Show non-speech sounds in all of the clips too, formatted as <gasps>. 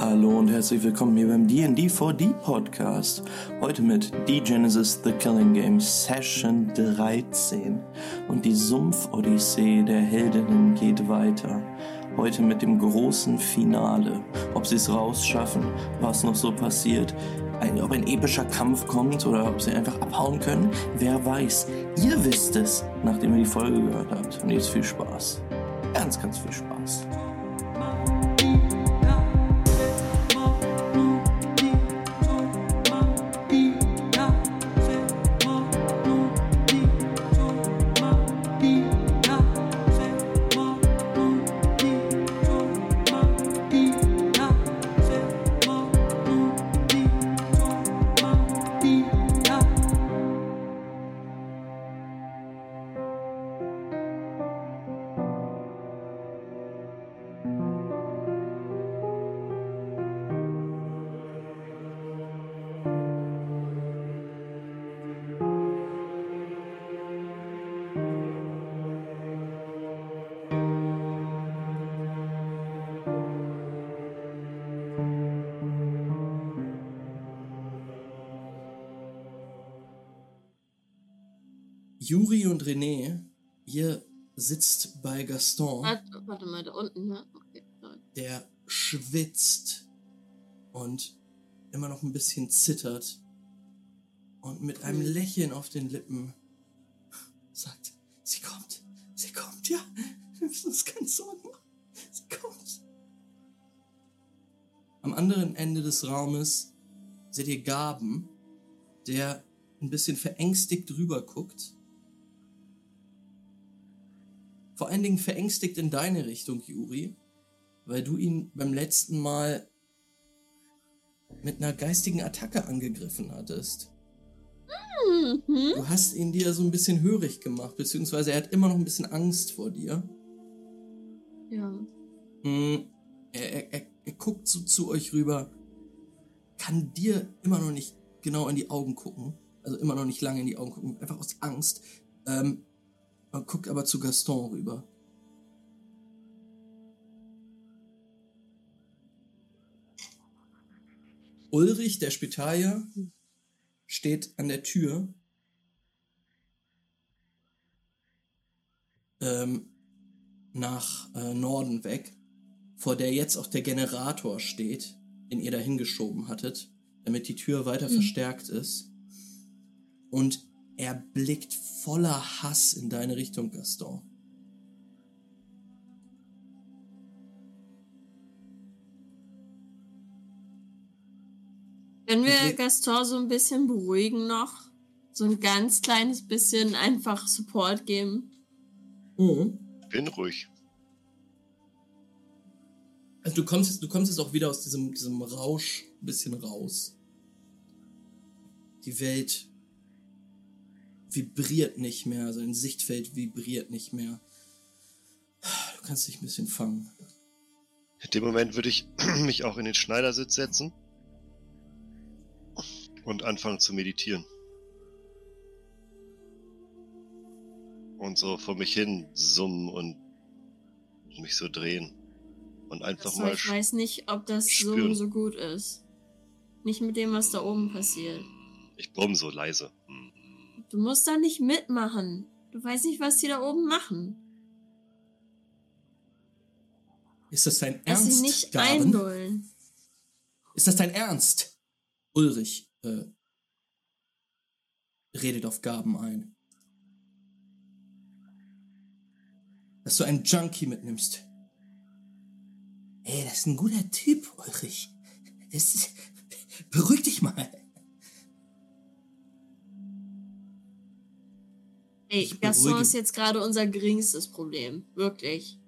Hallo und herzlich willkommen hier beim D&D 4D Podcast. Heute mit D-Genesis The Killing Game Session 13. Und die Sumpf-Odyssee der Heldinnen geht weiter. Heute mit dem großen Finale. Ob sie es rausschaffen, was noch so passiert, ein, ob ein epischer Kampf kommt oder ob sie einfach abhauen können, wer weiß. Ihr wisst es, nachdem ihr die Folge gehört habt. Und jetzt viel Spaß. Ganz, ganz viel Spaß. Juri und René, ihr sitzt bei Gaston. Warte, warte mal, da unten, ne? Okay, sorry. der schwitzt und immer noch ein bisschen zittert und mit einem Lächeln auf den Lippen sagt, sie kommt, sie kommt, ja, wir müssen uns keine Sorgen machen, sie kommt. Am anderen Ende des Raumes seht ihr Gaben, der ein bisschen verängstigt rüber guckt. Vor allen Dingen verängstigt in deine Richtung, Juri, weil du ihn beim letzten Mal mit einer geistigen Attacke angegriffen hattest. Mhm. Du hast ihn dir so ein bisschen hörig gemacht, beziehungsweise er hat immer noch ein bisschen Angst vor dir. Ja. Mm, Er, er, er, er guckt so zu euch rüber, kann dir immer noch nicht genau in die Augen gucken, also immer noch nicht lange in die Augen gucken, einfach aus Angst. Ähm, guckt aber zu Gaston rüber. Ulrich, der Spitalier, steht an der Tür. Ähm, nach äh, Norden weg, vor der jetzt auch der Generator steht, den ihr da hingeschoben hattet, damit die Tür weiter verstärkt ist. Und er blickt voller Hass in deine Richtung, Gaston. Können wir. Gaston so ein bisschen beruhigen noch? So ein ganz kleines bisschen einfach Support geben? Mhm. Bin ruhig. Also du kommst, jetzt- du kommst jetzt auch wieder aus diesem, diesem Rausch ein bisschen raus. Die Welt vibriert nicht mehr, also dein Sichtfeld vibriert nicht mehr. Du kannst dich ein bisschen fangen. In dem Moment würde ich <clears throat> mich auch in den Schneidersitz setzen und anfangen zu meditieren. Und so vor mich hin summen und mich so drehen. Und einfach Also, mal. ich weiß nicht, ob das so, spüren. so gut ist. Nicht mit dem, was da oben passiert. Ich brumm so leise. Du musst da nicht mitmachen. Du weißt nicht, was die da oben machen. Ist das dein Lass dich Ernst, nicht einlullen. Ist das dein Ernst? Ulrich, äh, redet auf Gaben ein. Dass du einen Junkie mitnimmst. Ey, das ist ein guter Typ, Ulrich. Das ist, <laughs> beruhig dich mal. Ey, Gaston ist jetzt gerade unser geringstes Problem. Wirklich.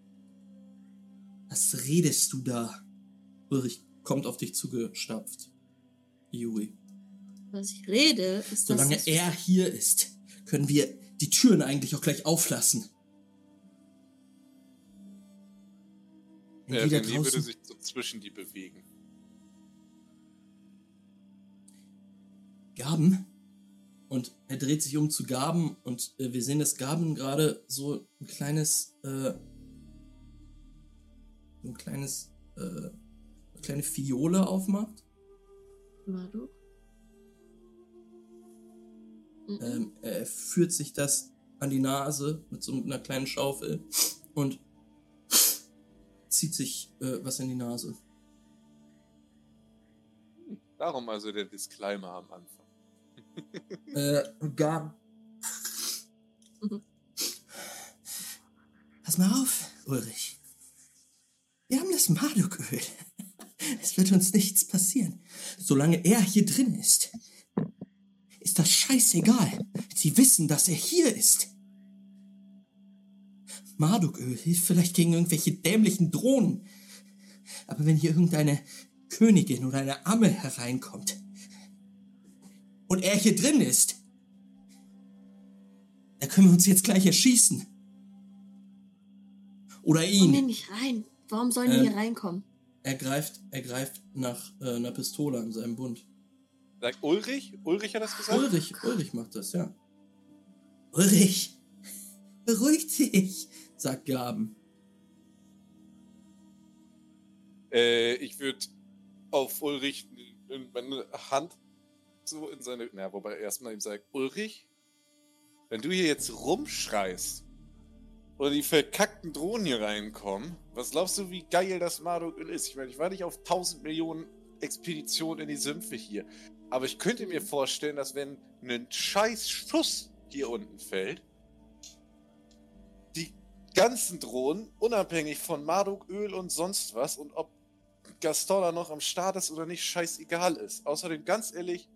Was redest du da? Ulrich kommt auf dich zugestapft. Juri. Was ich rede, ist, dass Solange es- er hier ist, können wir die Türen eigentlich auch gleich auflassen. Ja, René würde draußen- sich so zwischen die bewegen. Gaben. Und er dreht sich um zu Gaben und äh, wir sehen, dass Gaben gerade so ein kleines, äh, so ein kleines, äh, eine kleine kleine Fiole aufmacht. Marduk? Mhm. Ähm, er führt sich das an die Nase mit so einer kleinen Schaufel und zieht sich äh, was in die Nase. Darum also der Disclaimer am Anfang. Äh, gar. Pass mal auf, Ulrich. Wir haben das Marduköl. Es wird uns nichts passieren. Solange er hier drin ist, ist das scheißegal. Sie wissen, dass er hier ist. Marduköl hilft vielleicht gegen irgendwelche dämlichen Drohnen. Aber wenn hier irgendeine Königin oder eine Amme hereinkommt und er hier drin ist, da können wir uns jetzt gleich erschießen. Oder Komm ihn. nicht rein. Warum sollen die Ähm, hier reinkommen? Er greift, er greift nach äh, einer Pistole an seinem Bund. Sagt Ulrich? Ulrich hat das gesagt? Ulrich, Ulrich macht das, ja. Ulrich, <laughs> beruhig dich, sagt Gaben. Äh, ich würde auf Ulrich in meine Hand so in seine. Na, wobei erstmal ihm sagt, Ulrich, wenn du hier jetzt rumschreist oder die verkackten Drohnen hier reinkommen, was glaubst du, wie geil das Marduk ist? Ich meine, ich war nicht auf 1000 Millionen Expeditionen in die Sümpfe hier. Aber ich könnte mir vorstellen, dass wenn ein scheiß Schuss hier unten fällt, die ganzen Drohnen, unabhängig von Marduk, Öl und sonst was, und ob Gaston da noch am Start ist oder nicht, scheißegal ist. Außerdem, ganz ehrlich,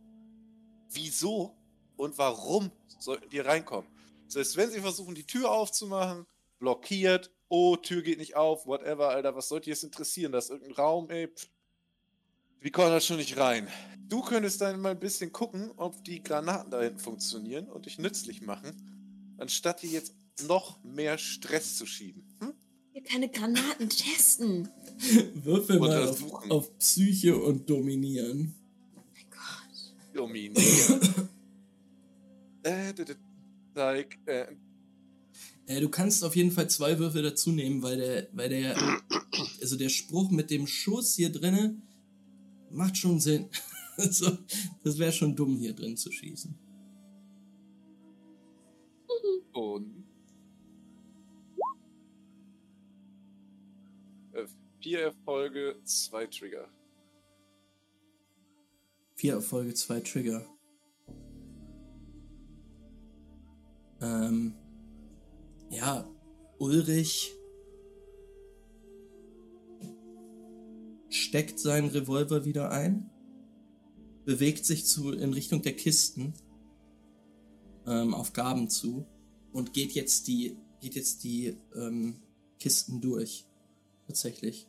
wieso und warum sollten die reinkommen? Selbst wenn sie versuchen, die Tür aufzumachen, blockiert, oh, Tür geht nicht auf, whatever, Alter, was sollte jetzt interessieren? Da ist irgendein Raum, ey, pff. Wie kommen da schon nicht rein? Du könntest dann mal ein bisschen gucken, ob die Granaten da hinten funktionieren und dich nützlich machen, anstatt hier jetzt noch mehr Stress zu schieben. Hm? Hier keine Granaten testen. <laughs> Würfel mal auf, auf Psyche und Dominieren. Dominieren. <laughs> äh, like, äh, Äh, du kannst auf jeden Fall zwei Würfel dazu nehmen, weil der, weil der, also der Spruch mit dem Schuss hier drinne macht schon Sinn. <laughs> Also, das wäre schon dumm, hier drin zu schießen. und äh, vier Erfolge, zwei Trigger. Vier Erfolge, zwei Trigger. Ähm, ja, Ulrich steckt seinen Revolver wieder ein, bewegt sich zu, in Richtung der Kisten ähm, auf Gaben zu und geht jetzt die, geht jetzt die ähm, Kisten durch. Tatsächlich.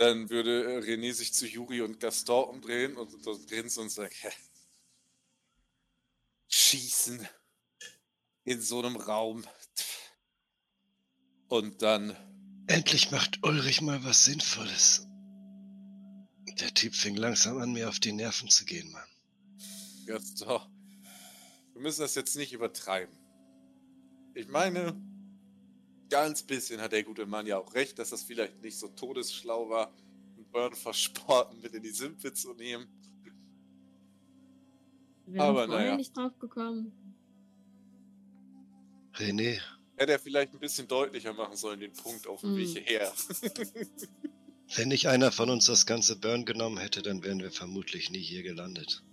Dann würde äh, René sich zu Juri und Gaston umdrehen und, und grinsen und sagen, hä? Schießen in so einem Raum. Und dann, Endlich macht Ulrich mal was Sinnvolles. Der Typ fing langsam an, mir auf die Nerven zu gehen, Mann. Gaston, wir müssen das jetzt nicht übertreiben. Ich meine, ganz bisschen hat der gute Mann ja auch recht, dass das vielleicht nicht so todesschlau war, einen Burn versporten <laughs> mit in die Sümpfe zu nehmen. Wir Aber naja. nicht drauf gekommen. René, Hätte er vielleicht ein bisschen deutlicher machen sollen, den Punkt auf dem Hm. Weg hierher. wenn nicht einer von uns das ganze Burn genommen hätte, dann wären wir vermutlich nie hier gelandet.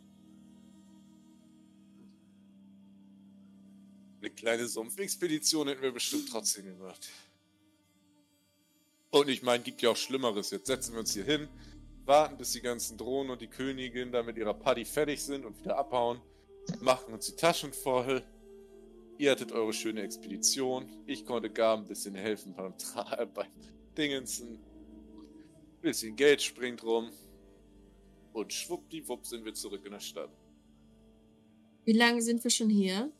Eine kleine Sumpfexpedition hätten wir bestimmt trotzdem gemacht. Und ich meine, gibt ja auch Schlimmeres. Jetzt setzen wir uns hier hin, warten, bis die ganzen Drohnen und die Königin da mit ihrer Party fertig sind und wieder abhauen, machen uns die Taschen voll. Ihr hattet eure schöne Expedition. Ich konnte gar ein bisschen helfen beim, Tra beim Dingensen. Bisschen Geld springt rum. Und schwuppdiwupp sind wir zurück in der Stadt. Wie lange sind wir schon hier?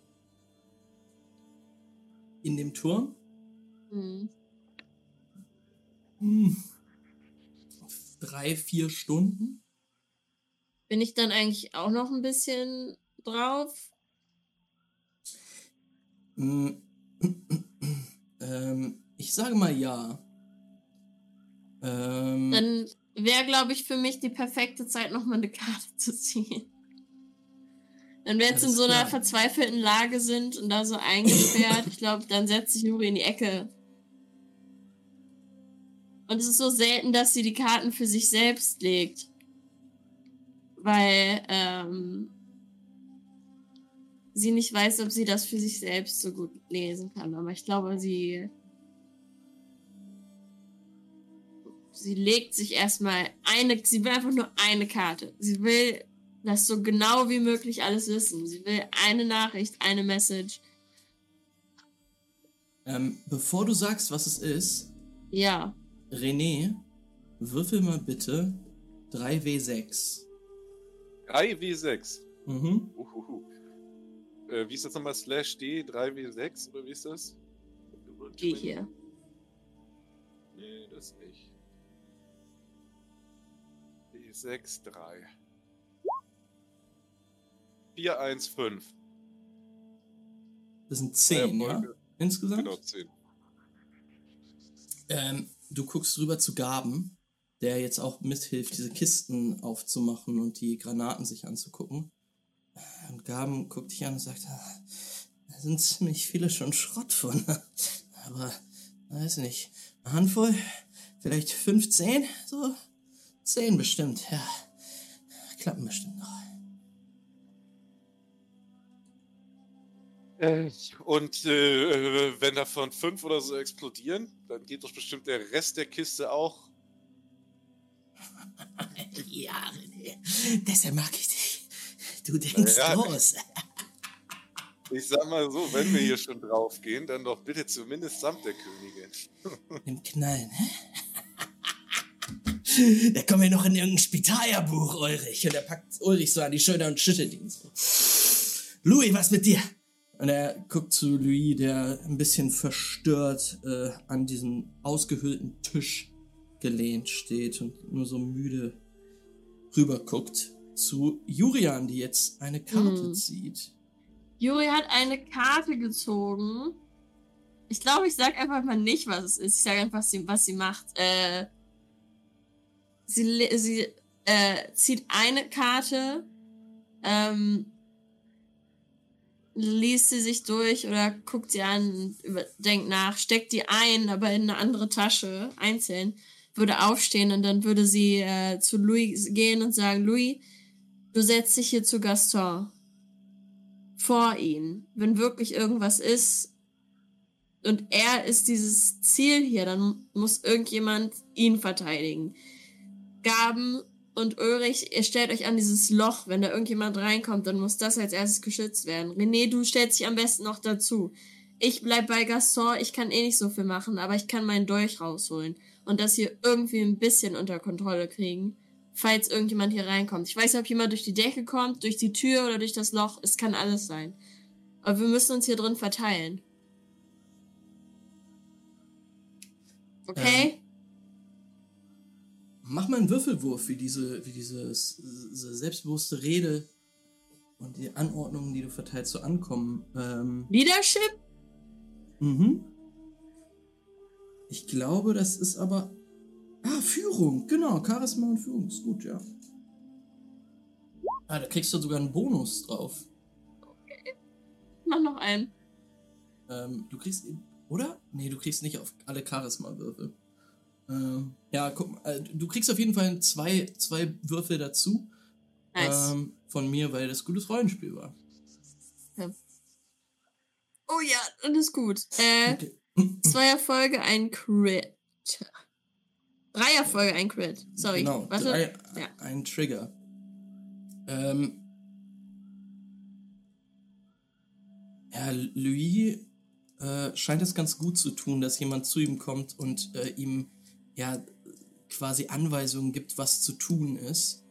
In dem Turm? Hm. Hm. Drei, vier Stunden? Bin ich dann eigentlich auch noch ein bisschen drauf? Hm. <clears throat> ähm, ich sage mal ja. Ähm, Dann wäre, glaube ich, für mich die perfekte Zeit, nochmal eine Karte zu ziehen. Wenn wir jetzt in so einer klar. verzweifelten Lage sind und da so eingesperrt, ich glaube, dann setzt sich Juri in die Ecke. Und es ist so selten, dass sie die Karten für sich selbst legt. Weil ähm, sie nicht weiß, ob sie das für sich selbst so gut lesen kann. Aber ich glaube, sie sie legt sich erstmal eine, sie will einfach nur eine Karte. Sie will das so genau wie möglich alles wissen. Sie will eine Nachricht, eine Message. ähm, bevor du sagst, was es ist, Ja. René, würfel mal bitte 3W6. 3W6. Mhm. Uhuhu. Äh, wie ist das nochmal? Slash D 3W6 oder wie ist das? Die hier. Nee, das nicht. D6 3. 4, 1, 5. Das sind 10, ja? Folge. Insgesamt? Genau, 10. Ähm, du guckst rüber zu Gaben, der jetzt auch mithilft, diese Kisten aufzumachen und die Granaten sich anzugucken. Und Gaben guckt dich an und sagt, "Ah, da sind ziemlich viele schon Schrott von. <laughs> Aber, weiß nicht, eine Handvoll, vielleicht 15, so 10 bestimmt, ja. Klappen bestimmt noch. Und äh, wenn davon 5 oder so explodieren, dann geht doch bestimmt der Rest der Kiste auch. <laughs> Ja, deshalb mag ich dich. Du denkst Ja. groß. Ich sag mal so, wenn wir hier schon draufgehen, dann doch bitte zumindest samt der Königin. Im Knallen, hä? Da kommen wir noch in irgendein Spitalbuch, Ulrich. Und er packt Ulrich so an die Schulter und schüttelt ihn so. Louis, was mit dir? Und er guckt zu Louis, der ein bisschen verstört äh, an diesem ausgehöhlten Tisch gelehnt steht und nur so müde rüber guckt. Zu Jurian, die jetzt eine Karte Hm. zieht. Juri hat eine Karte gezogen. Ich glaube, ich sag einfach mal nicht, was es ist. Ich sage einfach, was sie, was sie macht. Äh, sie sie äh, zieht eine Karte, ähm, liest sie sich durch oder guckt sie an denkt nach, steckt die ein, aber in eine andere Tasche, einzeln, würde aufstehen und dann würde sie äh, zu Louis gehen und sagen, Louis, du setzt dich hier zu Gaston vor ihn. Wenn wirklich irgendwas ist und er ist dieses Ziel hier, dann muss irgendjemand ihn verteidigen. Gaben und Ulrich, ihr stellt euch an dieses Loch. Wenn da irgendjemand reinkommt, dann muss das als erstes geschützt werden. René, du stellst dich am besten noch dazu. Ich bleib bei Gaston, ich kann eh nicht so viel machen, aber ich kann meinen Dolch rausholen und das hier irgendwie ein bisschen unter Kontrolle kriegen, falls irgendjemand hier reinkommt. Ich weiß nicht, ob jemand durch die Decke kommt, durch die Tür oder durch das Loch. Es kann alles sein. Aber wir müssen uns hier drin verteilen. Okay? Mach mal einen Würfelwurf, wie diese, wie dieses, diese selbstbewusste Rede und die Anordnungen, die du verteilst, so ankommen. Ähm, Leadership? mhm. Ich glaube, das ist aber. Ah, Führung, genau. Charisma und Führung ist gut, ja. Ah, da kriegst du sogar einen Bonus drauf. Mach noch einen. Ähm, du kriegst eben. Oder? Nee, du kriegst nicht auf alle Charisma-Würfel. Ähm, ja, guck mal. äh, Du kriegst auf jeden Fall zwei, zwei Würfel dazu. Nice. Ähm, von mir, weil das gutes Rollenspiel war. oh ja, das ist gut. Äh, Okay. zwei Erfolge, ein Crit. Drei Erfolge, ein Crit. Sorry. Genau, Warte. drei, Ja. ein Trigger. Ähm, ja, Louis äh, scheint es ganz gut zu tun, dass jemand zu ihm kommt und äh, ihm ja quasi Anweisungen gibt, was zu tun ist.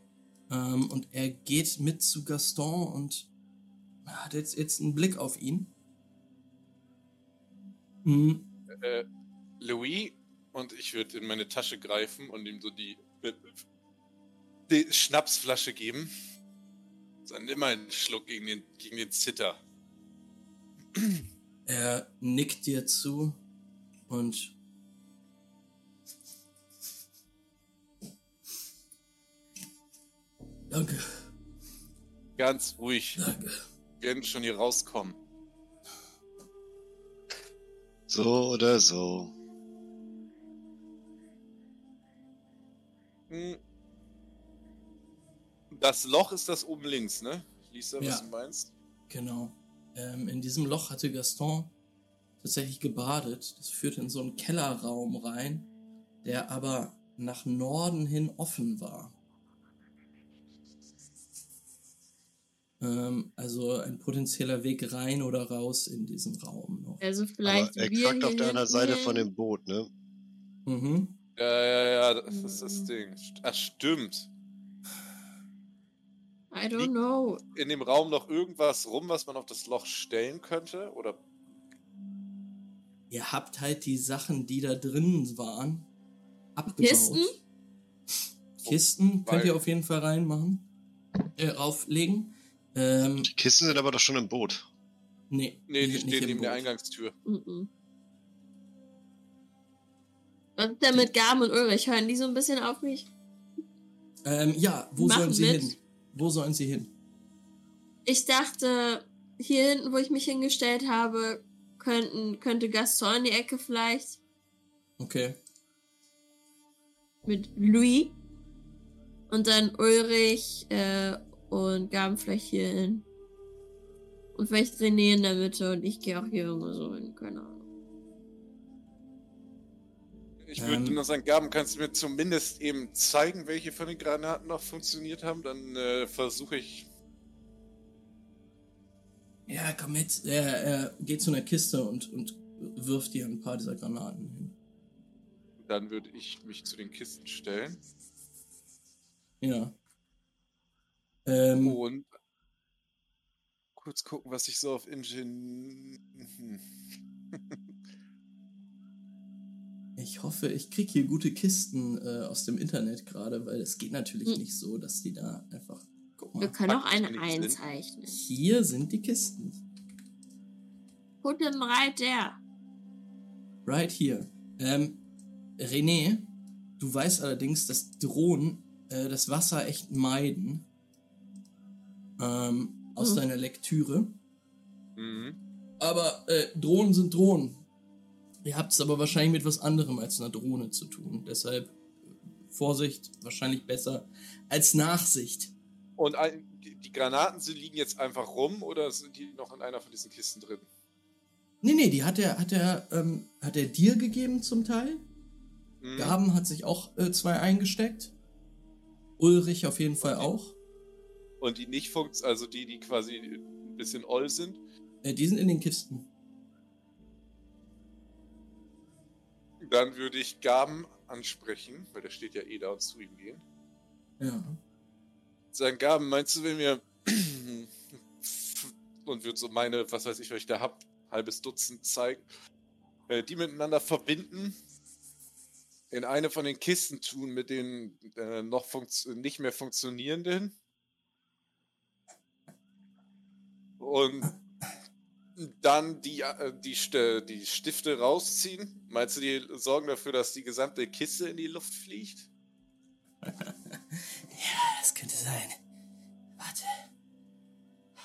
Ähm, und er geht mit zu Gaston und hat jetzt, jetzt einen Blick auf ihn. Mhm. Äh, Louis und ich würde in meine Tasche greifen und ihm so die, die Schnapsflasche geben. Nimm mal einen Schluck gegen den, gegen den Zitter. Er nickt dir zu und Danke, Ganz ruhig. danke. Wir werden schon hier rauskommen. So oder so. Hm. Das Loch ist das oben links, ne? Lisa, was Ja. du meinst? Genau. Ähm, in diesem Loch hatte Gaston tatsächlich gebadet. Das führte in so einen Kellerraum rein, der aber nach Norden hin offen war. Also ein potenzieller Weg rein oder raus in diesen Raum noch. Also Aber vielleicht wir exakt auf der anderen Seite von dem Boot, ne? Mhm. Ja, ja, ja, das ist das Ding. Ach, stimmt. I don't know. In dem Raum noch irgendwas rum, was man auf das Loch stellen könnte? Oder Ihr habt halt die Sachen, die da drin waren, abgebaut. Kisten? Kisten könnt Weil- ihr auf jeden Fall reinmachen. Äh, auflegen. Ähm, Die Kisten sind aber doch schon im Boot. nee. Nee, die sind stehen neben der. Eingangstür. Mhm. Was ist denn mit Gaben und Ulrich? Hören die so ein bisschen auf mich? Ähm, ja, wo Machen sollen sie mit. hin? Wo sollen sie hin? Ich dachte, hier hinten, wo ich mich hingestellt habe, könnten, könnte Gaston in die Ecke vielleicht Okay. mit Louis. Und dann Ulrich äh, und Gaben vielleicht hier hin. Und vielleicht René in der Mitte und ich gehe auch hier irgendwo so hin, keine Ahnung. Ich würde Ähm. nur sagen, Gaben, kannst du mir zumindest eben zeigen, welche von den Granaten noch funktioniert haben? Dann äh, versuche ich. Ja, komm mit. Er, er geht zu einer Kiste und, und wirft dir ein paar dieser Granaten hin. Dann würde ich mich zu den Kisten stellen. Ja. Ähm, Und kurz gucken, was ich so auf Engine. <laughs> Hm. Ich hoffe, ich krieg hier gute Kisten äh, aus dem Internet gerade, weil es geht natürlich Hm. nicht so, dass die da einfach. Guck Wir mal. können auch eine einzeichnen. Hier sind die Kisten. Guten Reit der. Right here. Ähm, René, du weißt allerdings, dass Drohnen äh, das Wasser echt meiden. Ähm, aus Hm. deiner Lektüre. Mhm. Aber äh, Drohnen sind Drohnen. Ihr habt es aber wahrscheinlich mit was anderem als einer Drohne zu tun. Deshalb äh, Vorsicht, wahrscheinlich besser als Nachsicht. Und ein, die, die Granaten sie liegen jetzt einfach rum oder sind die noch in einer von diesen Kisten drin? Nee, nee, die hat er, hat er, ähm, hat er dir gegeben zum Teil. Mhm. Gaben hat sich auch äh, zwei eingesteckt. Ulrich auf jeden Fall auch. Und die nicht funktionieren, also die, die quasi ein bisschen oll sind. Äh, die sind in den Kisten. Dann würde ich Gaben ansprechen, weil der steht ja eh da und zu ihm gehen. Ja. Sagen, Gaben, meinst du, wenn wir <clears throat> und würde so meine, was weiß ich, was ich da hab, halbes Dutzend zeigen, äh, die miteinander verbinden, in eine von den Kisten tun mit den äh, noch nicht mehr funktionierenden und dann die, äh, die, die Stifte rausziehen. Meinst du, die sorgen dafür, dass die gesamte Kiste in die Luft fliegt? <laughs> Das könnte sein. Warte.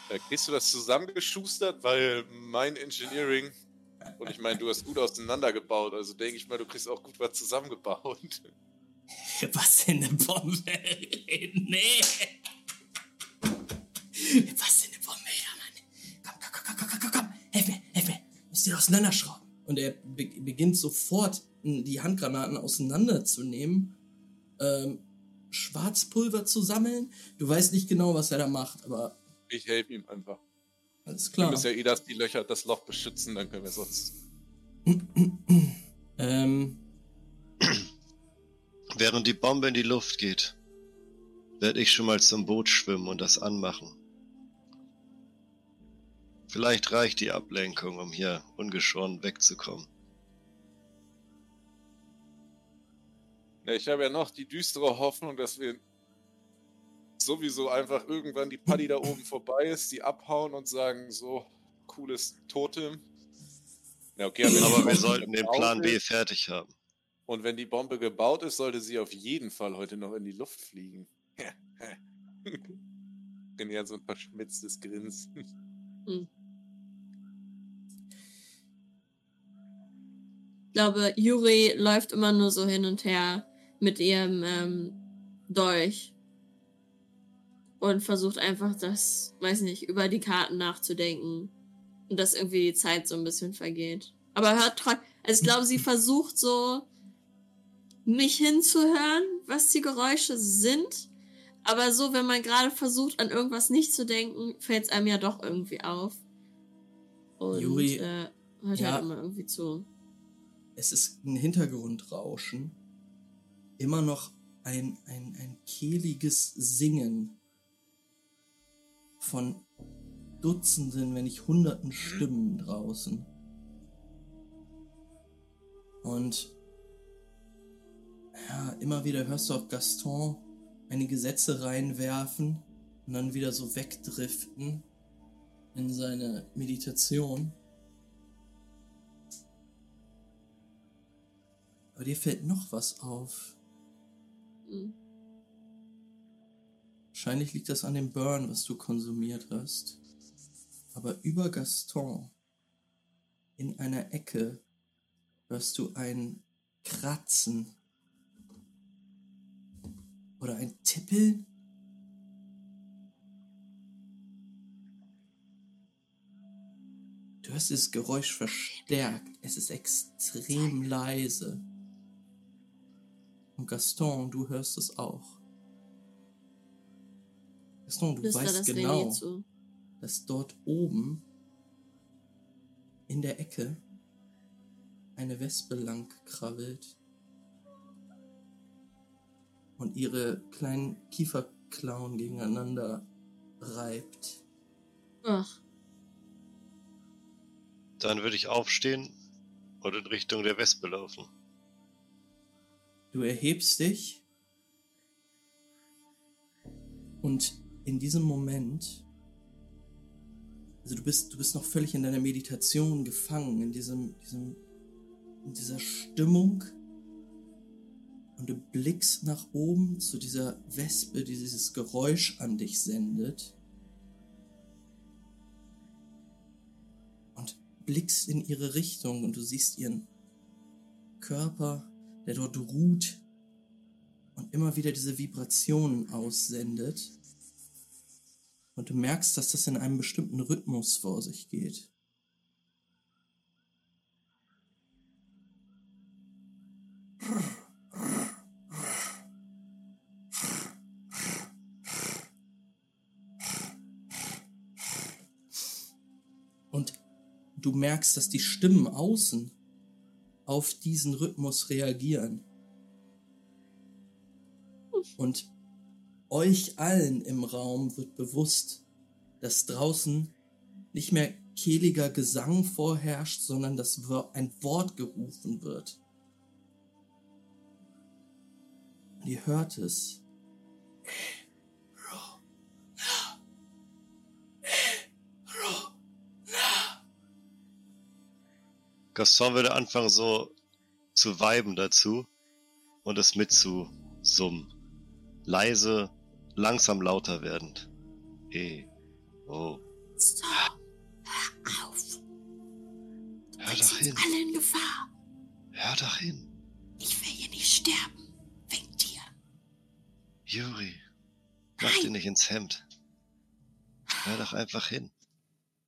Äh, kriegst du das zusammengeschustert? Weil mein Engineering, und ich meine, du hast gut auseinandergebaut, also denke ich mal, du kriegst auch gut was zusammengebaut. <laughs> Was in eine Bombe? <laughs> nee. Was in eine Müsst ihr auseinanderschrauben. Und er be beginnt sofort, die Handgranaten auseinanderzunehmen, ähm, Schwarzpulver zu sammeln. Du weißt nicht genau, was er da macht, aber Ich helfe ihm einfach. alles Wir klar. müssen ja eh das, die Löcher, das Loch beschützen, dann können wir sonst. <clears throat> Ähm, Während die Bombe in die Luft geht, werde ich schon mal zum Boot schwimmen und das anmachen. Vielleicht reicht die Ablenkung, um hier ungeschoren wegzukommen. Ja, ich habe ja noch die düstere Hoffnung, dass wir sowieso einfach irgendwann die Paddy da oben vorbei ist, die abhauen und sagen, so, cooles Totem. Ja, okay, die Aber wir sollten den Plan B fertig haben. Und wenn die Bombe gebaut ist, sollte sie auf jeden Fall heute noch in die Luft fliegen. <laughs> René hat so ein verschmitztes Grinsen. Hm. Glaube, Yuri läuft immer nur so hin und her mit ihrem ähm, Dolch und versucht einfach das, weiß nicht, über die Karten nachzudenken und dass irgendwie die Zeit so ein bisschen vergeht. Aber hört trotzdem, also ich glaube, sie <laughs> versucht so nicht hinzuhören, was die Geräusche sind. Aber so, wenn man gerade versucht, an irgendwas nicht zu denken, fällt es einem ja doch irgendwie auf. Und Juri, äh, hört ja. halt immer irgendwie zu. Es ist ein Hintergrundrauschen. Immer noch ein, ein, ein kehliges Singen von Dutzenden, wenn nicht Hunderten Stimmen draußen. Und ja, immer wieder hörst du auch Gaston einige Sätze reinwerfen und dann wieder so wegdriften in seine Meditation. Aber dir fällt noch was auf. Hm. Wahrscheinlich liegt das an dem Burn, was du konsumiert hast. Aber über Gaston, in einer Ecke, hörst du ein Kratzen. Oder ein Tippeln? Du hörst dieses Geräusch verstärkt. Es ist extrem leise. Und Gaston, du hörst es auch. Gaston, du Flüster weißt das genau, dass dort oben in der Ecke eine Wespe lang krabbelt und ihre kleinen Kieferklauen gegeneinander reibt. Ach, Dann würde ich aufstehen und in Richtung der Wespe laufen. Du erhebst dich und in diesem Moment, also du bist, du bist noch völlig in deiner Meditation gefangen, in diesem, diesem, in dieser Stimmung. Und du blickst nach oben zu dieser Wespe, die dieses Geräusch an dich sendet. Und blickst in ihre Richtung und du siehst ihren Körper, der dort ruht und immer wieder diese Vibrationen aussendet. Und du merkst, dass das in einem bestimmten Rhythmus vor sich geht. Und du merkst, dass die Stimmen außen auf diesen Rhythmus reagieren. Und euch allen im Raum wird bewusst, dass draußen nicht mehr kehliger Gesang vorherrscht, sondern dass ein Wort gerufen wird. Und ihr hört es. Gaston würde anfangen so zu viben dazu und es mitzusummen. Leise, langsam lauter werdend. E, O. so, hör auf. Hör Wir doch hin, alle in Gefahr. hör doch hin. Ich will hier nicht sterben. Wegen dir. Juri, mach dir nicht ins Hemd. Hör doch einfach hin.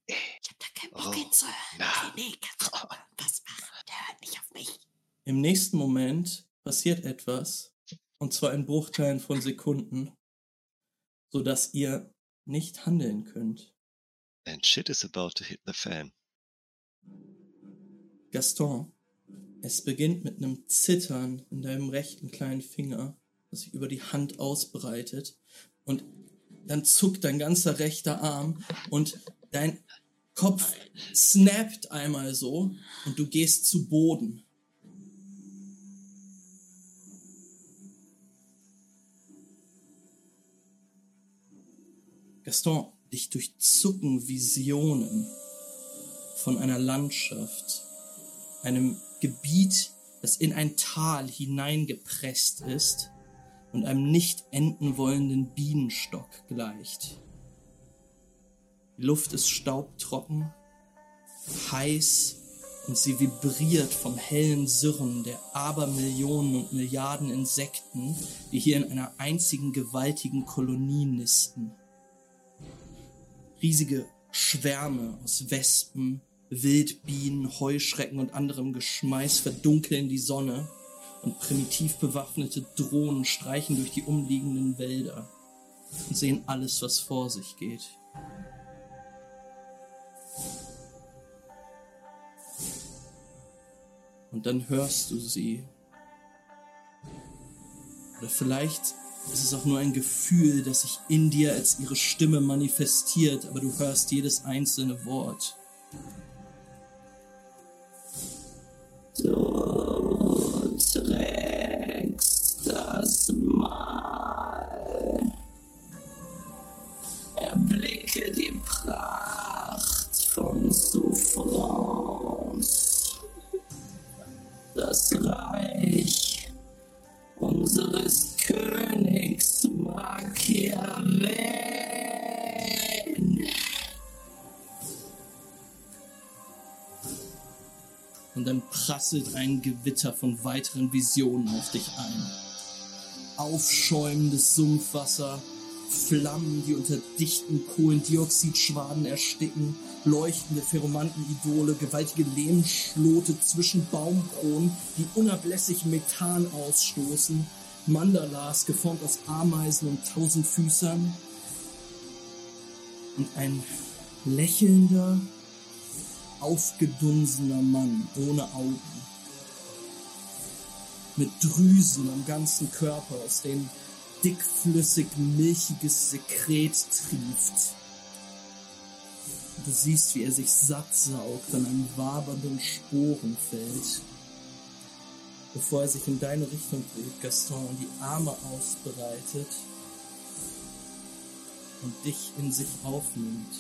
Ich hab da keinen Bock Oh, hinzuhören. na. René, kannst <laughs> du was machen? Der hört nicht auf mich. Im nächsten Moment passiert etwas, und zwar in Bruchteilen von Sekunden, sodass ihr nicht handeln könnt. And shit is about to hit the fan. Gaston, es beginnt mit einem Zittern in deinem rechten kleinen Finger, das sich über die Hand ausbreitet. Und dann zuckt dein ganzer rechter Arm und dein Kopf snappt einmal so und du gehst zu Boden. Gaston, dich durchzucken Visionen von einer Landschaft, einem Gebiet, das in ein Tal hineingepresst ist, und einem nicht enden wollenden Bienenstock gleicht. Die Luft ist staubtrocken, heiß und sie vibriert vom hellen Sirren der Abermillionen und Milliarden Insekten, die hier in einer einzigen gewaltigen Kolonie nisten. Riesige Schwärme aus Wespen, Wildbienen, Heuschrecken und anderem Geschmeiß verdunkeln die Sonne und primitiv bewaffnete Drohnen streichen durch die umliegenden Wälder und sehen alles, was vor sich geht. Und dann hörst du sie. Oder vielleicht ist es auch nur ein Gefühl, das sich in dir als ihre Stimme manifestiert, aber du hörst jedes einzelne Wort. Du trägst das Mal. Erblicke die Pracht prasselt ein Gewitter von weiteren Visionen auf dich ein. Aufschäumendes Sumpfwasser, Flammen, die unter dichten Kohlendioxidschwaden ersticken, leuchtende Ferromantenidole, gewaltige Lehmschlote zwischen Baumkronen, die unablässig Methan ausstoßen, Mandalas geformt aus Ameisen und Tausendfüßern und ein lächelnder, aufgedunsener Mann ohne Augen. Mit Drüsen am ganzen Körper, aus denen dickflüssig milchiges Sekret trieft. Du siehst, wie er sich satt saugt an einem wabernden Sporenfeld. Bevor er sich in deine Richtung dreht, Gaston, und die Arme ausbreitet und dich in sich aufnimmt.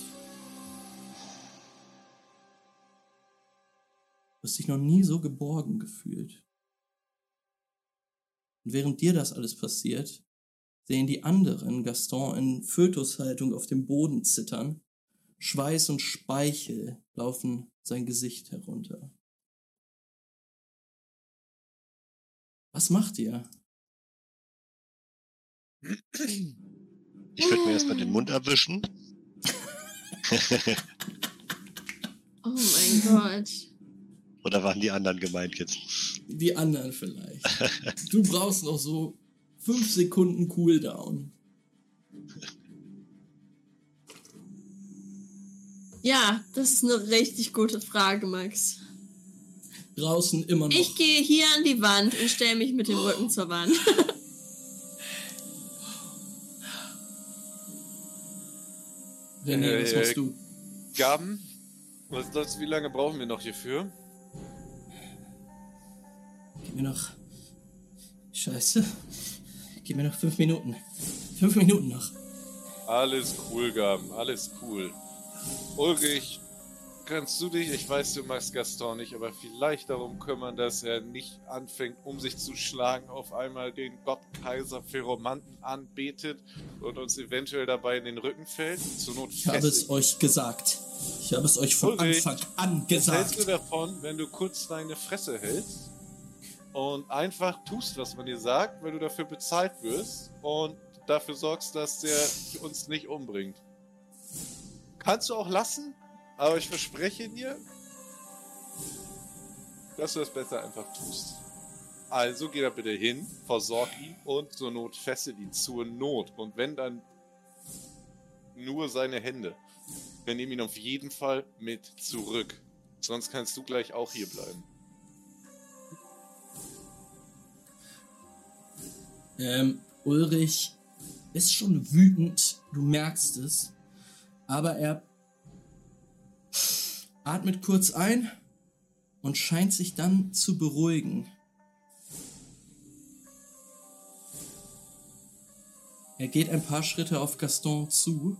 Du hast dich noch nie so geborgen gefühlt. Und während dir das alles passiert, sehen die anderen Gaston in Fötushaltung auf dem Boden zittern. Schweiß und Speichel laufen sein Gesicht herunter. Was macht ihr? Ich würde mir erstmal den Mund erwischen. <laughs> Oh mein Gott. Oder waren die anderen gemeint jetzt? Die anderen vielleicht. <laughs> Du brauchst noch so fünf Sekunden Cooldown. Ja, das ist eine richtig gute Frage, Max. Draußen immer noch. Ich gehe hier an die Wand und stelle mich mit dem Rücken zur Wand. René, was Äh, machst du? Gaben? Was das? Wie lange brauchen wir noch hierfür? Gib mir noch. Scheiße. Gib mir noch fünf Minuten. Fünf Minuten noch. Alles cool, Gaben, alles cool. Ulrich, kannst du dich, ich weiß, du magst Gaston nicht, aber vielleicht darum kümmern, dass er nicht anfängt, um sich zu schlagen, auf einmal den Gottkaiser Ferromanten anbetet und uns eventuell dabei in den Rücken fällt? Zur Not Ich habe es euch gesagt. Ich habe es euch von Ulrich, Anfang an Was hältst du gesagt. davon, wenn du kurz deine Fresse hältst und einfach tust, was man dir sagt, weil du dafür bezahlt wirst und dafür sorgst, dass der uns nicht umbringt? Kannst du auch lassen, aber ich verspreche dir, dass du das besser einfach tust. Also geh da bitte hin, versorg ihn und zur Not fessel ihn zur Not. Und wenn dann nur seine Hände. Wir nehmen ihn auf jeden Fall mit zurück. Sonst kannst du gleich auch hier bleiben. Ähm, Ulrich ist schon wütend, du merkst es. Aber er atmet kurz ein und scheint sich dann zu beruhigen. Er geht ein paar Schritte auf Gaston zu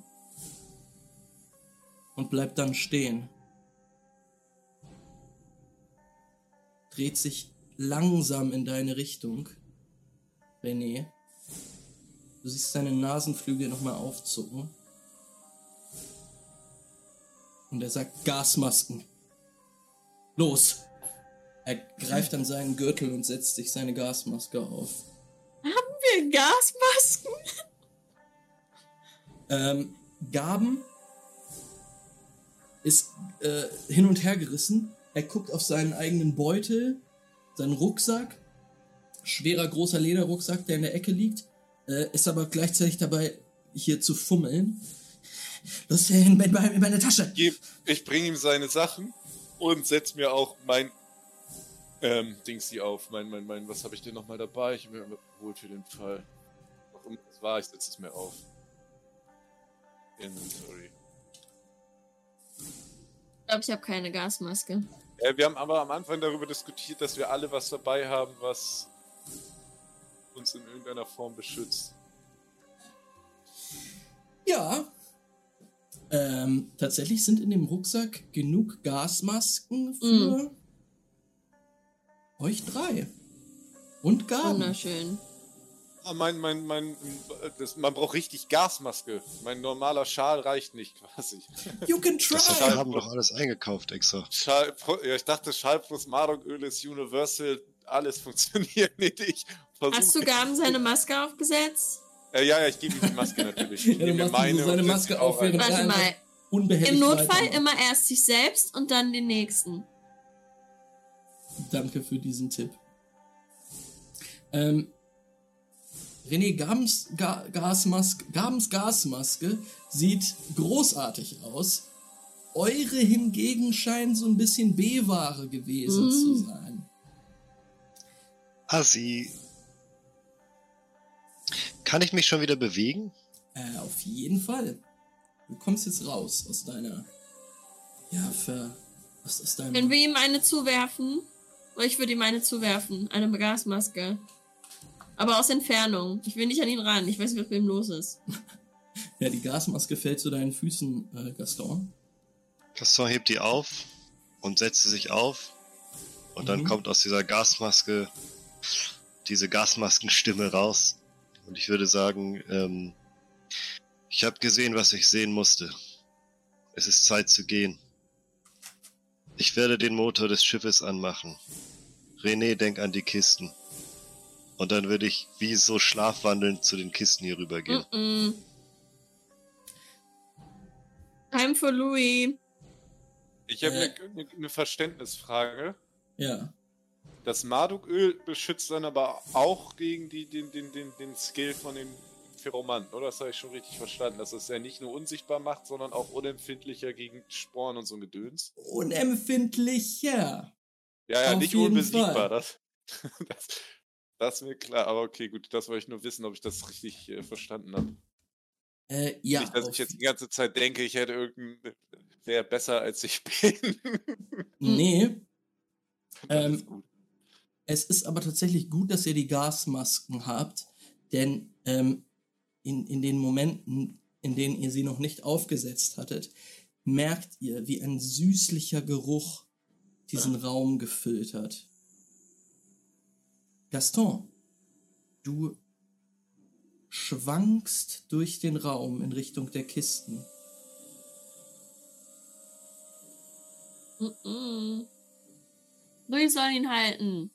und bleibt dann stehen. Dreht sich langsam in deine Richtung, René, Du siehst seine Nasenflügel nochmal aufzucken. Und er sagt Gasmasken. Los! Er greift an seinen Gürtel und setzt sich seine Gasmaske auf. Haben wir Gasmasken? Ähm, Gaben ist äh, hin und her gerissen. Er guckt auf seinen eigenen Beutel, seinen Rucksack. Schwerer, großer Lederrucksack, der in der Ecke liegt. Äh, ist aber gleichzeitig dabei, hier zu fummeln. Los, in, in, in meine Tasche. Ich bringe ihm seine Sachen und setz mir auch mein ähm, Dings hier auf. Mein, mein, mein, was habe ich denn nochmal dabei? Ich habe mir geholt für den Fall. Was immer es war, ich setze es mir auf. Inventory. Ich glaube, ich habe keine Gasmaske. Äh, wir haben aber am Anfang darüber diskutiert, dass wir alle was dabei haben, was uns in irgendeiner Form beschützt. Ja. Ähm, tatsächlich sind in dem Rucksack genug Gasmasken für euch drei. Und Gaben. Wunderschön. Ah, mein, mein, mein, das, man braucht richtig Gasmaske. Mein normaler Schal reicht nicht <laughs> quasi. You can try. Das wir haben doch alles eingekauft extra. Schal, ja, ich dachte, Schal plus Marokköl ist Universal, alles funktioniert nicht. Ich versuch- Hast du Gaben seine <laughs> Maske aufgesetzt? Äh, ja, ja, ich gebe ihm die Maske natürlich. Ich Ja, du nehme ihm so seine Maske die auf, während- Warte mal. Unbehelligt Im Notfall immer erst sich selbst und dann den nächsten. Danke für diesen Tipp. Ähm, René Gabens, Ga Gasmaske, Gabens Gasmaske sieht großartig aus. Eure hingegen scheinen so ein bisschen B-Ware gewesen Mm. zu sein. Assi. Kann ich mich schon wieder bewegen? Äh, auf jeden Fall. Du kommst jetzt raus aus deiner. Ja, ver. Was ist dein. Können wir ihm eine zuwerfen? Oder ich würde ihm eine zuwerfen. Eine Gasmaske. Aber aus Entfernung. Ich will nicht an ihn ran. Ich weiß nicht, was mit ihm los ist. <laughs> Ja, die Gasmaske fällt zu deinen Füßen, äh, Gaston. Gaston hebt die auf und setzt sie sich auf. Und dann Mhm. kommt aus dieser Gasmaske diese Gasmaskenstimme raus. Und ich würde sagen, ähm, ich habe gesehen, was ich sehen musste. Es ist Zeit zu gehen. Ich werde den Motor des Schiffes anmachen. René, denk an die Kisten. Und dann würde ich wie so schlafwandelnd zu den Kisten hier rübergehen. Mm -mm. Time for Louis. Ich habe Äh. eine ne Verständnisfrage. Ja. Das Marduköl beschützt dann aber auch gegen die, den, den, den, den Skill von den Pheromanten, oder? Das habe ich schon richtig verstanden. Dass es ja nicht nur unsichtbar macht, sondern auch unempfindlicher gegen Sporen und so ein Gedöns. Unempfindlicher. Ja, ja, Auf nicht unbesiegbar. Das, <laughs> das, das ist mir klar. Aber okay, gut, das wollte ich nur wissen, ob ich das richtig äh, verstanden habe. Äh, ja. nicht, dass ich jetzt die ganze Zeit denke, ich hätte irgendein. wäre besser, als ich <laughs> bin. Nee. Ähm. Es ist aber tatsächlich gut, dass ihr die Gasmasken habt, denn ähm, in, in den Momenten, in denen ihr sie noch nicht aufgesetzt hattet, merkt ihr, wie ein süßlicher Geruch diesen Raum gefüllt hat. Gaston, du schwankst durch den Raum in Richtung der Kisten. Mm -mm. Louis soll ihn halten.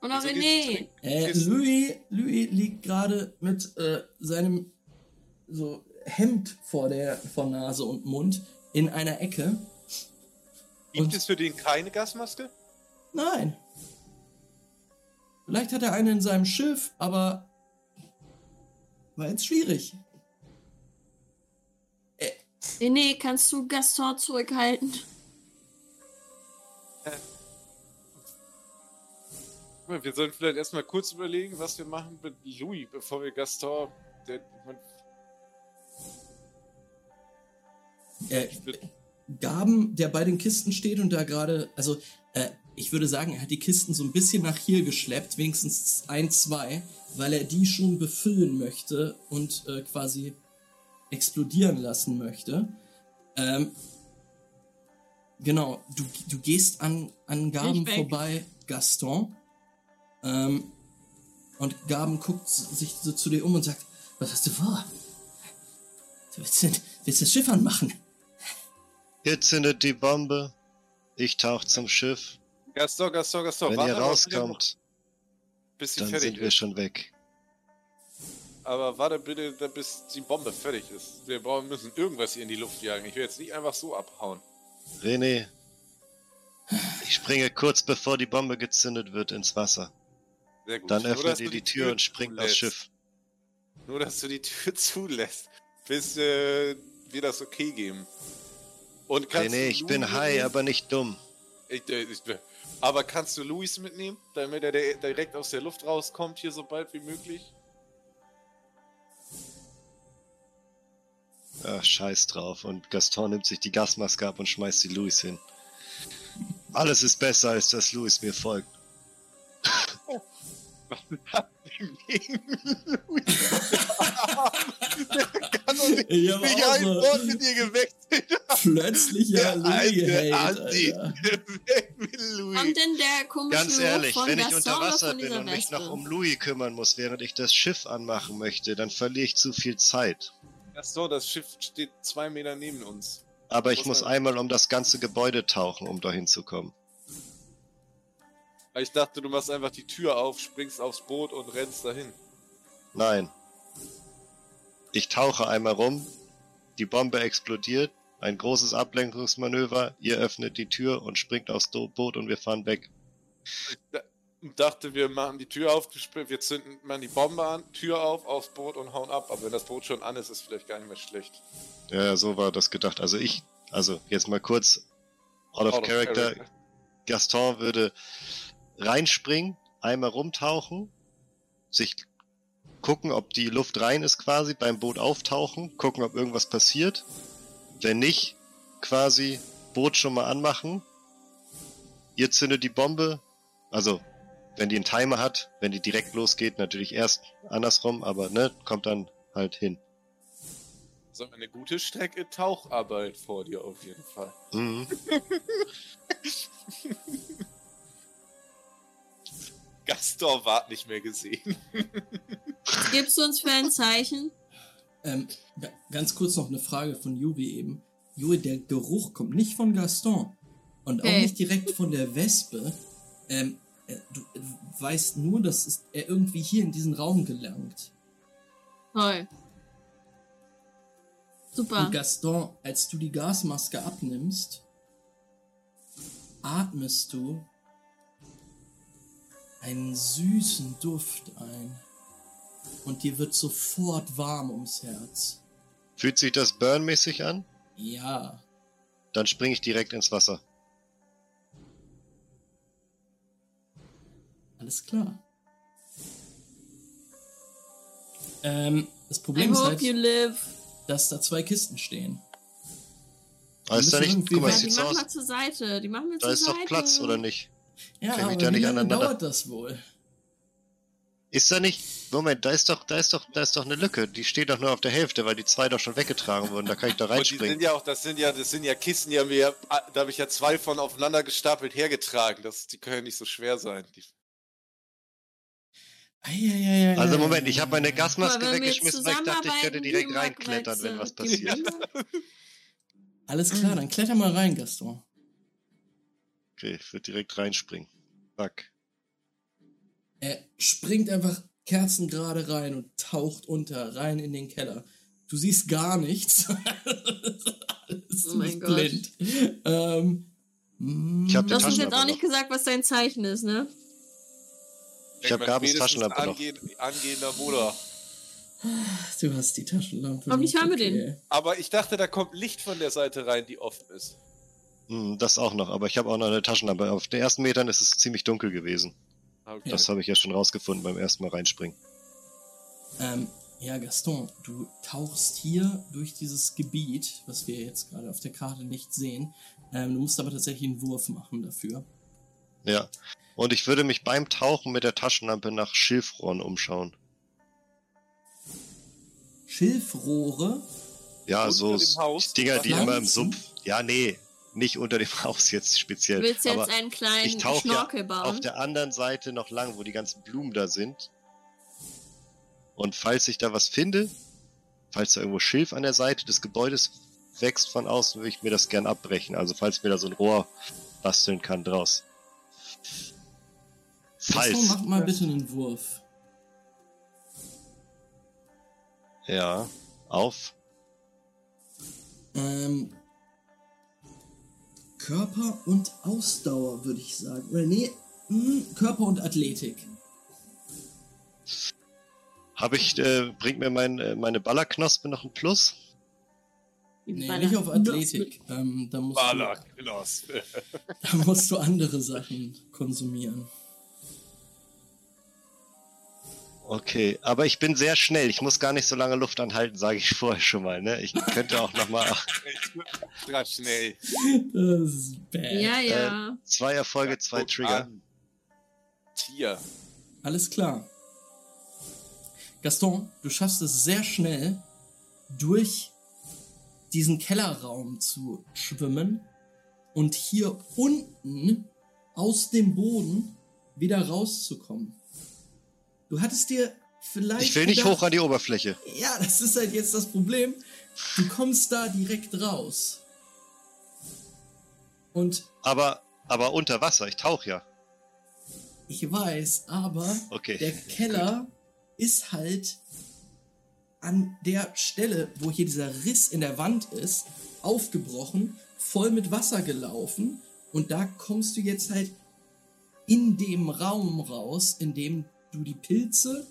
Und auch Wieso René. Äh. Louis, Louis liegt gerade mit äh, seinem so Hemd vor der vor Nase und Mund in einer Ecke. Gibt und- es für den keine Gasmaske? Nein. Vielleicht hat er eine in seinem Schiff, aber war jetzt schwierig. René, kannst du Gaston zurückhalten? Wir sollten vielleicht erstmal kurz überlegen, was wir machen mit Louis, bevor wir Gaston. Der, man, Äh, Gaben, der bei den Kisten steht und da gerade, also äh, ich würde sagen, er hat die Kisten so ein bisschen nach hier geschleppt, wenigstens ein, zwei, weil er die schon befüllen möchte und äh, quasi explodieren lassen möchte. Ähm, genau, du, du gehst an, an Gaben vorbei, Gaston. Ähm, Und Gaben guckt sich so zu dir um und sagt, was hast du vor? Du willst, willst das Schiff anmachen? Ihr zündet die Bombe. Ich tauch zum Schiff. Gaston, Gaston, Gaston. Wenn warte ihr rauskommt, dann fertig sind wir ist. schon weg. Aber warte bitte, da- bis die Bombe fertig ist. Wir brauchen, müssen irgendwas hier in die Luft jagen. Ich will jetzt nicht einfach so abhauen. René, ich springe kurz bevor die Bombe gezündet wird ins Wasser. Sehr gut. Dann öffnet ihr du die Tür und springt aufs zulässt. Schiff. Nur, dass du die Tür <laughs> zulässt, bis äh, wir das okay geben. Und kannst René, du ich bin high, aber nicht dumm. Ich, äh, ich, aber kannst du Luis mitnehmen, damit er direkt aus der Luft rauskommt, hier so bald wie möglich? Ach, scheiß drauf. Und Gaston nimmt sich die Gasmaske ab und schmeißt die Louis hin. Alles ist besser, als dass Louis mir folgt. Gegen Luis. der kann doch nicht, Ich nicht ein so Wort mit dir gewechselt. plötzlicher Louis-Hate, Louis. Kommt denn der komische Ganz ehrlich, von wenn ich unter Wasser bin und mich noch um Louis kümmern muss, während ich das Schiff anmachen möchte, dann verliere ich zu viel Zeit. Achso, das Schiff steht zwei Meter neben uns. Aber ich Muss einmal um das ganze Gebäude tauchen, um dahin zu kommen. Ich dachte, du machst einfach die Tür auf, springst aufs Boot und rennst dahin. Nein. Ich tauche einmal rum, die Bombe explodiert, ein großes Ablenkungsmanöver, ihr öffnet die Tür und springt aufs Boot und wir fahren weg. Und dachte, wir machen die Tür auf, wir zünden machen die Bombe an, Tür auf, aufs Boot und hauen ab. Aber wenn das Boot schon an ist, ist vielleicht gar nicht mehr schlecht. Ja, so war das gedacht. Also ich, also jetzt mal kurz out of Out of character. character. Gaston würde reinspringen, einmal rumtauchen, sich gucken, ob die Luft rein ist quasi, beim Boot auftauchen, gucken, ob irgendwas passiert. Wenn nicht, quasi Boot schon mal anmachen. Ihr zündet die Bombe, also wenn die einen Timer hat, wenn die direkt losgeht, natürlich erst andersrum, aber ne, kommt dann halt hin. So eine gute Strecke Taucharbeit vor dir auf jeden Fall. Mhm. <laughs> Gaston ward nicht mehr gesehen. Was <laughs> gibst du uns für ein Zeichen? Ähm, ga- ganz kurz noch eine Frage von Jubi eben. Jubi, der Geruch kommt nicht von Gaston und auch Okay. nicht direkt von der Wespe. Ähm, äh, du, du weißt nur, dass er irgendwie hier in diesen Raum gelangt. Toll. Super. Und Gaston, als du die Gasmaske abnimmst, atmest du einen süßen Duft ein. Und dir wird sofort warm ums Herz. Fühlt sich das burnmäßig an? Ja. Dann springe ich direkt ins Wasser. Alles klar. Ähm, das I Problem ist hope halt, you live. dass da zwei Kisten stehen. Aber ist da nicht, guck mal, Ja, die sieht so machen aus, wir zur Seite. Die machen wir da zur ist Seite. doch Platz, oder nicht? Ja, ich aber da wie nicht lange aneinander? dauert das wohl? Ist da nicht, Moment, da ist doch, da ist doch, da ist doch eine Lücke. Die steht doch nur auf der Hälfte, weil die zwei doch schon weggetragen wurden. Da kann ich da <laughs> Und die reinspringen. sind ja auch, das sind ja, das sind ja Kisten, die haben wir ja, da habe ich ja zwei von aufeinander gestapelt hergetragen. Das, die können ja nicht so schwer sein. Die, Eieieiei. Also Moment, ich habe meine Gasmaske weggeschmissen, weil ich dachte, ich könnte direkt die reinklettern, wenn was passiert. Alles klar, dann kletter mal rein, Gaston. Okay, ich würde direkt reinspringen. Fuck. Er springt einfach kerzengerade rein und taucht unter, rein in den Keller. Du siehst gar nichts. <laughs> Alles Oh mein ist Gott. blind. Ähm, Ich hab Du die hast uns jetzt Taschenlampe auch nicht noch. gesagt, was dein Zeichen ist, ne? Ich hab meine, Gabens Taschenlampe noch. angehen, Angehender Bruder. Du hast die Taschenlampe. Noch, haben wir okay. Aber ich dachte, da kommt Licht von der Seite rein, die offen ist. Hm, das auch noch, aber ich habe auch noch eine Taschenlampe. Auf den ersten Metern ist es ziemlich dunkel gewesen. Okay. Das habe ich ja schon rausgefunden beim ersten Mal reinspringen. Ähm, ja, Gaston, du tauchst hier durch dieses Gebiet, was wir jetzt gerade auf der Karte nicht sehen. Ähm, du musst aber tatsächlich einen Wurf machen dafür. Ja. Und ich würde mich beim Tauchen mit der Taschenlampe nach Schilfrohren umschauen. Schilfrohre. Ja, so Dinger, die immer im Sumpf. Ja, nee, nicht unter dem <laughs> Haus jetzt speziell. Du willst jetzt aber einen ich kleinen tauche ja Schnorkel bauen. auf der anderen Seite noch lang, wo die ganzen Blumen da sind. Und falls ich da was finde, falls da irgendwo Schilf an der Seite des Gebäudes wächst von außen, würde ich mir das gern abbrechen. Also falls mir da so ein Rohr basteln kann draus. Falls. Mach mal bitte einen Wurf. Ja, auf. Ähm, Körper und Ausdauer, würde ich sagen. Oder nee, mh, hm, Körper und Athletik. Habe ich, äh, bringt mir mein, äh, meine Ballerknospe noch ein Plus? Nee, nicht auf Athletik. Ähm, da, musst du, <laughs> da musst du andere Sachen konsumieren. Okay, aber ich bin sehr schnell. Ich muss gar nicht so lange Luft anhalten, sage ich <laughs> vorher schon mal. Ne? Ich könnte auch noch mal. <laughs> Gerade schnell. Das ist bad. Ja, ja. Äh, zwei Erfolge, ja, zwei Trigger. An. Tier. Alles klar. Gaston, du schaffst es sehr schnell durch diesen Kellerraum zu schwimmen und hier unten aus dem Boden wieder rauszukommen. Du hattest dir vielleicht. Ich will nicht gedacht, hoch an die Oberfläche. Ja, das ist halt jetzt das Problem. Du kommst da direkt raus. Und. Aber, aber unter Wasser, ich tauche ja. Ich weiß, aber okay. der Keller ist halt an der Stelle, wo hier dieser Riss in der Wand ist, aufgebrochen, voll mit Wasser gelaufen. Und da kommst du jetzt halt in dem Raum raus, in dem du die Pilze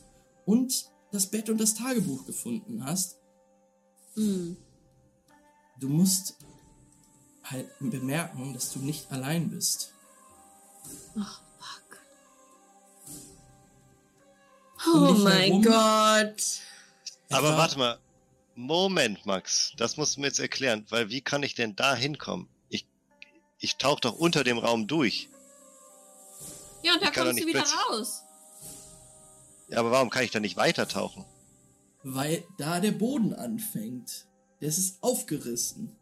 und das Bett und das Tagebuch gefunden hast. Mhm. Du musst halt bemerken, dass du nicht allein bist. Ach, fuck. Oh mein Gott. Aber warte mal. Moment, Max. Das musst du mir jetzt erklären, weil wie kann ich denn da hinkommen? Ich, ich tauche doch unter dem Raum durch. Ja, und da kommst du wieder raus. Ja, aber warum kann ich da nicht weiter tauchen? Weil da der Boden anfängt. Der ist aufgerissen.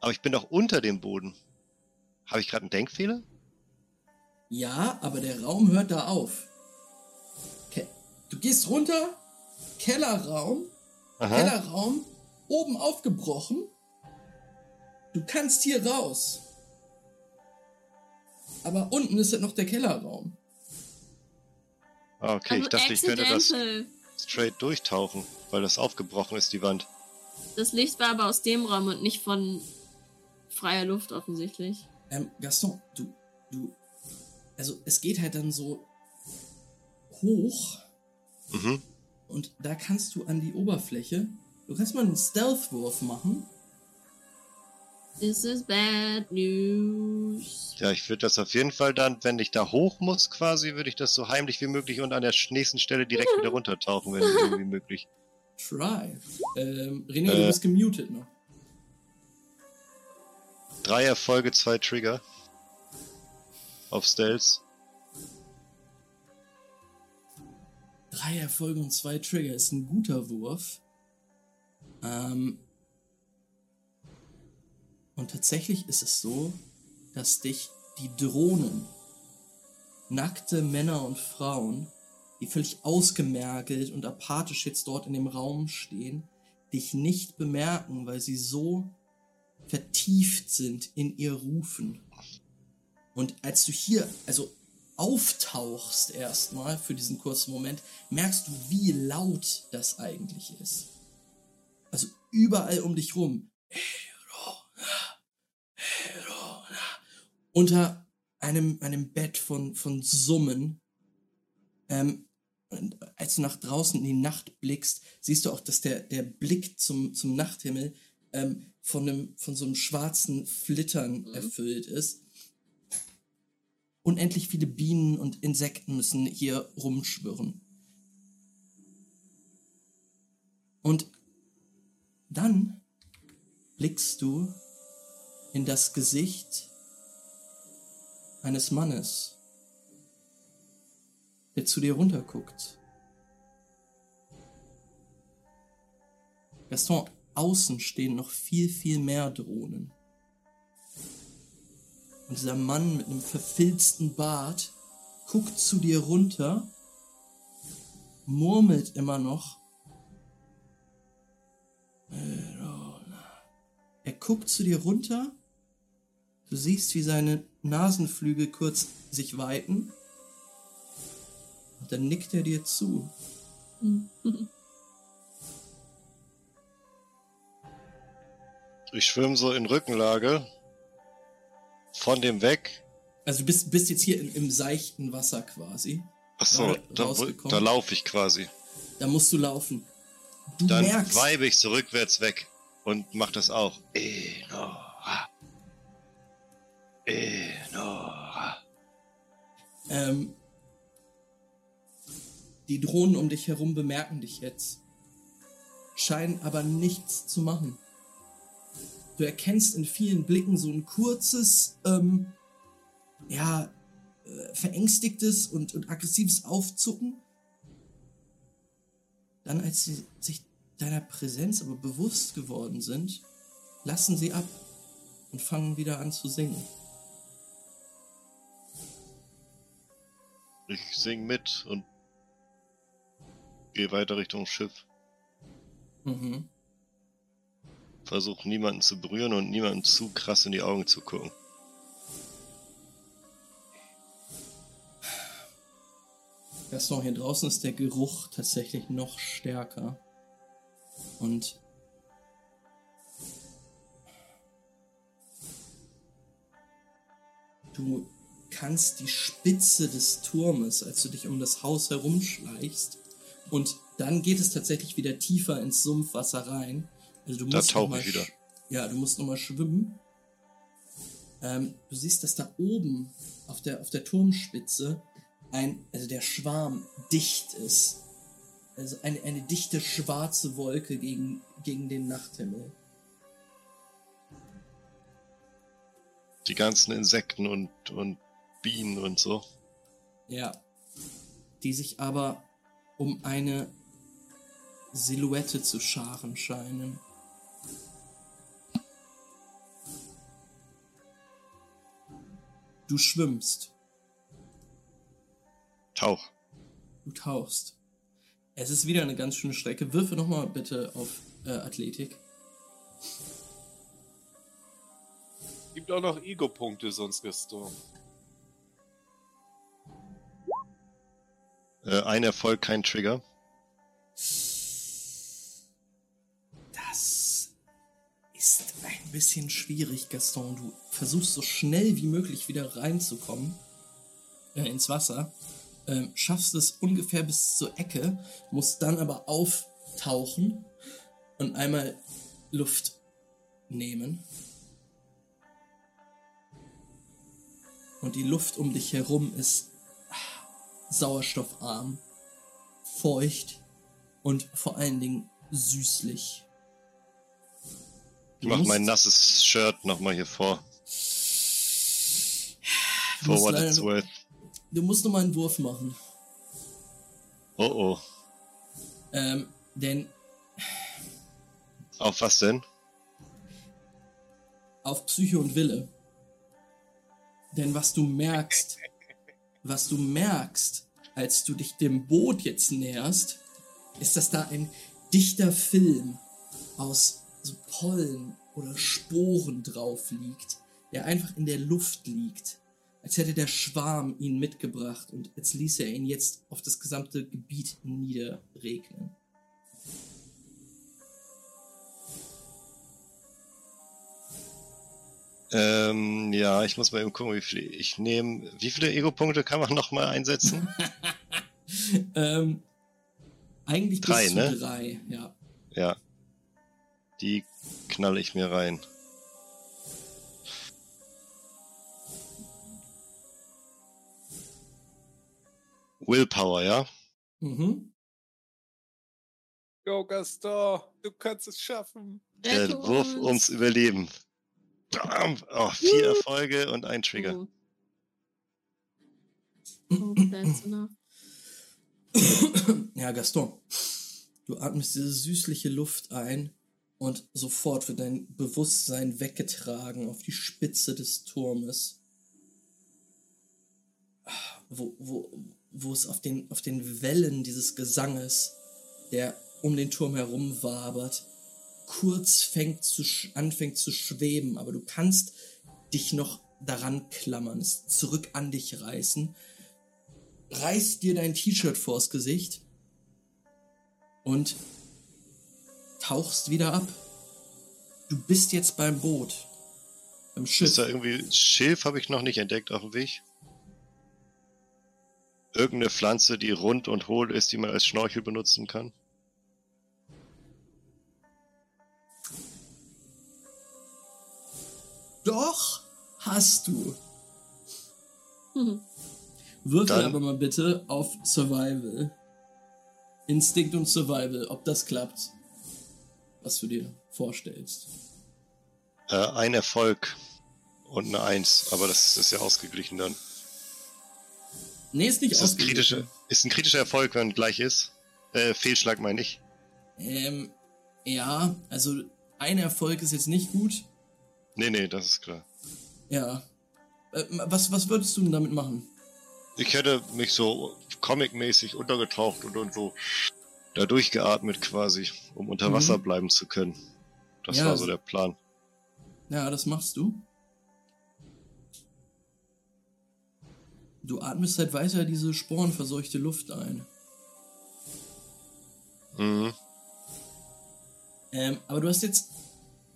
Aber ich bin doch unter dem Boden. Habe ich gerade einen Denkfehler? Ja, aber der Raum hört da auf. Okay. Du gehst runter, Kellerraum, Aha. Kellerraum, oben aufgebrochen. Du kannst hier raus. Aber unten ist halt noch der Kellerraum. Ah, okay, also ich dachte, ich könnte das straight durchtauchen, weil das aufgebrochen ist, die Wand. Das Licht war aber aus dem Raum und nicht von freier Luft offensichtlich. Ähm, Gaston, du, du, also es geht halt dann so hoch. Mhm. Und da kannst du an die Oberfläche, du kannst mal einen Stealth-Wurf machen. This is bad news. Ja, ich würde das auf jeden Fall dann, wenn ich da hoch muss quasi, würde ich das so heimlich wie möglich und an der nächsten Stelle direkt wieder <laughs> runtertauchen, wenn irgendwie möglich. Try. Ähm, René, äh, du bist gemutet noch. Drei Erfolge, zwei Trigger. Auf Stealth. Drei Erfolge und zwei Trigger ist ein guter Wurf. Ähm, und tatsächlich ist es so, dass dich die Drohnen, nackte Männer und Frauen, die völlig ausgemergelt und apathisch jetzt dort in dem Raum stehen, dich nicht bemerken, weil sie so vertieft sind in ihr Rufen. Und als du hier, also auftauchst erstmal für diesen kurzen Moment, merkst du, wie laut das eigentlich ist. Also überall um dich rum unter einem, einem Bett von, von Summen. Ähm, als du nach draußen in die Nacht blickst, siehst du auch, dass der, der Blick zum, zum Nachthimmel ähm, von, einem, von so einem schwarzen Flittern mhm. erfüllt ist. Unendlich viele Bienen und Insekten müssen hier rumschwirren. Und dann blickst du in das Gesicht eines Mannes, der zu dir runterguckt. Gaston, außen stehen noch viel, viel mehr Drohnen. Und dieser Mann mit einem verfilzten Bart guckt zu dir runter murmelt immer noch. Er guckt zu dir runter. Du siehst, wie seine Nasenflügel kurz sich weiten. Und dann nickt er dir zu. Ich schwimme so in Rückenlage. Von dem weg. Also du bist, bist jetzt hier im, im seichten Wasser quasi. Ach so, Gerade da, da laufe ich quasi. Da musst du laufen. Du Dann merkst, weibe ich so rückwärts weg und mach das auch. Enora. Enora. ähm, die Drohnen um dich herum bemerken dich jetzt, scheinen aber nichts zu machen. Du erkennst in vielen Blicken so ein kurzes, ähm, ja, äh, verängstigtes und, und aggressives Aufzucken. Dann, als sie sich deiner Präsenz aber bewusst geworden sind, lassen sie ab und fangen wieder an zu singen. Ich sing mit und gehe weiter Richtung Schiff. Mhm. Versuch niemanden zu berühren und niemanden zu krass in die Augen zu gucken. Gaston, hier draußen ist der Geruch tatsächlich noch stärker. Und du kannst die Spitze des Turmes, als du dich um das Haus herumschleichst, und dann geht es tatsächlich wieder tiefer ins Sumpfwasser rein. Also du Da musst tauche noch mal ich wieder. Ja, du musst nochmal schwimmen. Ähm, du siehst, dass da oben auf der, auf der Turmspitze ein, also der Schwarm dicht ist. Also eine, eine dichte schwarze Wolke gegen, gegen den Nachthimmel. Die ganzen Insekten und, und Bienen und so. Ja. Die sich aber um eine Silhouette zu scharen scheinen. Du schwimmst, Tauch. du tauchst. Es ist wieder eine ganz schöne Strecke. Würfe nochmal bitte auf äh, Athletik. Gibt auch noch Ego-Punkte sonst gestorben. Äh, ein Erfolg, kein Trigger. Das ist ein bisschen schwierig, Gaston. Du versuchst so schnell wie möglich wieder reinzukommen äh, ins Wasser, ähm, schaffst es ungefähr bis zur Ecke, musst dann aber auftauchen und einmal Luft nehmen. Und die Luft um dich herum ist sauerstoffarm, feucht und vor allen Dingen süßlich. Ich mach mein nasses Shirt nochmal hier vor. du For leider it's worth. Du musst noch mal einen Wurf machen. Oh oh. Ähm, denn Auf was denn? auf Psyche und Wille. Denn was du merkst, was du merkst, als du dich dem Boot jetzt näherst, ist, dass da ein dichter Film aus so Pollen oder Sporen drauf liegt, der einfach in der Luft liegt, als hätte der Schwarm ihn mitgebracht und als ließe er ihn jetzt auf das gesamte Gebiet niederregnen. Ähm, ja, ich muss mal eben gucken, wie viele ich nehme. Wie viele Ego-Punkte kann man nochmal einsetzen? <laughs> Ähm, eigentlich Drei, bis ne? drei, ja. ja. Die knalle ich mir rein. Willpower, ja? Mhm. Go, Gaston, du kannst es schaffen. Der Wurf uns. ums Überleben. Bam! Oh, vier Erfolge und ein Trigger. Oh. Oh, that's enough. Ja, Gaston, du atmest diese süßliche Luft ein und sofort wird dein Bewusstsein weggetragen auf die Spitze des Turmes. Wo, wo, wo es auf den, auf den Wellen dieses Gesanges, der um den Turm herum wabert, kurz fängt zu, anfängt zu schweben, aber du kannst dich noch daran klammern, es zurück an dich reißen, reißt dir dein T-Shirt vors Gesicht und tauchst wieder ab. Du bist jetzt beim Boot, beim Schiff. Ist da irgendwie Schilf habe ich noch nicht entdeckt auf dem Weg. Irgendeine Pflanze, die rund und hohl ist, die man als Schnorchel benutzen kann. Doch, hast du. Mhm. Würfel aber mal bitte auf Survival. Instinkt und Survival, ob das klappt. Was du dir vorstellst. Äh, ein Erfolg und eine Eins, aber das ist ja ausgeglichen dann. Nee, ist nicht Ist, ausgeglichen. kritische, ist ein kritischer Erfolg, wenn gleich ist. Äh, Fehlschlag meine ich. Ähm, ja, also ein Erfolg ist jetzt nicht gut. Nee, nee, das ist klar. Ja. Äh, was, was würdest du denn damit machen? Ich hätte mich so comic-mäßig untergetaucht und, und so da durchgeatmet quasi, um unter Mhm. Wasser bleiben zu können. Das Ja, war so der Plan. Ja, das machst du. Du atmest halt weiter diese sporenverseuchte Luft ein. Mhm. Ähm, aber du hast jetzt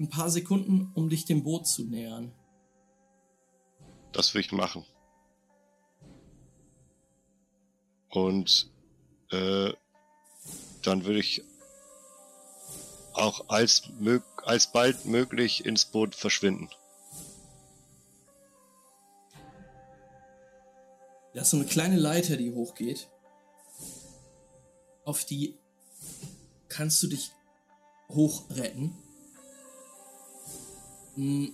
ein paar Sekunden, um dich dem Boot zu nähern. Das will ich machen. Und äh, dann würde ich auch als, mög alsbald möglich ins Boot verschwinden. Da ist so eine kleine Leiter, die hochgeht. Auf die kannst du dich hochretten. Hm,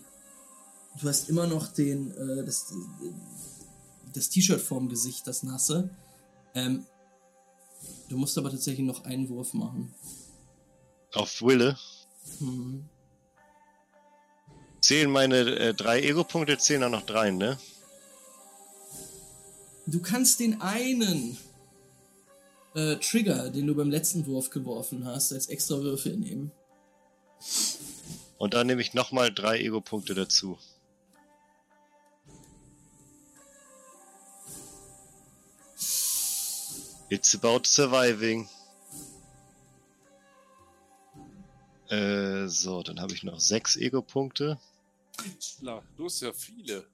Du hast immer noch den, äh, das, das T-Shirt vorm Gesicht, das nasse. Ähm, du musst aber tatsächlich noch einen Wurf machen. Auf Wille Mhm. zählen meine äh, drei Ego-Punkte, zählen auch noch drei, ne? Du kannst den einen äh, Trigger, den du beim letzten Wurf geworfen hast, als extra Würfel nehmen. Und dann nehme ich nochmal drei Ego-Punkte dazu. It's about surviving. Äh, so, dann habe ich noch sechs Ego-Punkte. Du hast ja viele.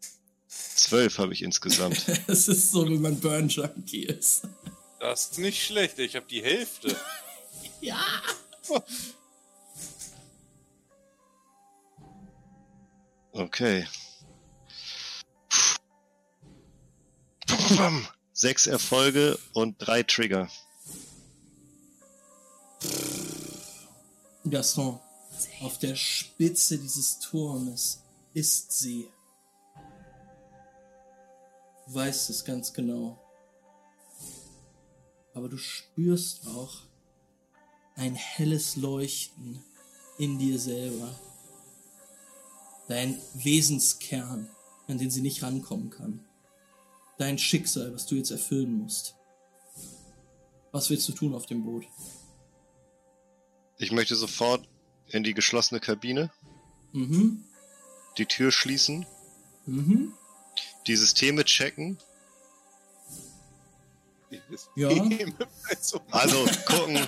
Zwölf habe ich insgesamt. <laughs> Es ist so, wenn man Burn Junkie ist. Das ist nicht schlecht. Ich habe die Hälfte. <laughs> Ja! <laughs> Okay. Sechs Erfolge und drei Trigger. Gaston, auf der Spitze dieses Turmes ist sie. Du weißt es ganz genau. Aber du spürst auch ein helles Leuchten in dir selber. Dein Wesenskern, an den sie nicht rankommen kann. Dein Schicksal, was du jetzt erfüllen musst. Was willst du tun auf dem Boot? Ich möchte sofort in die geschlossene Kabine, Mhm. die Tür schließen, Mhm. die Systeme checken, Ja. Also, also <laughs> gucken,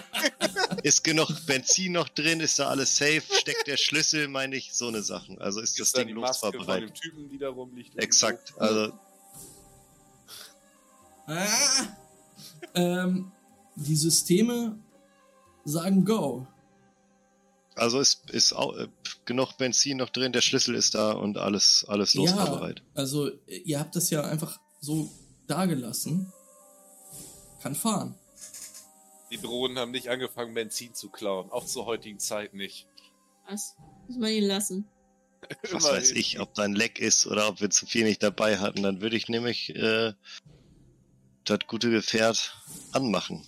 ist genug Benzin noch drin, ist da alles safe, steckt der Schlüssel, meine ich, so eine Sachen. Also ist das ist da Ding die Maske von losfahrbereit. dem Typen, die da rumliegt. Exakt, also Ah! ähm, die Systeme sagen Go. Also ist, ist auch, äh, genug Benzin noch drin, der Schlüssel ist da und alles, alles losfahrbereit. also ihr habt das ja einfach so dagelassen. Kann fahren. Die Drohnen haben nicht angefangen, Benzin zu klauen. Auch zur heutigen Zeit nicht. Was? Muss man ihn lassen. <laughs> Was weiß ich, ob da ein Leck ist oder ob wir zu viel nicht dabei hatten, dann würde ich nämlich äh, das gute Gefährt anmachen.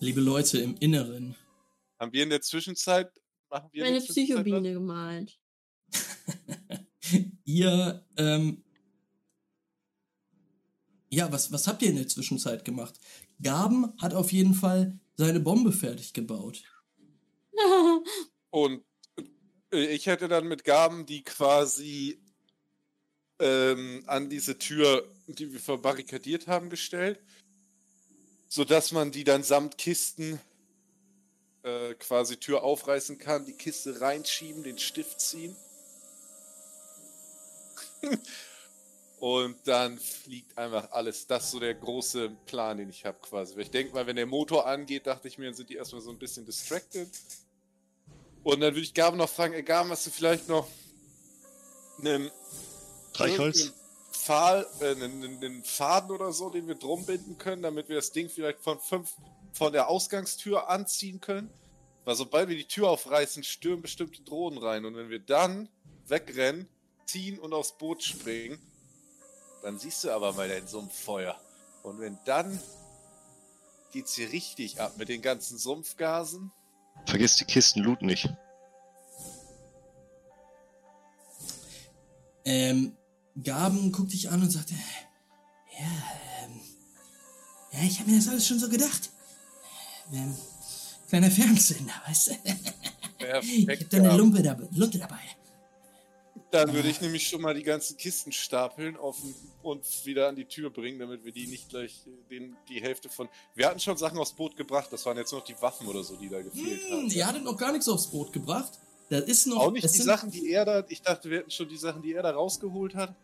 Liebe Leute im Inneren, Haben wir in der Zwischenzeit. Machen wir in Meine Psychobiene gemalt. <laughs> Ihr, ähm, ja, was, was habt ihr in der Zwischenzeit gemacht? Gaben hat auf jeden Fall seine Bombe fertig gebaut. <laughs> Und äh, ich hätte dann mit Gaben die quasi ähm, an diese Tür, die wir verbarrikadiert haben, gestellt, sodass man die dann samt Kisten äh, quasi Tür aufreißen kann, die Kiste reinschieben, den Stift ziehen. Und dann fliegt einfach alles. Das ist so der große Plan, den ich habe quasi. Weil ich denke mal, wenn der Motor angeht, dachte ich mir, dann sind die erstmal so ein bisschen distracted. Und dann würde ich Gaben noch fragen, ey Gaben, hast du vielleicht noch einen Streichholz? Pfahl, äh, einen, einen Faden oder so, den wir drum binden können, damit wir das Ding vielleicht von fünf von der Ausgangstür anziehen können. Weil sobald wir die Tür aufreißen, stürmen bestimmte Drohnen rein. Und wenn wir dann wegrennen, ziehen und aufs Boot springen, dann siehst du aber mal dein Sumpffeuer. Und wenn dann geht's hier richtig ab mit den ganzen Sumpfgasen. Vergiss die Kisten Loot nicht. Ähm, Gaben guckt dich an und sagt, äh, ja, ähm, ja, ich habe mir das alles schon so gedacht. Ähm, kleiner Fernsehsender, weißt du? <laughs> ich hab da eine. Lumpe dabei, Lunte dabei. Dann würde ich nämlich schon mal die ganzen Kisten stapeln auf und wieder an die Tür bringen, damit wir die nicht gleich den, die Hälfte von. Wir hatten schon Sachen aufs Boot gebracht, das waren jetzt noch die Waffen oder so, die da gefehlt Hm, haben. ihr hattet noch gar nichts aufs Boot gebracht. Da ist noch. Auch nicht die sind- Sachen, die er da. Ich dachte, wir hätten schon die Sachen, die er da rausgeholt hat.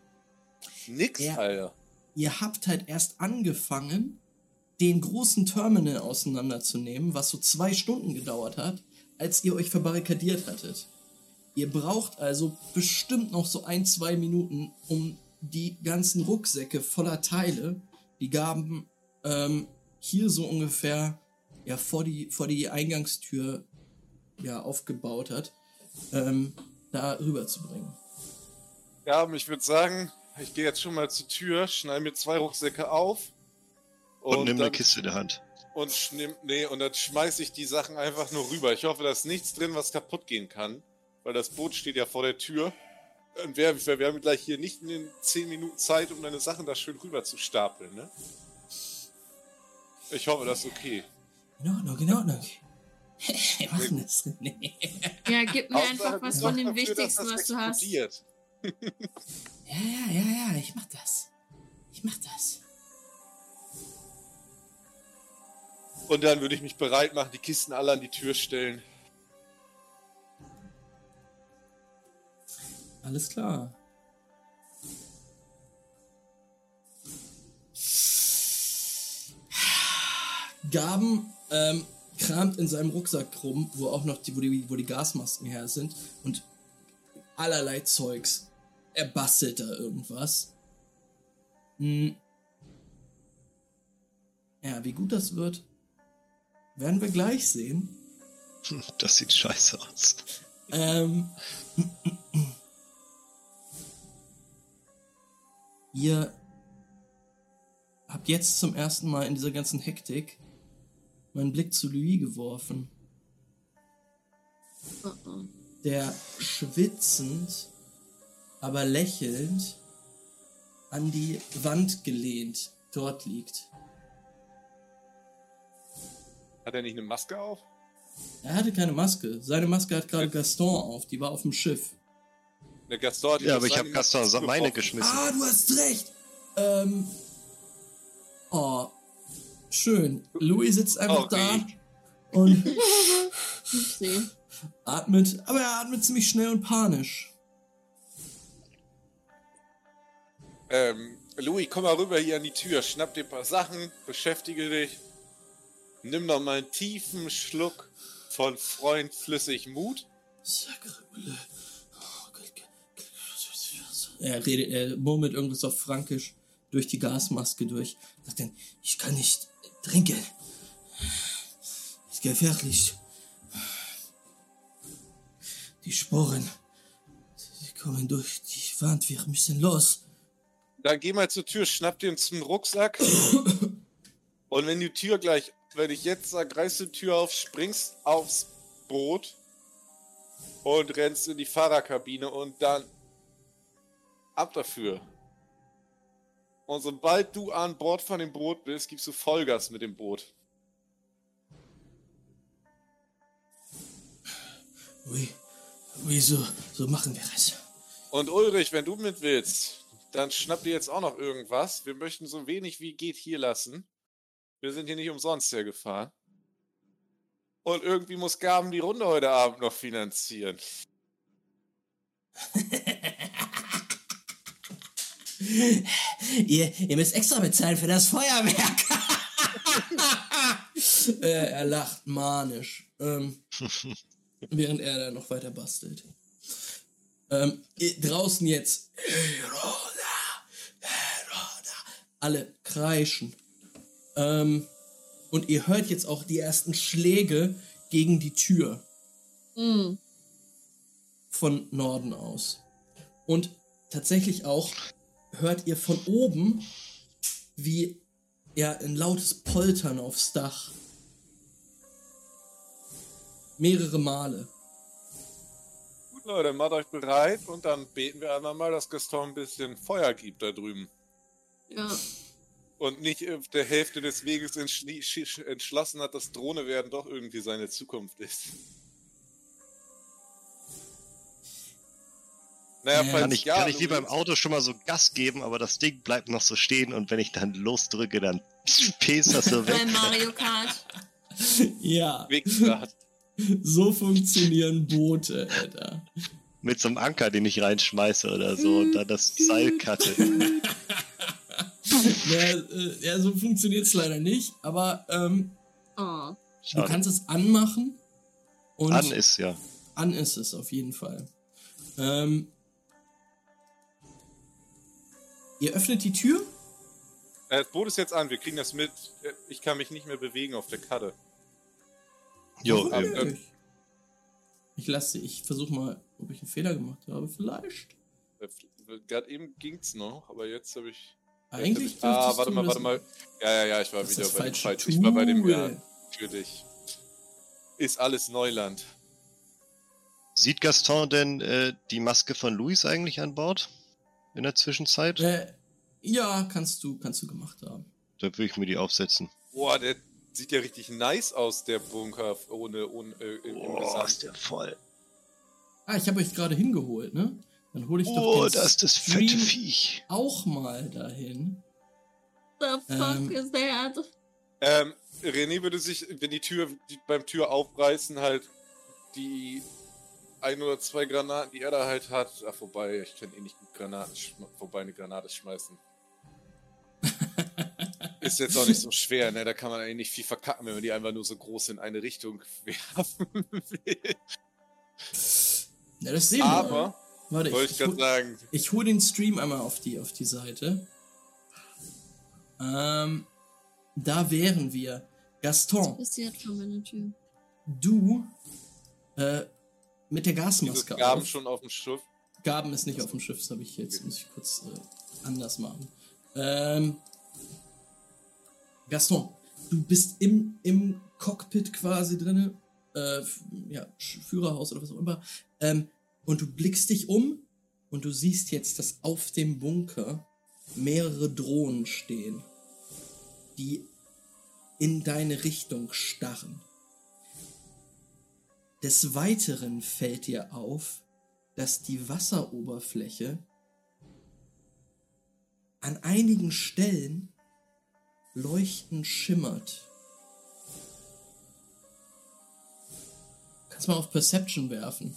Nix, Ja. Alter. Ihr habt halt erst angefangen, den großen Terminal auseinanderzunehmen, was so zwei Stunden gedauert hat, als ihr euch verbarrikadiert hattet. Ihr braucht also bestimmt noch so ein, zwei Minuten, um die ganzen Rucksäcke voller Teile, die Gaben ähm, hier so ungefähr ja, vor, die, vor die Eingangstür ja, aufgebaut hat, ähm, da rüberzubringen. Ja, aber ich würde sagen, ich gehe jetzt schon mal zur Tür, schneide mir zwei Rucksäcke auf. Und, nimm eine dann, Kiste in der Hand. Und schnimm, nee, und dann schmeiße ich die Sachen einfach nur rüber. Ich hoffe, da ist nichts drin, was kaputt gehen kann. Weil das Boot steht ja vor der Tür. Und wir, wir, wir haben gleich hier nicht in den 10 Minuten Zeit, um deine Sachen da schön rüber zu stapeln, ne? Ich hoffe, das ist okay. In Ordnung, in Ordnung. <laughs> Wir machen das. Nee. Ja, gib mir einfach was von dem dafür, Wichtigsten, was du hast. Ja, ja, ja, ja, ich mach das. Ich mach das. Und dann würde ich mich bereit machen, die Kisten alle an die Tür stellen. Alles klar. Gaben ähm, kramt in seinem Rucksack rum, wo auch noch die, wo die, wo die Gasmasken her sind und allerlei Zeugs. Er bastelt da irgendwas. Hm. Ja, wie gut das wird, werden wir gleich sehen. <laughs> Das sieht scheiße aus. Ähm, <laughs> ihr habt jetzt zum ersten Mal in dieser ganzen Hektik meinen Blick zu Louis geworfen, Oh, oh. der schwitzend, aber lächelnd an die Wand gelehnt dort liegt. Hat er nicht eine Maske auf? Er hatte keine Maske. Seine Maske hat gerade Gaston auf, die war auf dem Schiff. Der Gaston hat Ja, aber ich habe Gaston Maske meine geschmissen. Ah, du hast recht. Ähm. Oh. Schön. Louis sitzt einfach da und <laughs> Upsi. atmet, aber er atmet ziemlich schnell und panisch. Ähm, Louis, komm mal rüber hier an die Tür, schnapp dir ein paar Sachen, beschäftige dich. Nimm noch mal einen tiefen Schluck von Freund flüssig Mut. Sacrebleu. Er redet, er murmelt irgendwas auf Frankisch durch die Gasmaske durch. Sagt dann, ich kann nicht trinken. Ist gefährlich. Die Sporen, sie kommen durch die Wand. Wir müssen los. Dann geh mal zur Tür, schnapp dir einen Rucksack. Und wenn die Tür gleich, wenn ich jetzt sag, reißt die Tür auf, springst aufs Boot und rennst in die Fahrerkabine und dann ab dafür. Und sobald du an Bord von dem Boot bist, gibst du Vollgas mit dem Boot. Ui, wieso, so machen wir es. Und Ulrich, wenn du mit willst, dann schnapp dir jetzt auch noch irgendwas. Wir möchten so wenig wie geht hier lassen. Wir sind hier nicht umsonst hergefahren. Und irgendwie muss Gaben die Runde heute Abend noch finanzieren. <laughs> <laughs> Ihr, ihr müsst extra bezahlen für das Feuerwerk. <laughs> äh, er lacht manisch, ähm, <laughs> während er da noch weiter bastelt. Ähm, draußen jetzt. Alle kreischen. Ähm, und ihr hört jetzt auch die ersten Schläge gegen die Tür Mm. von Norden aus. Und tatsächlich auch hört ihr von oben, wie ja, ein lautes Poltern aufs Dach. Mehrere Male. Gut, Leute, macht euch bereit und dann beten wir einmal mal, dass Gaston ein bisschen Feuer gibt da drüben. Ja. Und nicht auf der Hälfte des Weges entschlossen hat, dass Drohne werden doch irgendwie seine Zukunft ist. Naja, Ja. falls Kann ich, ja, kann ich wie Luis, beim Auto schon mal so Gas geben, aber das Ding bleibt noch so stehen und wenn ich dann losdrücke, dann <laughs> pest das so weg. Bei Mario Kart. Ja, so funktionieren Boote, Alter. Mit so einem Anker, den ich reinschmeiße oder so und dann das Seil cutte. <laughs> Ja, äh, ja so funktioniert es leider nicht, aber ähm, Oh. du kannst es anmachen. Und An ist ja. An ist es auf jeden Fall. Ähm, ihr öffnet die Tür. Äh, Das Boot ist jetzt an, wir kriegen das mit. Äh, Ich kann mich nicht mehr bewegen auf der Karte. Jo, ähm? Ich lasse, ich versuche mal, ob ich einen Fehler gemacht habe. Vielleicht. Äh, Gerade eben ging's noch, aber jetzt habe ich. Eigentlich. Ah, dürftest warte du mal, warte mal. Ja, ja, ja, ich war wieder bei dem falschen. Ich war bei dem. Ja, dich. Ist alles Neuland. sieht Gaston denn äh, die Maske von Luis eigentlich an Bord? In der Zwischenzeit? Äh, ja, kannst du, kannst du gemacht haben. Da würde ich mir die aufsetzen. Boah, der sieht ja richtig nice aus, der Bunker ohne, ohne äh, im Sand. der voll. Ah, ich habe euch gerade hingeholt, ne? Dann hole ich Oh, doch den das ist das fette Stream Viech. auch mal dahin. The fuck Ähm. is that? Ähm, René würde sich, wenn die Tür die, beim Tür aufreißen, halt die ein oder zwei Granaten, die er da halt hat. Ach, vorbei, ich kann eh nicht gut Granaten, vorbei eine Granate schmeißen. <laughs> Ist jetzt auch nicht so schwer, ne? Da kann man eigentlich nicht viel verkacken, wenn man die einfach nur so groß in eine Richtung <laughs> werfen will. Ja, das sehen wir. Aber, Warte, wollte ich, ich ich, gerade hol, sagen, ich hole den Stream einmal auf die, auf die Seite. Ähm, da wären wir. Gaston, du äh, mit der Gasmaske Gaben auf. schon auf dem Schiff. Gaben ist nicht auf dem Schiff, das habe ich jetzt, muss ich kurz äh, anders machen. Ähm, Gaston, du bist im, im Cockpit quasi drinne, äh, ja, Führerhaus oder was auch immer, ähm, und du blickst dich um und du siehst jetzt, dass auf dem Bunker mehrere Drohnen stehen, die in deine Richtung starren. Des Weiteren fällt dir auf, dass die Wasseroberfläche an einigen Stellen leuchtend schimmert. Kannst mal auf Perception werfen.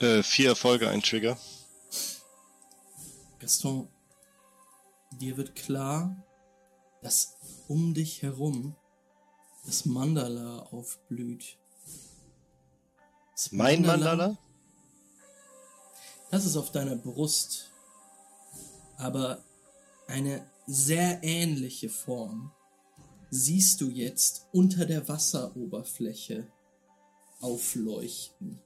Äh, vier Erfolge, ein Trigger. Gaston, dir wird klar, dass um dich herum das Mandala aufblüht. Das Mein Mandala? Das ist auf deiner Brust. Aber eine sehr ähnliche Form siehst du jetzt unter der Wasseroberfläche aufleuchten.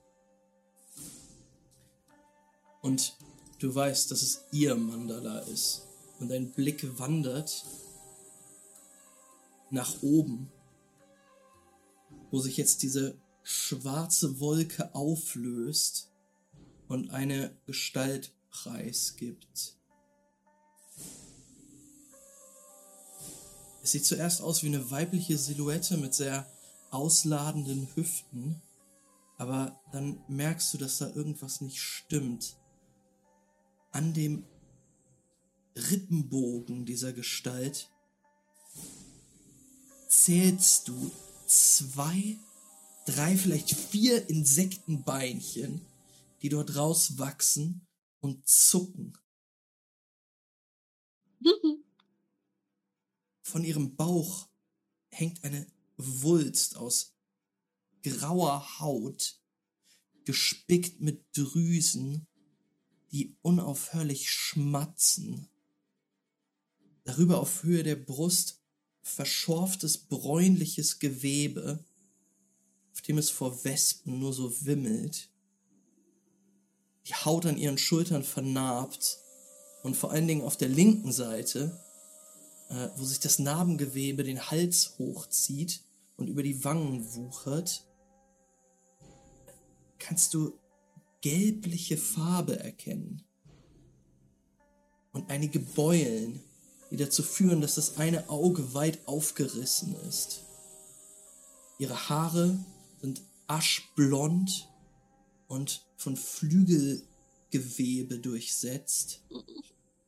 Und Du weißt, dass es ihr Mandala ist. Und dein Blick wandert nach oben, wo sich jetzt diese schwarze Wolke auflöst und eine Gestalt preisgibt. Es sieht zuerst aus wie eine weibliche Silhouette mit sehr ausladenden Hüften, aber dann merkst du, dass da irgendwas nicht stimmt. An dem Rippenbogen dieser Gestalt zählst du zwei, drei, vielleicht vier Insektenbeinchen, die dort rauswachsen und zucken. <laughs> Von ihrem Bauch hängt eine Wulst aus grauer Haut, gespickt mit Drüsen, die unaufhörlich schmatzen. Darüber auf Höhe der Brust verschorftes bräunliches Gewebe, auf dem es vor Wespen nur so wimmelt. Die Haut an ihren Schultern vernarbt und vor allen Dingen auf der linken Seite, äh, wo sich das Narbengewebe den Hals hochzieht und über die Wangen wuchert, kannst du gelbliche Farbe erkennen. Und einige Beulen, die dazu führen, dass das eine Auge weit aufgerissen ist. Ihre Haare sind aschblond und von Flügelgewebe durchsetzt.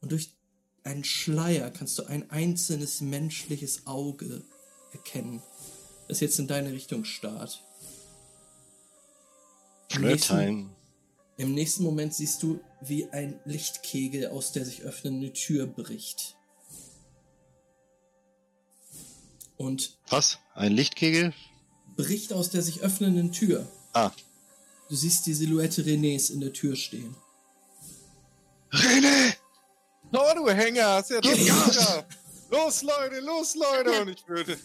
Und durch einen Schleier kannst du ein einzelnes menschliches Auge erkennen, das jetzt in deine Richtung starrt. Flirttime. Im nächsten Moment siehst du, wie ein Lichtkegel aus der sich öffnende Tür bricht. Und Was? Ein Lichtkegel? bricht aus der sich öffnenden Tür. Ah. Du siehst die Silhouette Renés in der Tür stehen. René! Oh, du Hänger, hast ja doch wieder. Los, Leute, los, Leute. Und ich würde.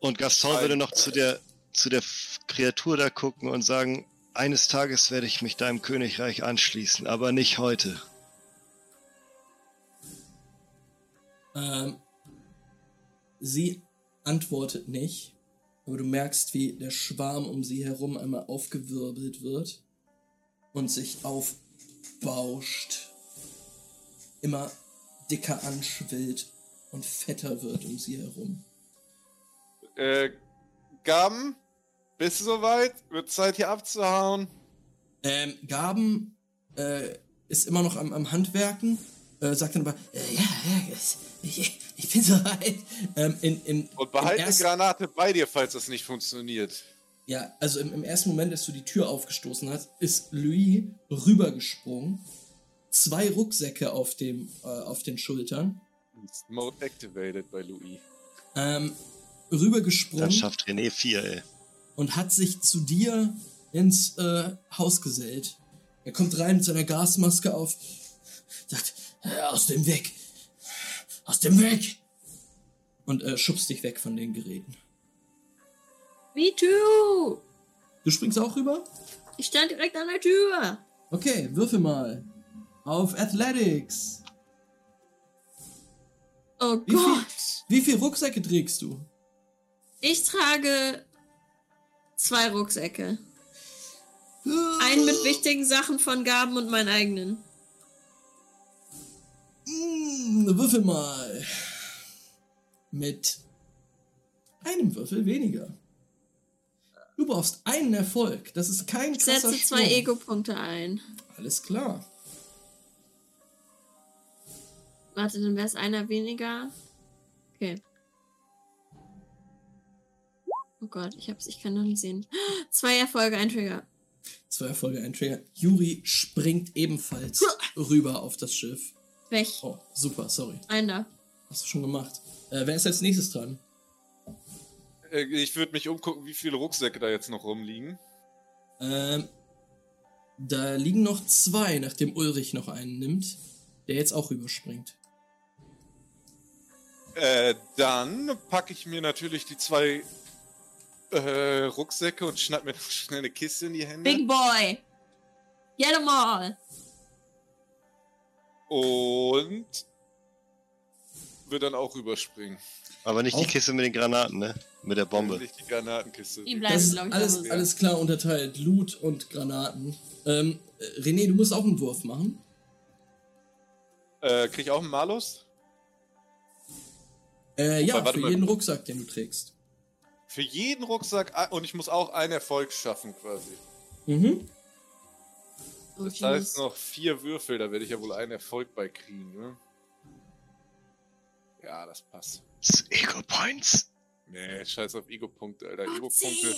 Und Gaston Nein. würde noch zu der, zu der Kreatur da gucken und sagen, eines Tages werde ich mich deinem Königreich anschließen, aber nicht heute. Ähm, sie antwortet nicht, aber du merkst, wie der Schwarm um sie herum einmal aufgewirbelt wird und sich aufbauscht, immer dicker anschwillt und fetter wird um sie herum. Äh, Gaben, bist du soweit? Wird Zeit hier abzuhauen? Ähm, Gaben äh, ist immer noch am, am Handwerken, äh, sagt dann aber, äh, ja, ja, ich, ich bin <laughs> soweit. Ähm, in, im, Und behalte eine Granate bei dir, falls das nicht funktioniert. Ja, also im, im ersten Moment, als du die Tür aufgestoßen hast, ist Louis rübergesprungen. Zwei Rucksäcke auf, dem, äh, auf den Schultern. Mode activated bei Louis. Ähm, Dann rübergesprungen schafft René vier, ey. Und hat sich zu dir ins äh, Haus gesellt. Er kommt rein mit seiner Gasmaske auf, sagt, "Äh, aus dem Weg, aus dem Weg. Und äh, schubst dich weg von den Geräten. Me too! Du springst auch rüber? Ich stand direkt an der Tür. Okay, würfel mal. Auf Athletics. Oh Wie viel, Gott. wie viel Rucksäcke trägst du? Ich trage zwei Rucksäcke. Einen mit wichtigen Sachen von Gaben und meinen eigenen. Mm, würfel mal. Mit einem Würfel weniger. Du brauchst einen Erfolg. Das ist kein Ich krasser setze zwei. Ego-Punkte ein. Alles klar. Warte, dann wäre es einer weniger. Okay. Gott, ich hab's, ich kann noch nicht sehen. <gasps> Zwei Erfolge, ein Trigger. Zwei Erfolge, ein Trigger. Yuri springt ebenfalls rüber auf das Schiff. Weg. Oh, super, sorry. Einer. Hast du schon gemacht. Äh, wer ist als nächstes dran? Äh, ich würde mich umgucken, wie viele Rucksäcke da jetzt noch rumliegen. Ähm, da liegen noch zwei, nachdem Ulrich noch einen nimmt, der jetzt auch rüberspringt. Äh, dann packe ich mir natürlich die zwei äh, Rucksäcke und schnapp mir noch <laughs> schnell eine Kiste in die Hände. Big Boy. Get 'em all. Und wird dann auch rüberspringen. Aber nicht die Auch- Kiste mit den Granaten, ne? Mit der Bombe. Nicht die Granatenkiste. Die Das bleiben, ich, alles, sie alles klar unterteilt. Loot und Granaten. Ähm, äh, René, du musst auch einen Wurf machen. Äh, krieg ich auch einen Malus? Äh, ja, Wobei, für mal. jeden Rucksack, den du trägst. Für jeden Rucksack ein- und ich muss auch einen Erfolg schaffen quasi. Mhm. Das viel heißt noch vier Würfel, da werde ich ja wohl einen Erfolg bei kriegen, ne? Ja, das passt. Ego Points. Nee, scheiß auf Ego-Punkte, Alter. Ego-Punkte.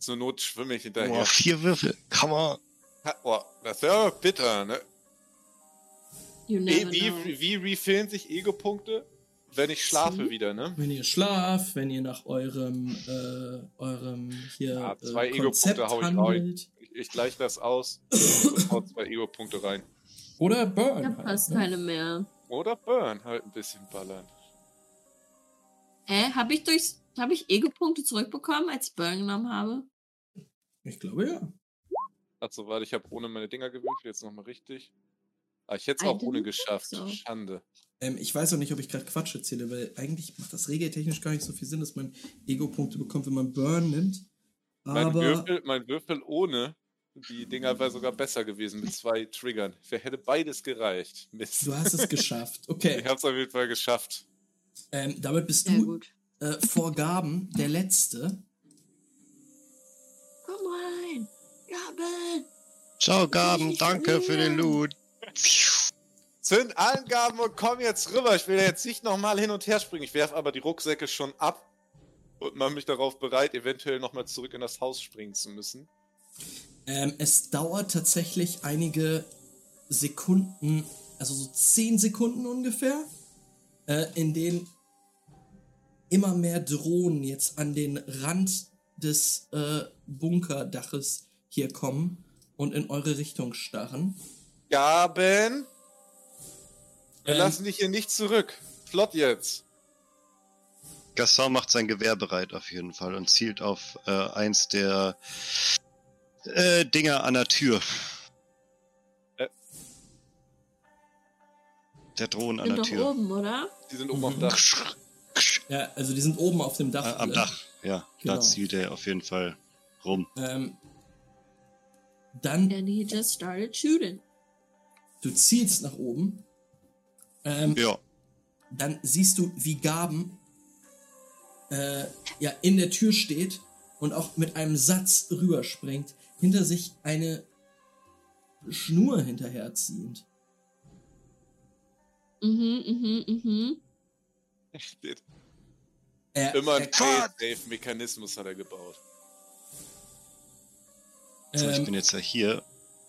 Zur Not schwimme ich Oh, hinterher. vier Würfel. Come on. Ha, oh, das wäre aber bitter, ne? You Wie, never know. wie, wie refillen sich Ego-Punkte? Wenn ich schlafe Sie? wieder, ne? Wenn ihr schlaft, wenn ihr nach eurem, äh, eurem hier Ja, zwei äh, Ego-Punkte Konzept hau ich handelt. Ich, ich gleiche das aus <coughs> und hau zwei Ego-Punkte rein. Oder Burn. Da halt, passt ne? keine mehr. Oder Burn, halt ein bisschen ballern. Hä? Habe ich durchs. Habe ich Ego-Punkte zurückbekommen, als ich Burn genommen habe? Ich glaube ja. Achso, warte, ich habe ohne meine Dinger gewürfelt, jetzt nochmal richtig. Ah, ich hätte es auch ohne geschafft. so. Schande. Ähm, ich weiß auch nicht, ob ich gerade Quatsch erzähle, weil eigentlich macht das regeltechnisch gar nicht so viel Sinn, dass man Ego-Punkte bekommt, wenn man Burn nimmt. Mein Aber Würfel, mein Würfel ohne die Dinger wäre sogar besser gewesen mit zwei Triggern. Wer hätte beides gereicht? Mist. du hast es <laughs> geschafft. Okay, Ich habe es auf jeden Fall geschafft. ähm, damit bist Sehr du gut. äh, vor Gaben der Letzte. Komm rein. Gaben. Ciao, Gaben. Danke für den Loot. <laughs> Zünd Angaben und komm jetzt rüber. Ich will jetzt nicht nochmal hin und her springen. Ich werfe aber die Rucksäcke schon ab und mache mich darauf bereit, eventuell nochmal zurück in das Haus springen zu müssen. Ähm, es dauert tatsächlich einige Sekunden, also so 10 Sekunden ungefähr, äh, in denen immer mehr Drohnen jetzt an den Rand des äh, Bunkerdaches hier kommen und in eure Richtung starren. Gaben, wir Ähm, lassen dich hier nicht zurück. Flott jetzt. Gaston macht sein Gewehr bereit auf jeden Fall und zielt auf äh, eins der äh, Dinger an der Tür. Äh. Der Drohnen an Sind der doch Tür. oben, oder? Die sind oben auf dem Mhm. Dach. Ja, also die sind oben auf dem Dach. Äh, am. Dach, ja. Genau. Da zielt er auf jeden Fall rum. Ähm, dann, And he just started shooting. du zielst nach oben. Ähm, Ja. dann siehst du, wie Gaben äh, ja, in der Tür steht und auch mit einem Satz rüberspringt, hinter sich eine Schnur hinterherziehend. Mhm, mhm, mhm. Steht. Er, Immer er, ein Safe-Mechanismus hat er gebaut. So, ich ähm, bin jetzt ja hier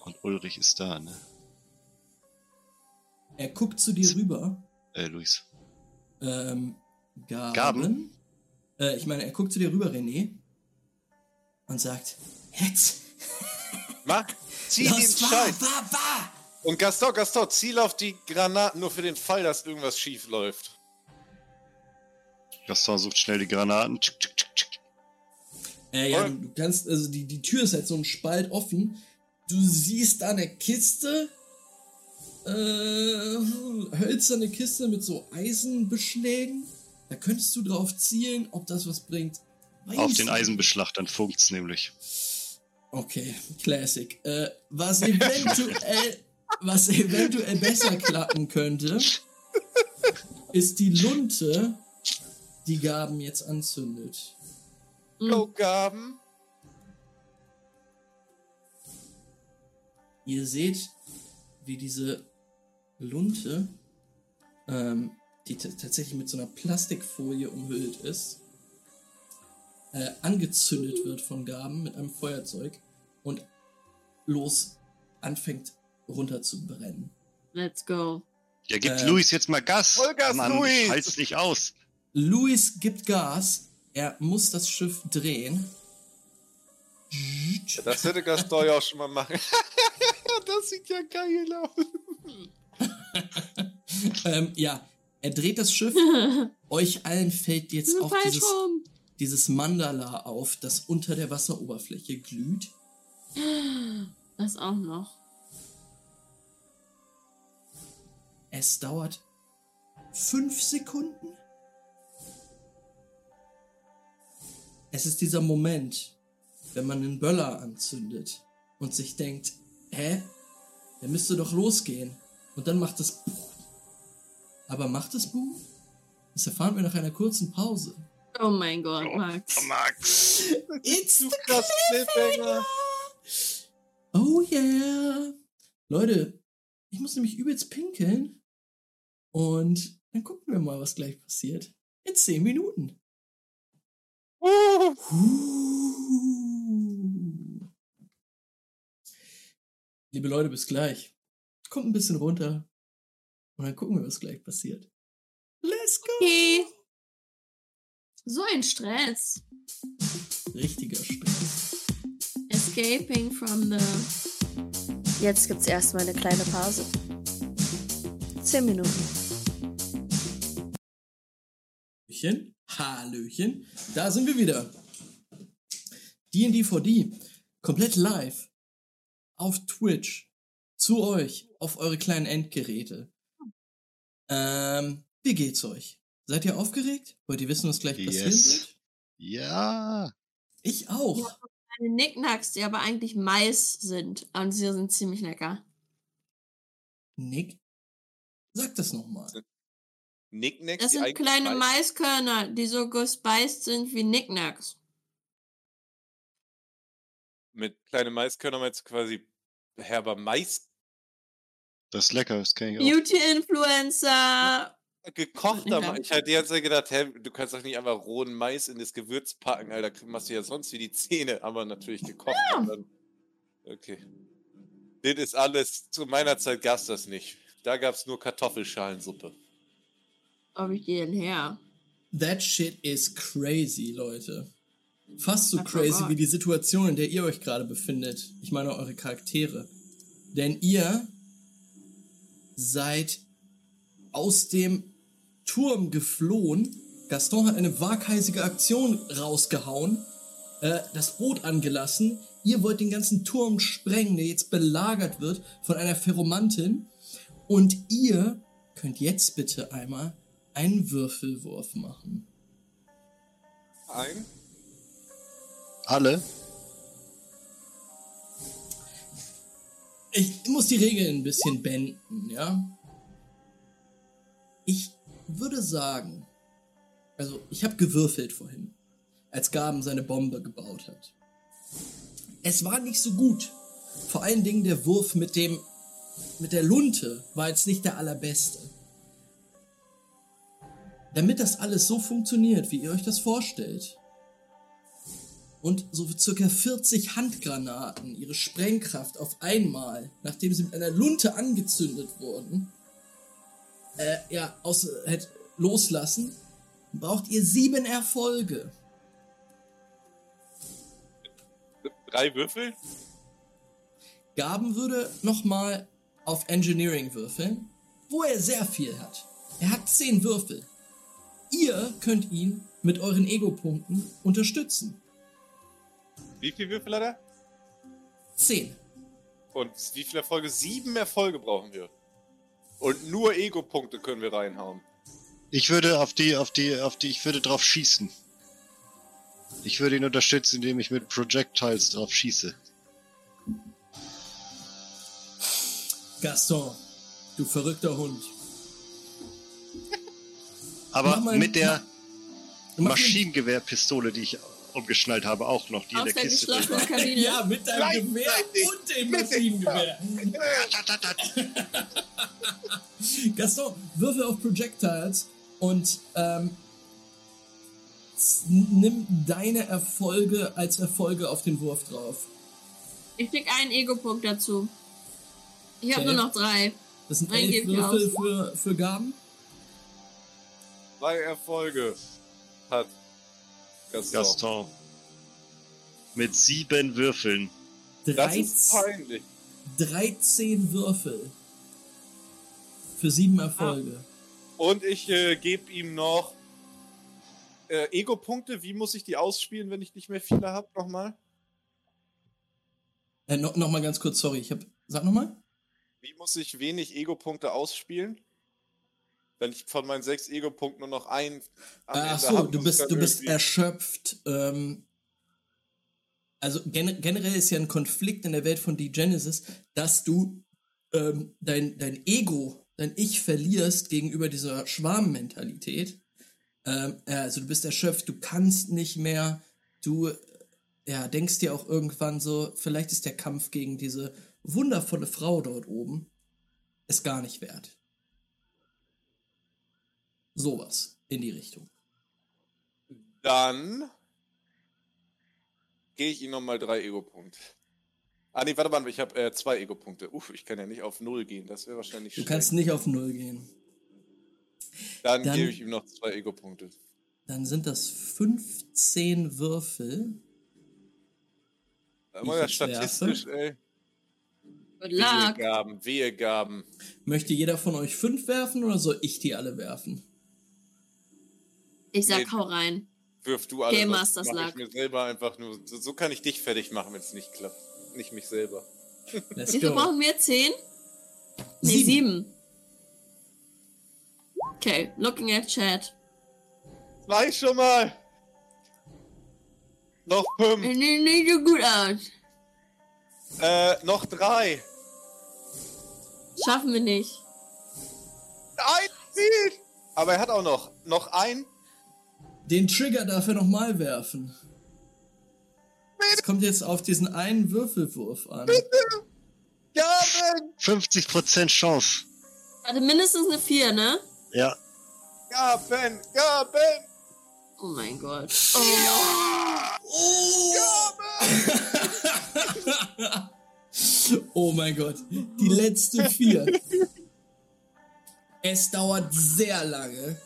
und Ulrich ist da, ne? Er guckt zu dir rüber. Äh, Luis. Ähm, Gaben. Gaben? Äh, ich meine, er guckt zu dir rüber, René. Und sagt, jetzt. Mach, zieh den Los, wahr, Scheiß. wahr, wahr. Und Gaston, Gaston, ziel auf die Granaten nur für den Fall, dass irgendwas schief läuft. Gaston sucht schnell die Granaten. Tschuk, tschuk, tschuk, tschuk. Äh, ja, du kannst, also die, die Tür ist halt so ein Spalt offen. Du siehst da eine Kiste. Äh, hölzerne Kiste mit so Eisenbeschlägen. Da könntest du drauf zielen, ob das was bringt. Weiß Auf den. Eisenbeschlag, dann funkt's nämlich. Okay, Classic. Äh, was eventuell, <laughs> was eventuell besser klappen könnte, ist die Lunte, die Gaben jetzt anzündet. Go, Gaben. Ihr seht, wie diese Lunte, ähm, die tatsächlich mit so einer Plastikfolie umhüllt ist, äh, angezündet wird von Gaben mit einem Feuerzeug und los anfängt runter zu brennen. Let's go. Ja, gibt Ähm, Luis jetzt mal Gas. Vollgas, Mann, Luis! Halt's nicht aus. Luis gibt Gas, er muss das Schiff drehen. Ja, das hätte Gaston ja auch schon mal machen. <laughs> das sieht ja geil aus. <laughs> ähm, ja, er dreht das Schiff. <laughs> Euch allen fällt jetzt auch dieses, rum. dieses Mandala auf, das unter der Wasseroberfläche glüht. <gasps> Das auch noch. Es dauert fünf Sekunden. Es ist dieser Moment, wenn man einen Böller anzündet und sich denkt, hä? Der müsste doch losgehen. Und dann macht es. Aber macht es Boom? Das erfahren wir nach einer kurzen Pause. Oh mein Gott, Max. Max. It's Zu the Cliffhanger. Oh yeah. Leute, ich muss nämlich übelst pinkeln. Und dann gucken wir mal, was gleich passiert. In 10 Minuten. Huh. Liebe Leute, bis gleich. Kommt ein bisschen runter. Und dann gucken wir, was gleich passiert. Let's go! Okay. So ein Stress. Richtiger Stress. Escaping from the. Jetzt gibt's erstmal eine kleine Pause. Zehn Minuten. Hallöchen. Hallöchen. Da sind wir wieder. D&D4D. Komplett live. Auf Twitch. Zu euch. Auf eure kleinen Endgeräte. Ähm, wie geht's euch? Seid ihr aufgeregt? Wollt ihr wissen, was gleich passieren Yes. wird? Ja. Ich auch. Eine Nicknacks, die aber eigentlich Mais sind. Und sie sind ziemlich lecker. Nick? Sag das nochmal. Nicknacks, Das sind kleine Mais- Maiskörner, die so gespeist sind wie Nicknacks. Mit kleinen Maiskörner meinst du quasi herber Mais Das ist lecker, das kenne ich auch. Beauty-Influencer. gekochter Ja. Mais. Ich hatte die ganze Zeit gedacht, hä, du kannst doch nicht einfach rohen Mais in das Gewürz packen, Alter. Machst du ja sonst wie die Zähne, aber natürlich gekocht. und Dann, okay. Das ist alles, zu meiner Zeit gab's das nicht. Da gab's nur Kartoffelschalensuppe. Ob ich denn her? That shit is crazy, Leute. Fast so I crazy wie die Situation, in der ihr euch gerade befindet. Ich meine eure Charaktere. Denn ihr seid aus dem Turm geflohen. Gaston hat eine waghalsige Aktion rausgehauen, äh, das Boot angelassen. Ihr wollt den ganzen Turm sprengen, der jetzt belagert wird von einer Ferromantin. Und ihr könnt jetzt bitte einmal einen Würfelwurf machen. Ein? Alle? Ich muss die Regeln ein bisschen benden, ja? Ich würde sagen, also ich habe gewürfelt vorhin, als Gaben seine Bombe gebaut hat. Es war nicht so gut. Vor allen Dingen der Wurf mit dem, mit der Lunte war jetzt nicht der allerbeste. Damit das alles so funktioniert, wie ihr euch das vorstellt, und so circa 40 Handgranaten ihre Sprengkraft auf einmal, nachdem sie mit einer Lunte angezündet wurden, äh, ja, aus, hätt, loslassen, braucht ihr sieben Erfolge. Drei Würfel? Gaben würde nochmal auf Engineering würfeln, wo er sehr viel hat. Er hat zehn Würfel. Ihr könnt ihn mit euren Ego-Punkten unterstützen. Wie viele Würfel hat er? Zehn. Und wie viele Erfolge? Sieben Erfolge brauchen wir. Und nur Ego-Punkte können wir reinhauen. Ich würde auf die, auf die, auf die, ich würde drauf schießen. Ich würde ihn unterstützen, indem ich mit Projectiles drauf schieße. Gaston, du verrückter Hund. Aber mal- mit der Maschinengewehrpistole, die ich umgeschnallt habe, auch noch, die in Aus der der Kiste drin war. Kabine. Ja, mit deinem Gewehr und dem Maschinengewehr. <laughs> Gaston, würfel auf Projectiles und ähm, nimm deine Erfolge als Erfolge auf den Wurf drauf. Ich krieg einen Ego-Punkt dazu. Ich habe Okay. nur noch drei. Das sind elf Würfel für, für Gaben. Drei Erfolge hat Gaston. Gaston. Mit sieben Würfeln. Das ist 13, peinlich. 13 Würfel für sieben Erfolge. Und ich äh, gebe ihm noch äh, Ego-Punkte. Wie muss ich die ausspielen, wenn ich nicht mehr viele habe? Nochmal? Äh, no, noch mal ganz kurz, sorry, ich hab. Sag noch mal. Wie muss ich wenig Ego-Punkte ausspielen? Wenn ich von meinen sechs Ego-Punkten nur noch einen am Ach so, du bist, du bist erschöpft. Ähm, also gen generell ist ja ein Konflikt in der Welt von D-Genesis, dass du ähm, dein, dein Ego, dein Ich verlierst gegenüber dieser Schwarmmentalität. Ähm, ja, also du bist erschöpft, du kannst nicht mehr, du äh, ja, denkst dir auch irgendwann so, vielleicht ist der Kampf gegen diese wundervolle Frau dort oben es gar nicht wert. Sowas in die Richtung. Dann gehe ich ihm nochmal drei Ego-Punkte. Ah, nee, warte mal, ich habe äh, zwei Ego-Punkte. Uff, ich kann ja nicht auf null gehen, das wäre wahrscheinlich Du schlecht. kannst nicht auf Null gehen. Dann, dann- gebe ich ihm noch zwei Ego-Punkte. Dann sind das 15 Würfel. Aber ja, statistisch, ey. Good luck. Wehegaben, Wehegaben. Möchte jeder von euch fünf werfen oder soll ich die alle werfen? Ich sag, Nee. hau rein. Wirf du alle. Game sonst Masters mach ich Luck. mir selber einfach nur. So, so kann ich dich fertig machen, wenn es nicht klappt. Nicht mich selber. Let's Wie viel go. brauchen wir? Zehn? Nee, Sieben. sieben. Okay, looking at chat. Zwei schon mal. Noch fünf. Sieht nicht so gut aus. Äh, noch drei. Schaffen wir nicht. Ein Ziel. Aber er hat auch noch. Noch ein. Den Trigger darf er nochmal werfen. Es kommt jetzt auf diesen einen Würfelwurf an. Gaben. 50% Chance. Warte, mindestens eine vier, ne? Ja. Gaben. Gaben. Oh mein Gott. <laughs> Oh mein Gott. Die letzte vier. <laughs> Es dauert sehr lange,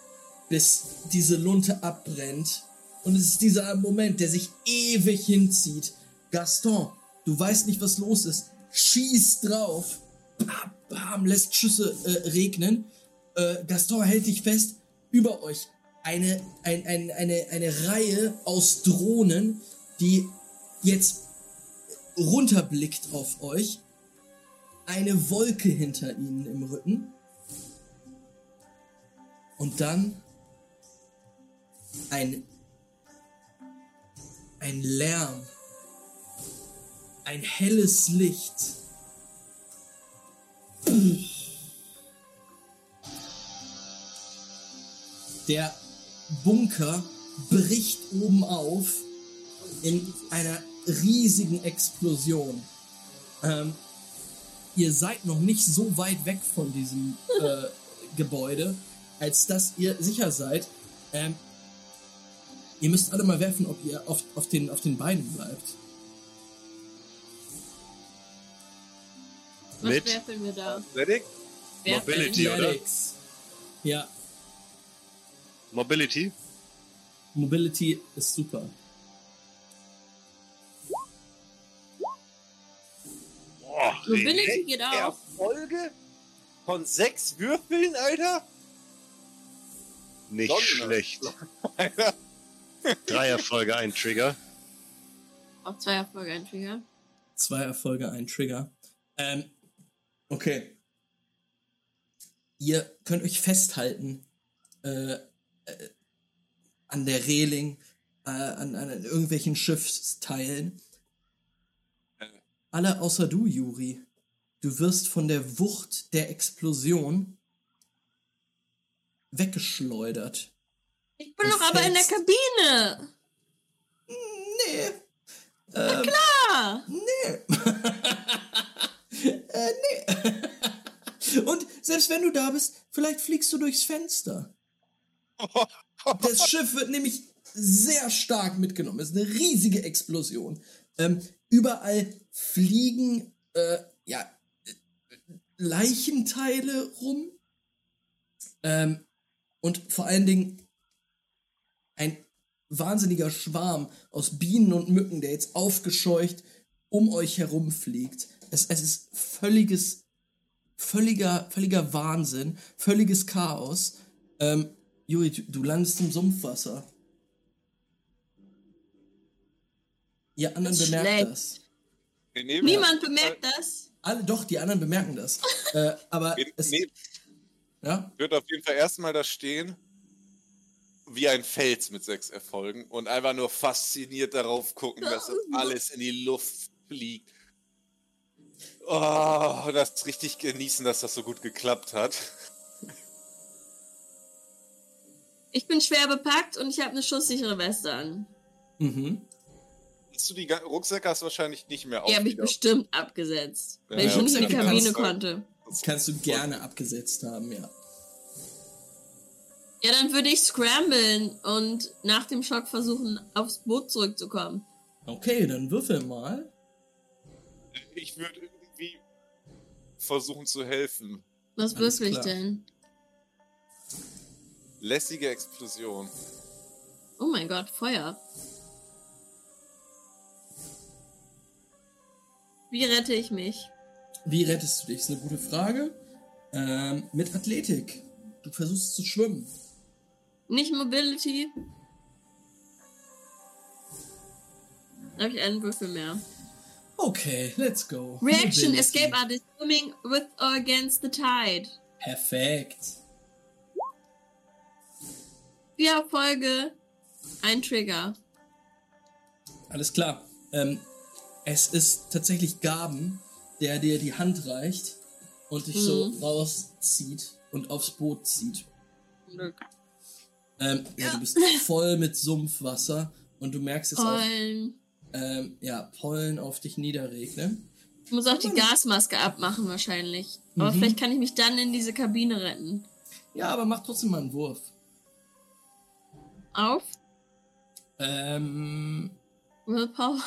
bis diese Lunte abbrennt. Und es ist dieser Moment, der sich ewig hinzieht. Gaston, du weißt nicht, was los ist. Schieß drauf. Bam, bam, lässt Schüsse äh, regnen. Äh, Gaston hält dich fest. Über euch eine, ein, ein, eine, eine Reihe aus Drohnen, die jetzt runterblickt auf euch. Eine Wolke hinter ihnen im Rücken. Und dann ein, ein Lärm. Ein helles Licht. Der Bunker bricht oben auf in einer riesigen Explosion. Ähm, ihr seid noch nicht so weit weg von diesem äh, Gebäude, als dass ihr sicher seid. Ähm, ihr müsst alle mal werfen, ob ihr auf, auf, den, auf den Beinen bleibt. Was Mit? werfeln wir da? Werfeln. Mobility, oder? Athletics. Ja, Mobility. Mobility ist super. Boah, Mobility geht auch. Erfolge von sechs Würfeln, Alter? Nicht Sonne. schlecht. <laughs> Drei Erfolge, ein Trigger. Auf zwei Erfolge ein Trigger. Zwei Erfolge, ein Trigger. Ähm, okay. Ihr könnt euch festhalten äh, äh, an der Reling, äh, an, an irgendwelchen Schiffsteilen. Alle außer du, Juri. Du wirst von der Wucht der Explosion weggeschleudert. Ich bin doch aber in der Kabine. Nee. Ähm, Ah, Nee. <laughs> äh, nee. <laughs> Und selbst wenn du da bist, vielleicht fliegst du durchs Fenster. <laughs> Das Schiff wird nämlich sehr stark mitgenommen. Es ist eine riesige Explosion. Ähm, überall fliegen äh, ja, Leichenteile rum. Ähm, und vor allen Dingen ein wahnsinniger Schwarm aus Bienen und Mücken, der jetzt aufgescheucht um euch herum fliegt. Es, es ist völliges, völliger, völliger Wahnsinn, völliges Chaos. Ähm, Juri, du, landest im Sumpfwasser. Ihr anderen Das bemerkt schlecht. das. Nehmen- niemand bemerkt das. Alle, doch, die anderen bemerken das. äh, aber Wir, es, Ja? Würde auf jeden Fall erstmal da stehen, wie ein Fels mit sechs Erfolgen und einfach nur fasziniert darauf gucken, dass das <laughs> alles in die Luft fliegt. Oh, das richtig genießen, dass das so gut geklappt hat. Ich bin schwer bepackt und ich habe eine schusssichere Weste an. Mhm. Hast du die Rucksäcke hast du wahrscheinlich nicht mehr Die habe ich bestimmt abgesetzt, Ja, weil ich ja, nicht in die Kabine konnte. Das kannst du gerne abgesetzt haben, ja. Ja, dann würde ich scramblen und nach dem Schock versuchen, aufs Boot zurückzukommen. Okay, dann würfel mal. Ich würde irgendwie versuchen zu helfen. Was würfel ich denn? Lässige Explosion. Oh mein Gott, Feuer. Wie rette ich mich? Wie rettest du dich? Ist eine gute Frage. Ähm, mit Athletik. Du versuchst zu schwimmen. Nicht Mobility. Da habe ich einen Würfel mehr. Okay, let's go. Reaction, Mobility. Escape Artist, swimming with or against the tide. Perfekt. Vier Erfolge, ein Trigger. Alles klar. Ähm, es ist tatsächlich Gaben, der dir die Hand reicht und dich so Mhm. rauszieht und aufs Boot zieht. Glück. Ähm, ja. Ja. du bist voll mit Sumpfwasser und du merkst es auch, Pollen. ähm, ja, Pollen auf dich niederregnen. Ich muss auch die Gasmaske abmachen wahrscheinlich. Aber Mhm. vielleicht kann ich mich dann in diese Kabine retten. Ja, aber mach trotzdem mal einen Wurf. Auf. Ähm, Willpower.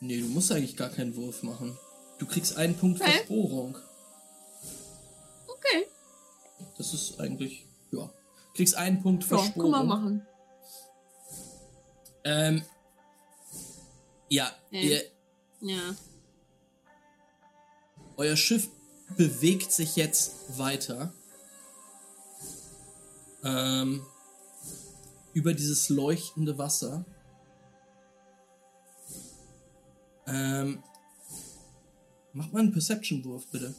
nee, du musst eigentlich gar keinen Wurf machen. Du kriegst einen Punkt Okay. Versporung. Okay. Das ist eigentlich, ja. Kriegst einen Punkt Ja, kann Versporung. man machen. Ähm, ja, Ja. ihr, Ja. euer Schiff bewegt sich jetzt weiter. Ähm, über dieses leuchtende Wasser. Ähm, mach mal einen Perception-Wurf, bitte.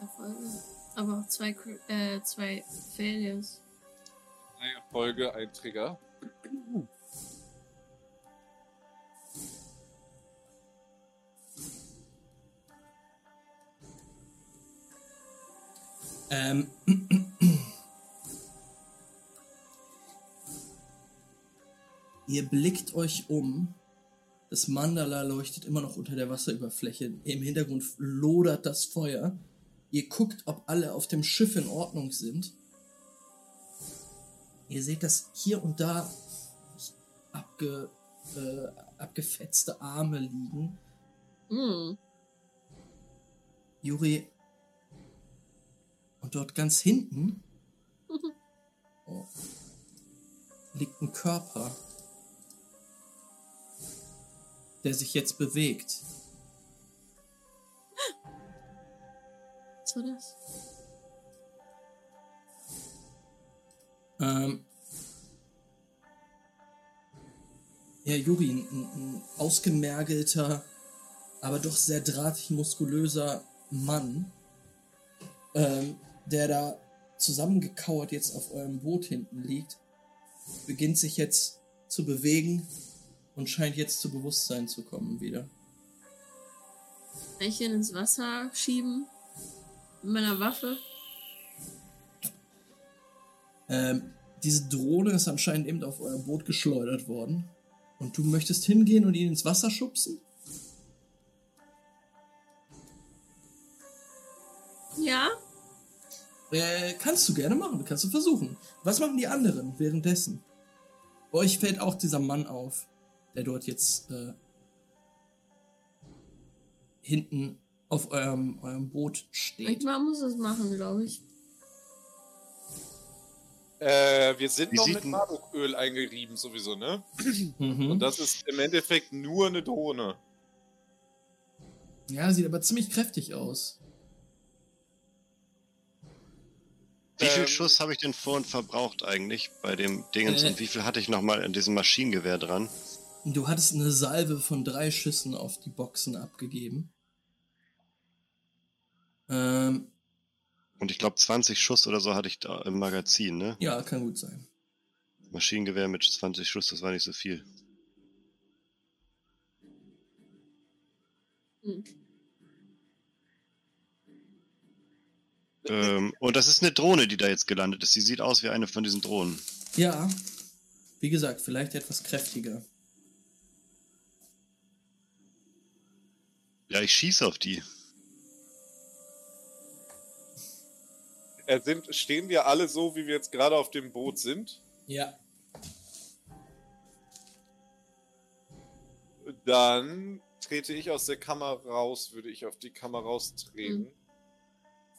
Erfolge. Aber auch zwei, äh, zwei Failures. Drei Erfolge, ein Trigger. Ähm, ihr blickt euch um. Das Mandala leuchtet immer noch unter der Wasserüberfläche. Im Hintergrund lodert das Feuer. Ihr guckt, ob alle auf dem Schiff in Ordnung sind. Ihr seht, dass hier und da abge, äh, abgefetzte Arme liegen. Hm. Juri. Und dort ganz hinten oh, liegt ein Körper, der sich jetzt bewegt. Was war das? Ähm, ja, Juri, ein, ein, ausgemergelter, aber doch sehr drahtig muskulöser Mann, ähm, der da zusammengekauert jetzt auf eurem Boot hinten liegt, beginnt sich jetzt zu bewegen und scheint jetzt zu Bewusstsein zu kommen wieder. Ihn ins Wasser schieben? Mit meiner Waffe? Ähm, diese Drohne ist anscheinend eben auf euer Boot geschleudert worden. Und du möchtest hingehen und ihn ins Wasser schubsen? Ja? Äh, kannst du gerne machen, kannst du versuchen. Was machen die anderen währenddessen? Euch fällt auch dieser Mann auf, der dort jetzt äh, hinten auf eurem, eurem Boot steht. Irgendwann muss es machen, glaube ich. Äh, wir sind Wie noch mit Marduköl eingerieben sowieso, ne? Mhm. Und das ist im Endeffekt nur eine Drohne. Ja, sieht aber ziemlich kräftig aus. Wie viel Ähm, Schuss habe ich denn vorhin verbraucht eigentlich bei dem Dingens Äh. und wie viel hatte ich nochmal in diesem Maschinengewehr dran? Du hattest eine Salve von drei Schüssen auf die Boxen abgegeben. Ähm, Und ich glaube 20 Schuss oder so hatte ich da im Magazin, ne? ja, kann gut sein. Maschinengewehr mit 20 Schuss, das war nicht so viel. Hm. Ähm, und das ist eine Drohne, die da jetzt gelandet ist. Sie sieht aus wie eine von diesen Drohnen. Ja, wie gesagt, vielleicht etwas kräftiger. Ja, ich schieße auf die. Äh, sind, stehen wir alle so, wie wir jetzt gerade auf dem Boot sind? Ja. Dann trete ich aus der Kammer raus, würde ich auf die Kammer raustreten Mhm.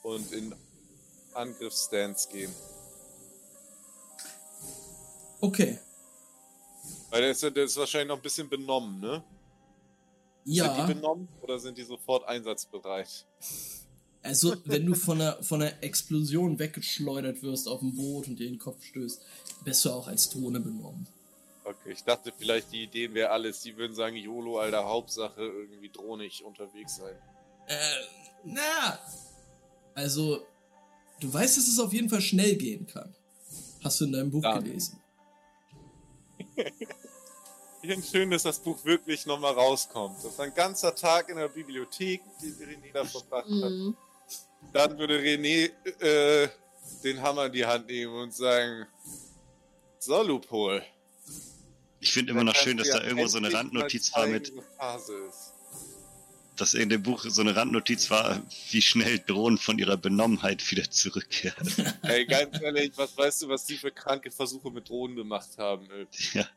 und in Angriffsstance gehen. Okay. Weil der ist, der ist wahrscheinlich noch ein bisschen benommen, ne? Sind Ja, die benommen oder sind die sofort einsatzbereit? Also wenn du von einer, von einer Explosion weggeschleudert wirst auf dem Boot und dir in den Kopf stößt, bist du auch als Drohne benommen. Okay, ich dachte vielleicht, die Ideen wäre alles. Die würden sagen, YOLO, Alter, Hauptsache irgendwie drohnig unterwegs sein. Äh, na. Also, du weißt, dass es auf jeden Fall schnell gehen kann. Hast du in deinem Buch Ja. gelesen. <laughs> Ich finde schön, dass das Buch wirklich nochmal rauskommt. Das ist ein ganzer Tag in der Bibliothek, den René da verbracht hat. Mhm. Dann würde René äh, den Hammer in die Hand nehmen und sagen, so, Loophole. Ich finde immer noch schön, dass da irgendwo so eine Randnotiz war mit, dass in dem Buch so eine Randnotiz war, wie schnell Drohnen von ihrer Benommenheit wieder zurückkehren. <laughs> Ey, ganz ehrlich, was weißt du, was die für kranke Versuche mit Drohnen gemacht haben? Ja.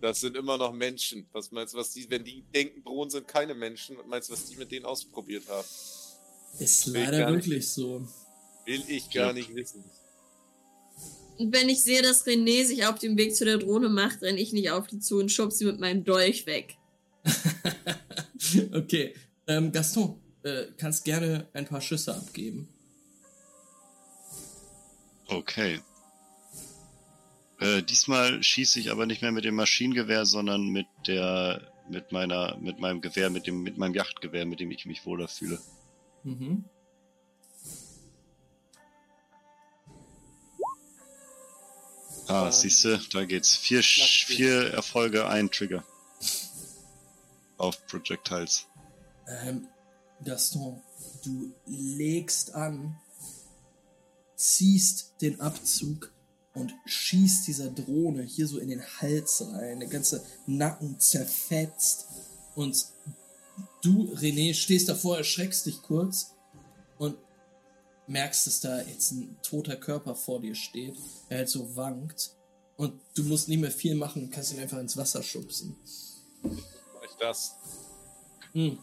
Das sind immer noch Menschen. Was meinst du, was die, wenn die denken, Drohnen sind keine Menschen, was meinst du, was die mit denen ausprobiert haben? Ist leider gar nicht. wirklich so. Will ich gar Ja. nicht wissen. Und wenn ich sehe, dass René sich auf dem Weg zu der Drohne macht, renne ich nicht auf die zu und schub sie mit meinem Dolch weg. <laughs> okay. Ähm, Gaston, äh, kannst gerne ein paar Schüsse abgeben. Okay. Äh, diesmal schieße ich aber nicht mehr mit dem Maschinengewehr, sondern mit der, mit meiner, mit meinem Gewehr, mit dem, mit meinem Yachtgewehr, mit dem ich mich wohler fühle. Mhm. Ah, Ähm, siehste, da geht's. Vier, vier Erfolge, ein Trigger. Auf Projectiles. Ähm, Gaston, du legst an, ziehst den Abzug und schießt dieser Drohne hier so in den Hals rein. Der ganze Nacken zerfetzt. Und du, René, stehst davor, erschreckst dich kurz und merkst, dass da jetzt ein toter Körper vor dir steht, der halt so wankt. Und du musst nicht mehr viel machen, kannst ihn einfach ins Wasser schubsen. Mach ich das? Hm.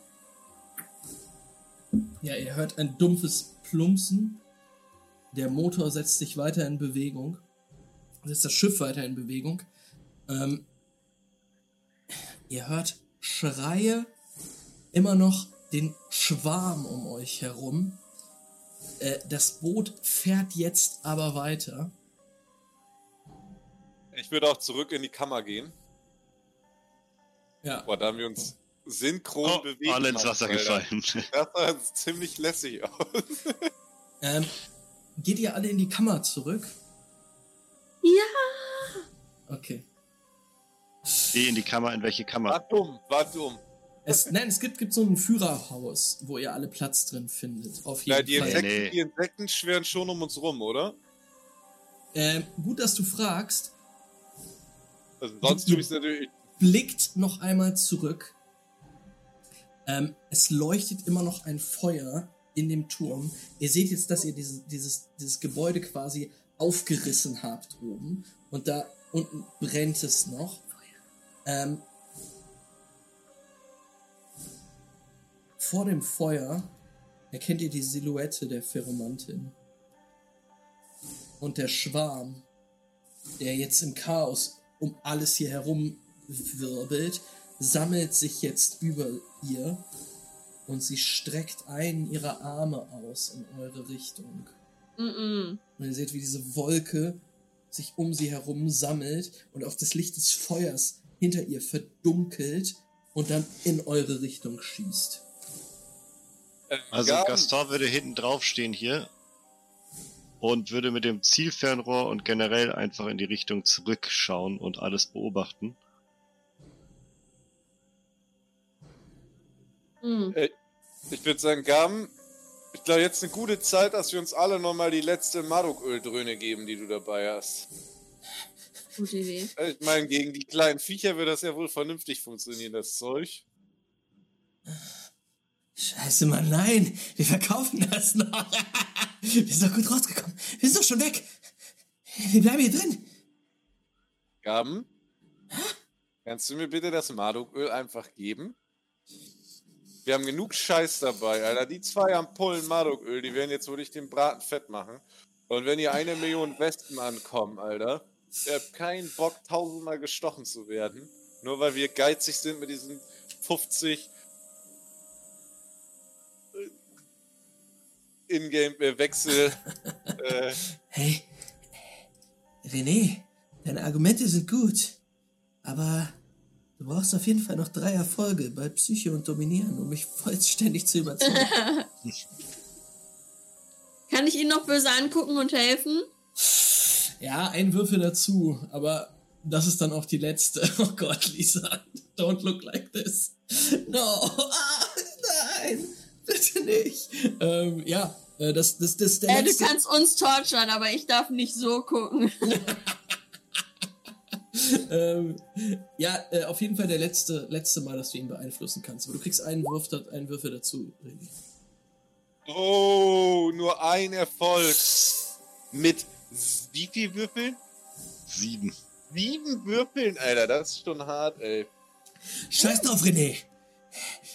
Ja, ihr hört ein dumpfes Plumpsen. Der Motor setzt sich weiter in Bewegung. Setzt das Schiff weiter in Bewegung. Ähm, ihr hört Schreie, immer noch den Schwarm um euch herum. Äh, das Boot fährt jetzt aber weiter. Ich würde auch zurück in die Kammer gehen. Ja, Boah, da haben wir uns synchron Oh, bewegt. alle ins Wasser Alter. gefallen. <laughs> Das sah ziemlich lässig aus. ähm, geht ihr alle in die Kammer zurück? Ja! Okay. Geh in die Kammer, in welche War Kammer? dumm, war dumm. Es, nein, es gibt, gibt so ein Führerhaus, wo ihr alle Platz drin findet. Auf jeden Ja, die, Fall. Insekten, Nee. die Insekten schwirren schon um uns rum, oder? Ähm, gut, dass du fragst. Also sonst Du- tue ich es natürlich. Blickt noch einmal zurück. Ähm, es leuchtet immer noch ein Feuer in dem Turm. Ihr seht jetzt, dass ihr dieses, dieses, dieses Gebäude quasi aufgerissen habt oben. Und da unten brennt es noch. Ähm, vor dem Feuer erkennt ihr die Silhouette der Pheromantin. Und der Schwarm, der jetzt im Chaos um alles hier herum wirbelt, sammelt sich jetzt über ihr und sie streckt einen ihrer Arme aus in eure Richtung. Mhm. Und ihr seht, wie diese Wolke sich um sie herum sammelt und auch das Licht des Feuers hinter ihr verdunkelt und dann in eure Richtung schießt. Äh, Also Gaben- Gaston würde hinten drauf stehen hier und würde mit dem Zielfernrohr und generell einfach in die Richtung zurückschauen und alles beobachten. Hm. Ich würde sagen, Gaben, ich glaube, jetzt eine gute Zeit, dass wir uns alle nochmal die letzte Marok-Öldröhne geben, die du dabei hast. Gute Idee. Äh, Ich meine, gegen die kleinen Viecher wird das ja wohl vernünftig funktionieren, das Zeug. Scheiße, Mann, nein. Wir verkaufen das noch. <laughs> Wir sind doch gut rausgekommen. Wir sind doch schon weg. Wir bleiben hier drin. Gaben, kannst du mir bitte das Marduköl einfach geben? Wir haben genug Scheiß dabei, Alter. Die zwei Ampullen Marduköl, die werden jetzt wohl nicht den Braten fett machen. Und wenn hier eine Million Wespen ankommen, Alter, ich hab keinen Bock, tausendmal gestochen zu werden. Nur weil wir geizig sind mit diesen 50 Ingame-Wechsel. <laughs> äh, Hey, René, deine Argumente sind gut. Aber du brauchst auf jeden Fall noch drei Erfolge bei Psyche und Dominieren, um mich vollständig zu überzeugen. <laughs> Kann ich ihn noch böse angucken und helfen? ja, ein Würfel dazu, aber das ist dann auch die letzte. <laughs> Oh Gott, Lisa, don't look like this. No, ah, nein, <laughs> bitte nicht. Ähm, ja, äh, das, das, das ist der Äh, du letzte. kannst uns torturen, aber ich darf nicht so gucken. <laughs> <laughs> ähm, ja, äh, auf jeden Fall der letzte, letzte Mal, dass du ihn beeinflussen kannst. Aber du kriegst einen Wurf, einen Würfel dazu, René. Oh, nur ein Erfolg. Mit wie viel Würfeln? Sieben. Sieben Würfeln, Alter, das ist schon hart, ey. Scheiß drauf, René.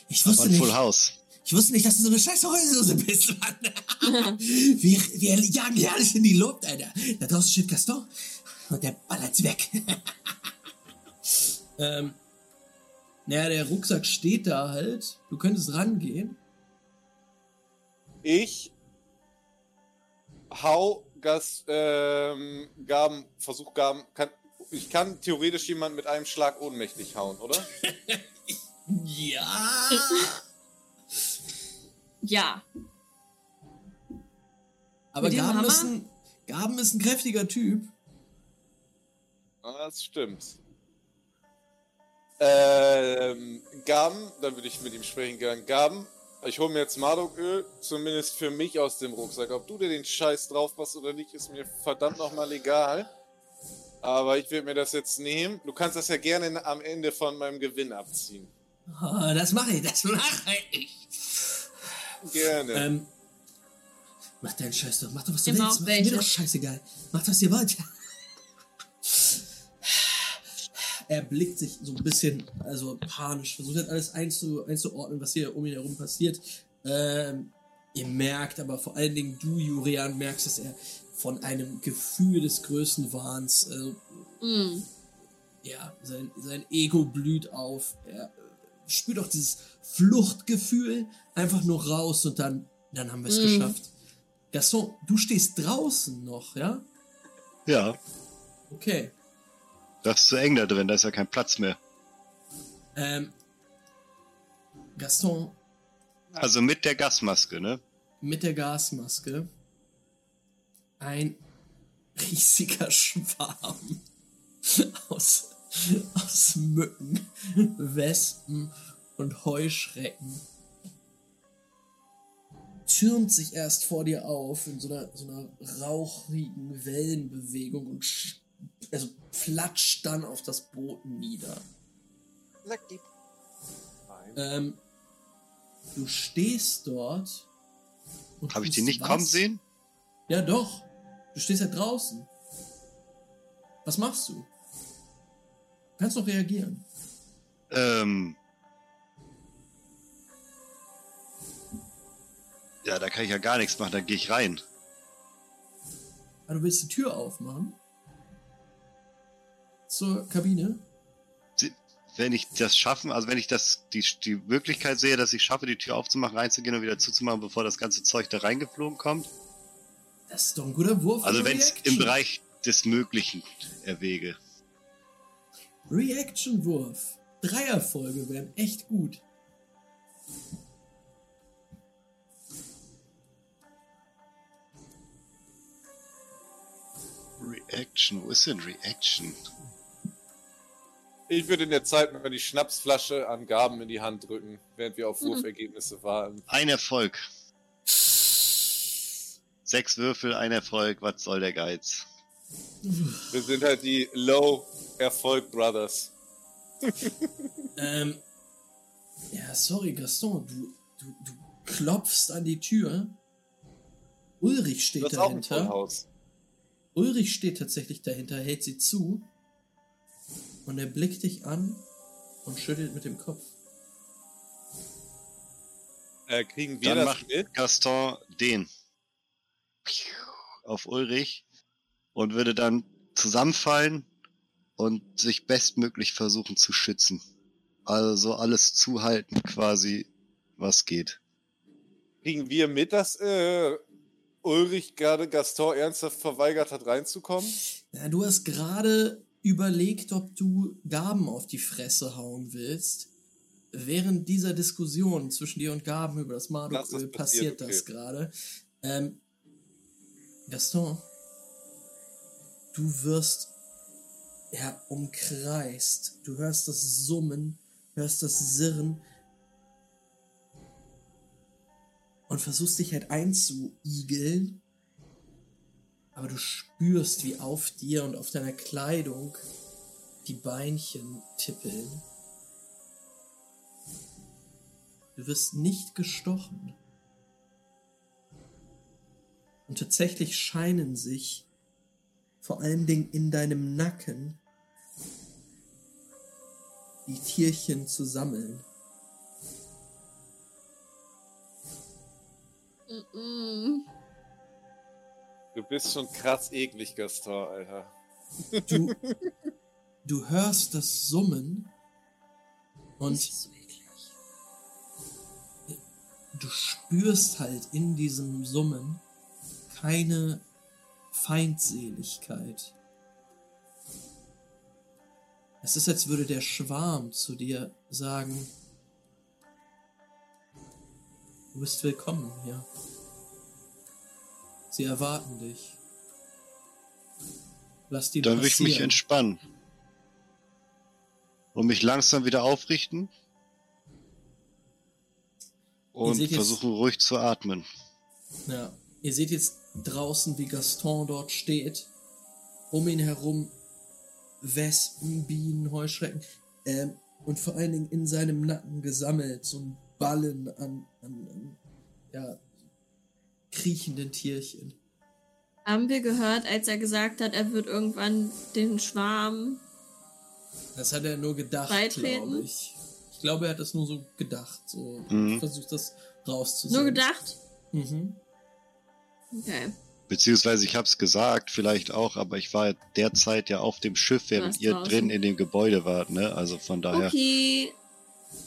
Ich Aber wusste ein nicht, Full House. Ich wusste nicht, dass du so eine scheiß Heulsuse bist, Mann. <laughs> <laughs> wir, wir jagen hier alles in die Luft, Alter. Da draußen steht Gaston und der ballert's weg. <laughs> ähm, naja, der Rucksack steht da halt. Du könntest rangehen. Ich hau Gas, ähm, Gaben, versuch Gaben, kann, ich kann theoretisch jemanden mit einem Schlag ohnmächtig hauen, oder? Ja. Ja. Aber Gaben Hammer? ist, ein, Gaben ist ein kräftiger Typ. Das stimmt. Ähm, Gaben, dann würde ich mit ihm sprechen gern. Gaben, ich hole mir jetzt Mardoköl, zumindest für mich aus dem Rucksack. Ob du dir den Scheiß drauf passt oder nicht, ist mir verdammt nochmal egal. Aber ich will mir das jetzt nehmen. Du kannst das ja gerne am Ende von meinem Gewinn abziehen. Oh, das mache ich, das mache ich. Gerne. Ähm, mach deinen Scheiß doch, mach doch, was du Immer willst. Mach welche. mir doch scheißegal. Macht, was ihr wollt. Er blickt sich so ein bisschen, also panisch, versucht halt alles einzu, einzuordnen, was hier um ihn herum passiert. Ähm, ihr merkt, aber vor allen Dingen du, Jurian, merkst, dass er von einem Gefühl des Größenwahns, also, Mm. ja, sein, sein Ego blüht auf. Er spürt auch dieses Fluchtgefühl einfach nur raus und dann, dann haben wir es Mm. geschafft. Gaston, du stehst draußen noch, ja? Ja, Okay. das ist zu eng da drin, da ist ja kein Platz mehr. Ähm, Gaston Also mit der Gasmaske, ne? mit der Gasmaske. Ein <laughs> riesiger Schwarm <laughs> aus, <laughs> aus Mücken, Wespen und Heuschrecken türmt sich erst vor dir auf in so einer, so einer rauchigen Wellenbewegung und sch- also flatscht dann auf das Boot nieder. Lucky. Ähm, du stehst dort. und Habe ich die nicht was? kommen sehen? Ja, doch. Du stehst ja draußen. Was machst du? Du kannst doch reagieren. Ähm. Ja, da kann ich ja gar nichts machen, dann gehe ich rein. Aber du willst die Tür aufmachen? Zur Kabine? Wenn ich das schaffen, also wenn ich das, die, die Möglichkeit sehe, dass ich schaffe, die Tür aufzumachen, reinzugehen und wieder zuzumachen, bevor das ganze Zeug da reingeflogen kommt. Das ist doch ein guter Wurf. Also wenn es Reaction. im Bereich des Möglichen erwäge. Reaction-Wurf. Drei Erfolge wären echt gut. Reaction, wo ist denn Reaction? Ich würde in der Zeit mal die Schnapsflasche an Gaben in die Hand drücken, während wir auf Mhm. Wurfergebnisse warten. Ein Erfolg. Sechs Würfel, ein Erfolg, was soll der Geiz? Wir sind halt die Low-Erfolg Brothers. Ähm, ja, sorry, Gaston, du, du, du klopfst an die Tür. Ulrich steht ein dahinter. Vollhaus. Ulrich steht tatsächlich dahinter, hält sie zu. Und er blickt dich an und schüttelt mit dem Kopf. Äh, kriegen wir Dann das macht mit? Gaston den auf Ulrich und würde dann zusammenfallen und sich bestmöglich versuchen zu schützen. Also alles zuhalten quasi, was geht. Kriegen wir mit, dass äh, Ulrich gerade Gaston ernsthaft verweigert hat, reinzukommen? Ja, du hast gerade überlegt, ob du Gaben auf die Fresse hauen willst. Während dieser Diskussion zwischen dir und Gaben über das Das Marduköl ist passiert passiert, das okay. gerade. Ähm, Gaston, du wirst ja umkreist. Du hörst das Summen, hörst das Sirren und versuchst dich halt einzuigeln. Aber du spürst, wie auf dir und auf deiner Kleidung die Beinchen tippeln. Du wirst nicht gestochen. Und tatsächlich scheinen sich vor allen Dingen in deinem Nacken die Tierchen zu sammeln. Mm-mm. Du bist schon krass eklig, Gaston, Alter. Du, <laughs> du hörst das Summen und Das ist so eklig. du spürst halt in diesem Summen keine Feindseligkeit. Es ist, als würde der Schwarm zu dir sagen, du bist willkommen hier. Sie erwarten dich. Lass die Dann würde ich mich entspannen. Und mich langsam wieder aufrichten. Und versuchen ruhig zu atmen. Ja, ihr seht jetzt draußen, wie Gaston dort steht. Um ihn herum Wespen, Bienen, Heuschrecken. Ähm, und vor allen Dingen in seinem Nacken gesammelt, so ein Ballen an, an, an ja, kriechenden Tierchen. Haben wir gehört, als er gesagt hat, er wird irgendwann den Schwarm. Das hat er nur gedacht, glaube ich. Ich glaube, er hat das nur so gedacht. So Mhm. versucht das rauszusehen. Nur gedacht? Mhm. Okay. Beziehungsweise ich habe es gesagt, vielleicht auch, aber ich war derzeit ja auf dem Schiff, während ihr draußen. drin in dem Gebäude wart, ne? Also von daher. Okay.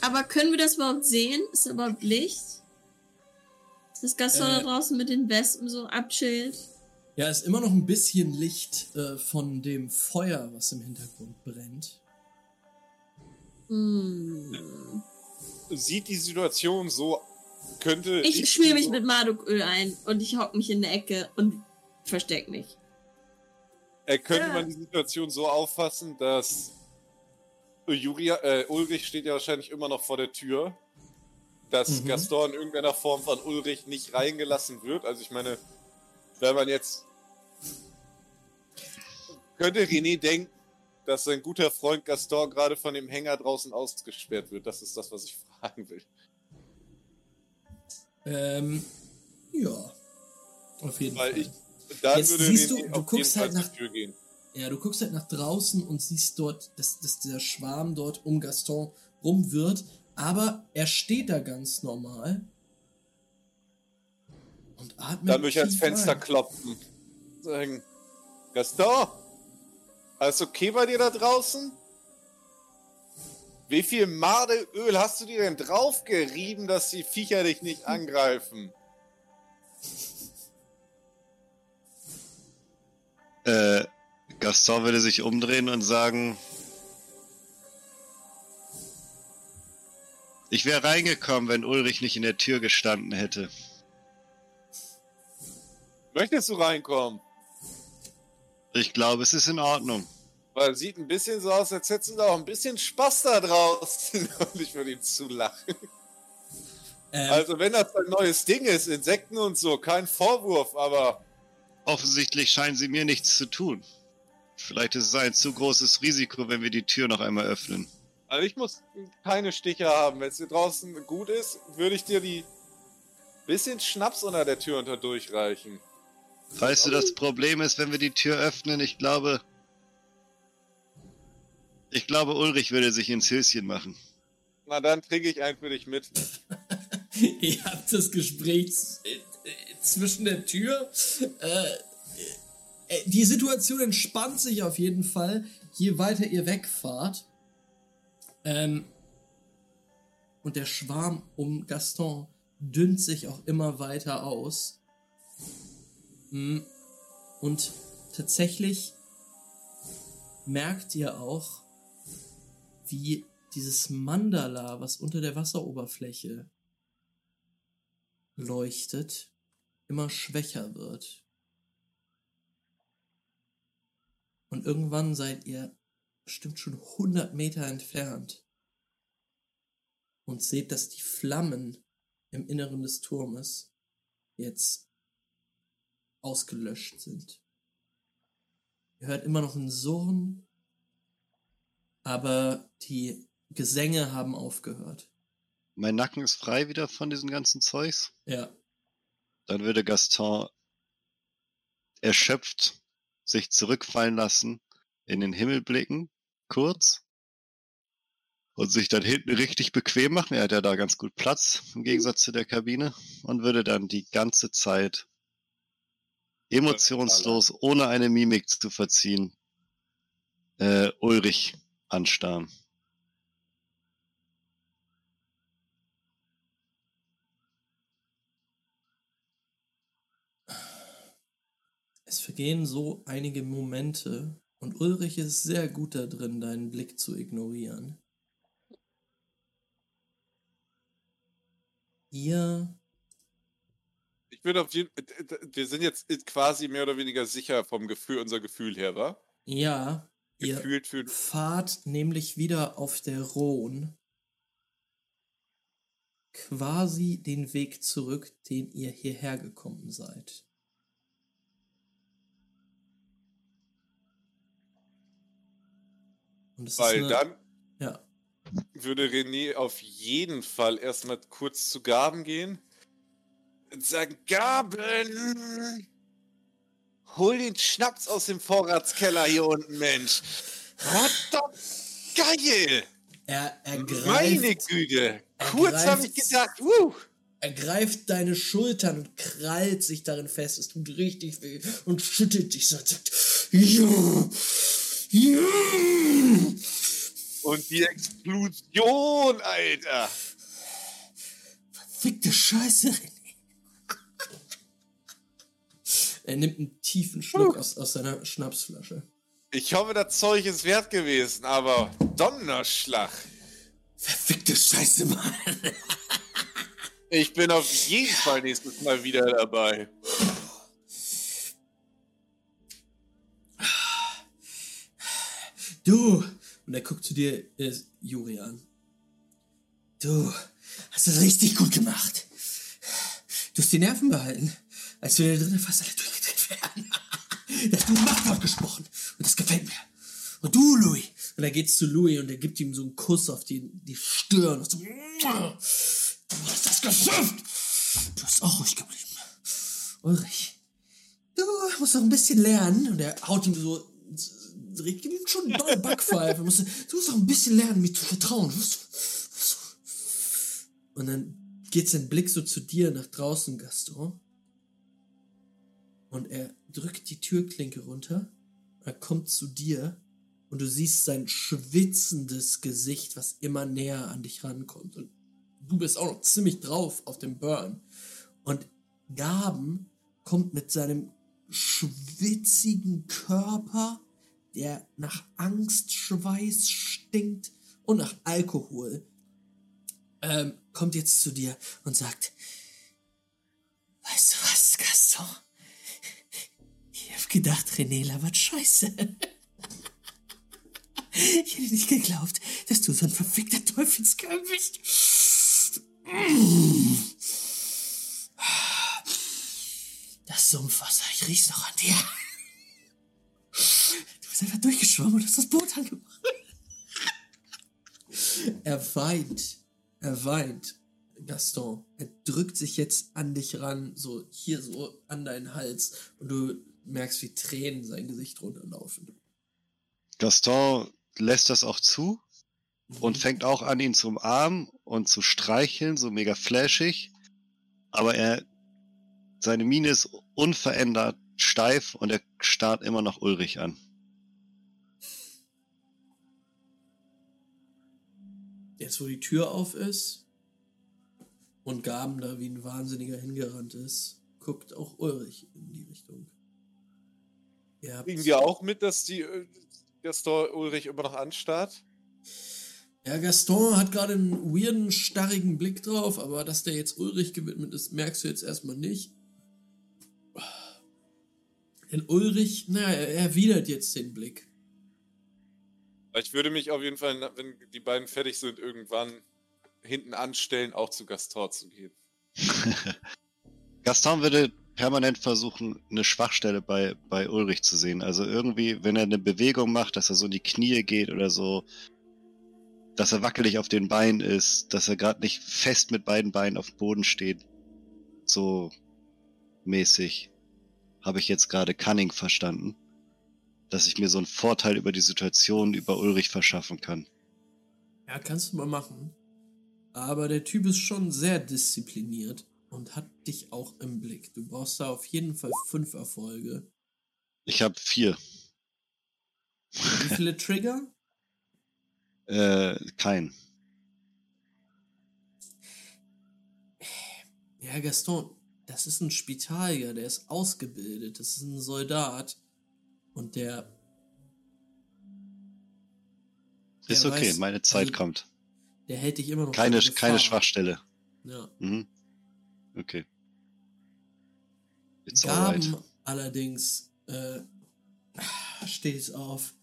Aber können wir das überhaupt sehen? Ist da überhaupt Licht? Ist das Gaston da Äh. draußen mit den Wespen so abchillt? Ja, ist immer noch ein bisschen Licht äh, von dem Feuer, was im Hintergrund brennt. Hm. Sieht die Situation so, könnte. Ich schmier mich mit Marduköl ein und ich hock mich in der Ecke und versteck mich. Äh, könnte Ja. man die Situation so auffassen, dass Julia, äh, Ulrich steht ja wahrscheinlich immer noch vor der Tür, dass Mhm. Gaston in irgendeiner Form von Ulrich nicht reingelassen wird. Also ich meine, wenn man jetzt könnte René denken, dass sein guter Freund Gaston gerade von dem Hänger draußen ausgesperrt wird. Das ist das, was ich <laughs> fragen will. Ähm, ja. Auf jeden Weil Fall. ich dann Jetzt würde siehst du- du guckst halt nach- gehen. Ja, du guckst halt nach draußen und siehst dort, dass, dass der Schwarm dort um Gaston rumwirrt, aber er steht da ganz normal. Und atmet. Dann würde ich ans Fenster ein. klopfen. Sagen, Gaston, alles okay bei dir da draußen? Wie viel Madeöl hast du dir denn draufgerieben, dass die Viecher dich nicht angreifen? Äh, Gaston würde sich umdrehen und sagen: Ich wäre reingekommen, wenn Ulrich nicht in der Tür gestanden hätte. Möchtest du reinkommen? Ich glaube, es ist in Ordnung. Weil es sieht ein bisschen so aus, als hättest du da auch ein bisschen Spaß da draußen. <laughs> Und ich würde ihm zulachen. Ähm, Also, wenn das ein neues Ding ist, Insekten und so, kein Vorwurf, aber Offensichtlich scheinen sie mir nichts zu tun. Vielleicht ist es ein zu großes Risiko, wenn wir die Tür noch einmal öffnen. also ich muss keine Stiche haben. Wenn es hier draußen gut ist, würde ich dir die bisschen Schnaps unter der Tür unter durchreichen. Weißt du, das Problem ist, wenn wir die Tür öffnen, ich glaube. Ich glaube, Ulrich würde sich ins Höschen machen. Na, dann trinke ich einen für dich mit. <laughs> Ihr habt das Gespräch äh, zwischen der Tür. Äh, äh, die Situation entspannt sich auf jeden Fall, je weiter ihr wegfahrt. Ähm, und der Schwarm um Gaston dünnt sich auch immer weiter aus. Mm, Und tatsächlich merkt ihr auch, wie dieses Mandala, was unter der Wasseroberfläche leuchtet, immer schwächer wird. Und irgendwann seid ihr bestimmt schon 100 Meter entfernt und seht, dass die Flammen im Inneren des Turmes jetzt ausgelöscht sind. Ihr hört immer noch ein Surren, aber die Gesänge haben aufgehört. Mein Nacken ist frei wieder von diesen ganzen Zeugs. Ja, Dann würde Gaston erschöpft sich zurückfallen lassen, in den Himmel blicken, kurz, und sich dann hinten richtig bequem machen. Er hat ja da ganz gut Platz im Gegensatz zu der Kabine und würde dann die ganze Zeit emotionslos, ohne eine Mimik zu verziehen, äh, Ulrich anstarren. Es vergehen so einige Momente und Ulrich ist sehr gut da drin, deinen Blick zu ignorieren. Ihr, Ich würde auf jeden Wir sind jetzt quasi mehr oder weniger sicher vom Gefühl, unser Gefühl her, wa? ja, ihr Gefühlt für. fahrt nämlich wieder auf der Rhone quasi den Weg zurück, den ihr hierher gekommen seid. Und es Weil ist eine, dann ja, würde René auf jeden Fall erstmal kurz zu Gaben gehen und sagen: Gaben! Hol den Schnaps aus dem Vorratskeller hier unten, Mensch! Verdammt geil! er ergreift Meine Güte! Kurz habe ich gedacht, wuh! Er greift deine Schultern und krallt sich darin fest. Es tut richtig weh und schüttelt dich so. und sagt, Ja, ja. Und die Explosion, Alter! Fickte Scheiße, Er nimmt einen tiefen Schluck aus, aus seiner Schnapsflasche. Ich hoffe, das Zeug ist wert gewesen, aber Donnerschlag! Verfickte Scheiße, Mann. Ich bin auf jeden Fall nächstes Mal wieder dabei. Du. Und er guckt zu dir, äh, Juri an. Du hast das richtig gut gemacht. Du hast die Nerven behalten, als wir da drinnen fast alle wären. Da hast du ein Machtwort gesprochen. Und das gefällt mir. Und du, Louis. Und er geht zu Louis und er gibt ihm so einen Kuss auf die, die Stirn. Und so, du hast das geschafft. Du hast auch ruhig geblieben. Ulrich, du musst noch ein bisschen lernen. Und er haut ihm so, gibt ihm schon eine neue Backpfeife. Du musst, du musst noch ein bisschen lernen, mir zu vertrauen. Und dann geht sein Blick so zu dir nach draußen, Gaston. Und er drückt die Türklinke runter. Er kommt zu dir und du siehst sein schwitzendes Gesicht, was immer näher an dich rankommt. Und du bist auch noch ziemlich drauf auf dem Burn. Und Gaben kommt mit seinem schwitzigen Körper, der nach Angstschweiß stinkt und nach Alkohol, ähm, kommt jetzt zu dir und sagt, weißt du was, Gaston? Hab gedacht, René labert Scheiße. Ich hätte nicht geglaubt, dass du so ein verfickter Teufelskerl bist. Das Sumpfwasser, ich riech's noch an dir. Du bist einfach durchgeschwommen und hast das Boot angemacht. Er weint. Er weint. Gaston, er drückt sich jetzt an dich ran, so hier so an deinen Hals und du merkst, wie Tränen sein Gesicht runterlaufen. Gaston lässt das auch zu und fängt auch an, ihn zu umarmen und zu streicheln, so mega flashig. Aber er, seine Miene ist unverändert steif und er starrt immer noch Ulrich an. Jetzt, wo die Tür auf ist und Gaben da wie ein Wahnsinniger hingerannt ist, guckt auch Ulrich in die Richtung. Habt, Kriegen wir auch mit, dass die äh, Gaston Ulrich immer noch anstarrt? ja, Gaston hat gerade einen weirden, starrigen Blick drauf, aber dass der jetzt Ulrich gewidmet ist, merkst du jetzt erstmal nicht. Denn Ulrich, na, er erwidert jetzt den Blick. Ich würde mich auf jeden Fall, wenn die beiden fertig sind, irgendwann hinten anstellen, auch zu Gaston zu gehen. <laughs> <laughs> Gaston würde permanent versuchen, eine Schwachstelle bei, bei Ulrich zu sehen. Also irgendwie, wenn er eine Bewegung macht, dass er so in die Knie geht oder so, dass er wackelig auf den Beinen ist, dass er gerade nicht fest mit beiden Beinen auf dem Boden steht. So mäßig habe ich jetzt gerade Cunning verstanden. Dass ich mir so einen Vorteil über die Situation über Ulrich verschaffen kann. Ja, kannst du mal machen. Aber der Typ ist schon sehr diszipliniert und hat dich auch im Blick. Du brauchst da auf jeden Fall fünf Erfolge. Ich habe vier. Wie viele <laughs> Trigger? Äh, kein. Ja, Gaston, das ist ein Spitalier, der ist ausgebildet, das ist ein Soldat. Und der. Ist okay, weiß- meine Zeit also, kommt. Der hält dich immer noch. Keine, keine. Schwachstelle. Ja. Mhm. Okay. It's alright. Gaben allerdings äh, steht es auf.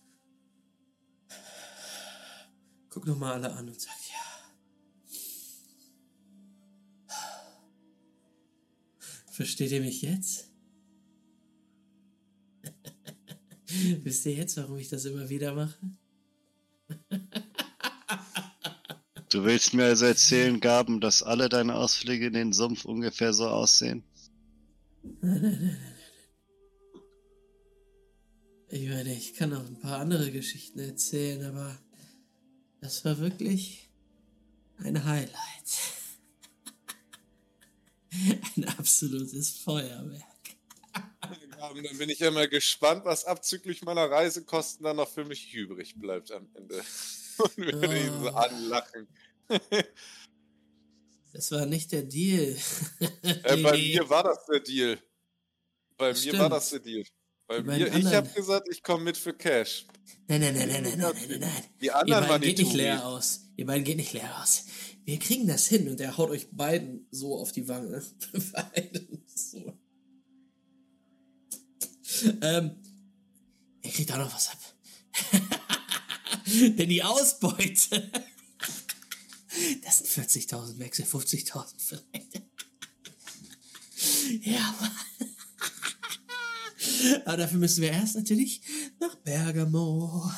Guck noch mal alle an und sagt ja. Versteht ihr mich jetzt? <laughs> Wisst ihr jetzt, warum ich das immer wieder mache? <laughs> Du willst mir also erzählen, Gaben, dass alle deine Ausflüge in den Sumpf ungefähr so aussehen? Ich meine, ich kann noch ein paar andere Geschichten erzählen, aber das war wirklich ein Highlight. <laughs> Ein absolutes Feuerwerk. Ja, dann bin ich ja mal gespannt, was abzüglich meiner Reisekosten dann noch für mich übrig bleibt am Ende und würde oh. ihn so ah. anlachen. das war nicht der Deal. äh, bei <laughs> mir war das der Deal. Bei das mir war das der Deal. Bei die mir, ich habe gesagt, ich komme mit für Cash. Nein, nein, nein, nein, nein, nein, nein, nein. Die anderen Ihr beiden geht nicht leer aus. Ihr beiden geht nicht leer aus. Wir kriegen das hin und er haut euch beiden so auf die Wange. <laughs> beiden so. Ähm, er kriegt auch noch was ab. <laughs> <laughs> Denn die Ausbeute. <laughs> Das sind 40.000 Wechsel, 50.000 vielleicht. <laughs> Ja, Mann. Aber dafür müssen wir erst natürlich nach Bergamo.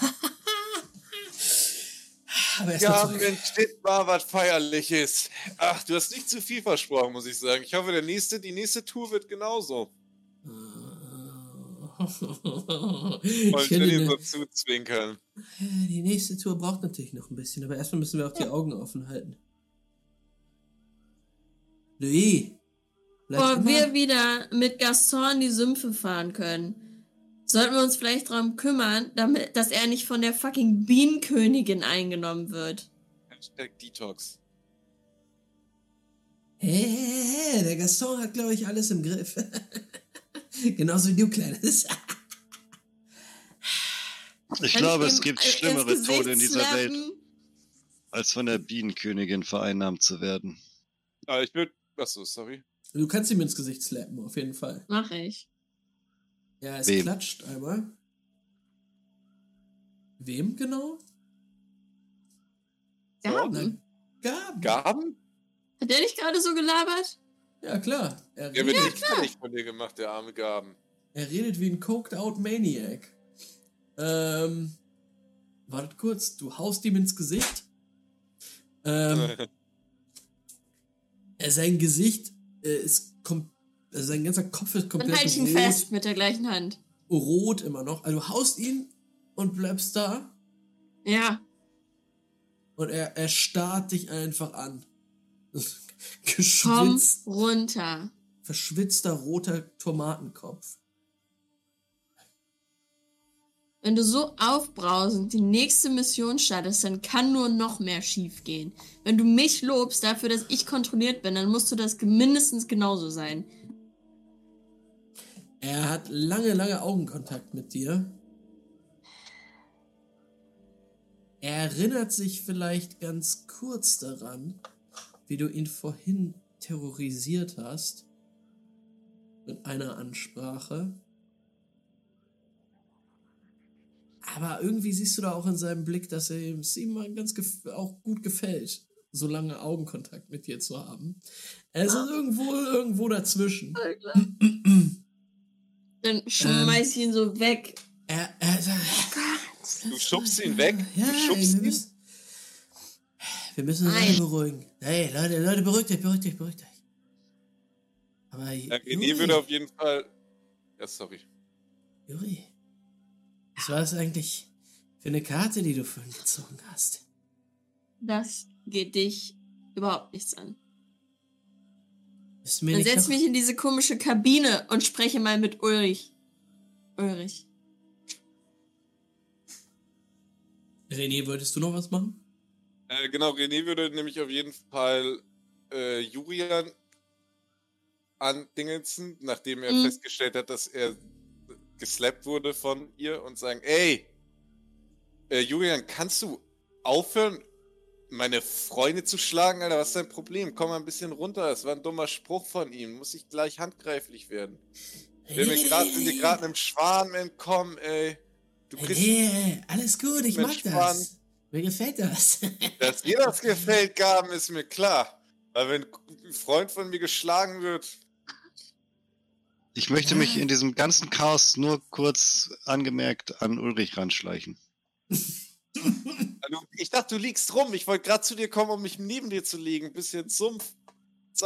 Aber erst Ja. Mensch, das war was Feierliches. Ach, du hast nicht zu viel versprochen, muss ich sagen. Ich hoffe, der nächste, die nächste Tour wird genauso. Ich will ihn so zuzwinkern. die nächste Tour braucht natürlich noch ein bisschen, aber erstmal müssen wir auch die Augen offen halten. Louis, Bevor wir wieder mit Gaston in die Sümpfe fahren können, sollten wir uns vielleicht darum kümmern, damit, dass er nicht von der fucking Bienenkönigin eingenommen wird. Hashtag Detox. Hey, hey, hey, der Gaston hat, glaube ich, alles im Griff. <laughs> <laughs> Genauso wie du, Kleines. Ich Kann glaube, ihm es gibt ins schlimmere Tode in dieser Welt. slappen? als von der Bienenkönigin vereinnahmt zu werden. Aber ich würde. Achso, sorry. Du kannst ihm ins Gesicht slappen, auf jeden Fall. Mach ich. Ja, es Wem? klatscht einmal. Wem genau? Gaben. Gaben. Gaben? Hat der nicht gerade so gelabert? Ja, klar. Er Der redet, wird nicht fertig von dir gemacht, der arme Gaben. er redet wie ein coked out Maniac. Ähm. Wartet kurz, du haust ihm ins Gesicht. Ähm, äh, <laughs> sein Gesicht äh, ist kom äh, sein ganzer Kopf ist Dann komplett halte ich ihn rot, fest mit der gleichen Hand. rot immer noch. Also du haust ihn und bleibst da Ja. und er, er starrt dich einfach an. <laughs> <laughs> Komm Geschwitzt, runter. verschwitzter roter Tomatenkopf. Wenn du so aufbrausend die nächste Mission startest, dann kann nur noch mehr schief gehen. Wenn du mich lobst dafür, dass ich kontrolliert bin, dann musst du das mindestens genauso sein. Er hat lange, lange Augenkontakt mit dir. Er erinnert sich vielleicht ganz kurz daran, wie du ihn vorhin terrorisiert hast. Mit einer Ansprache. Aber irgendwie siehst du da auch in seinem Blick, dass er ihm- es ihm mal ganz auch gut gefällt, so lange Augenkontakt mit dir zu haben. Es ist irgendwo, irgendwo dazwischen. <clears throat> Dann schmeiß ich ihn so weg. Er, er sagt, Du schubst ihn weg? Ja, du schubst ey, ihn? Wir müssen uns alle beruhigen. Hey, Leute, Leute, beruhigt euch, beruhigt euch, beruhigt euch. Aber Ja, Juri, René würde auf jeden Fall. Ja, sorry. Juri, was war das eigentlich für eine Karte, die du vorhin gezogen hast? Das geht dich überhaupt nichts an. Dann nicht setz noch- mich in diese komische Kabine und spreche mal mit Ulrich. Ulrich. René, wolltest du noch was machen? Äh, genau, René würde nämlich auf jeden Fall äh, Julian andingelsen, nachdem er Mhm. festgestellt hat, dass er geslappt wurde von ihr und sagen, ey, äh, Julian, kannst du aufhören, meine Freunde zu schlagen, Alter? Was ist dein Problem? Komm mal ein bisschen runter. Das war ein dummer Spruch von ihm. Muss ich gleich handgreiflich werden. Wir sind grad- dir gerade einem Schwan entkommen, ey. Du kriegst, René, alles gut, ich mag Mensch, das. Mir gefällt das. <laughs> dass dir das gefällt, Gaben, ist mir klar. Weil wenn ein Freund von mir geschlagen wird, Ich möchte mich in diesem ganzen Chaos nur kurz angemerkt an Ulrich ranschleichen. also ich dachte, du liegst rum. Ich wollte gerade zu dir kommen, um mich neben dir zu legen. Bisschen Sumpf.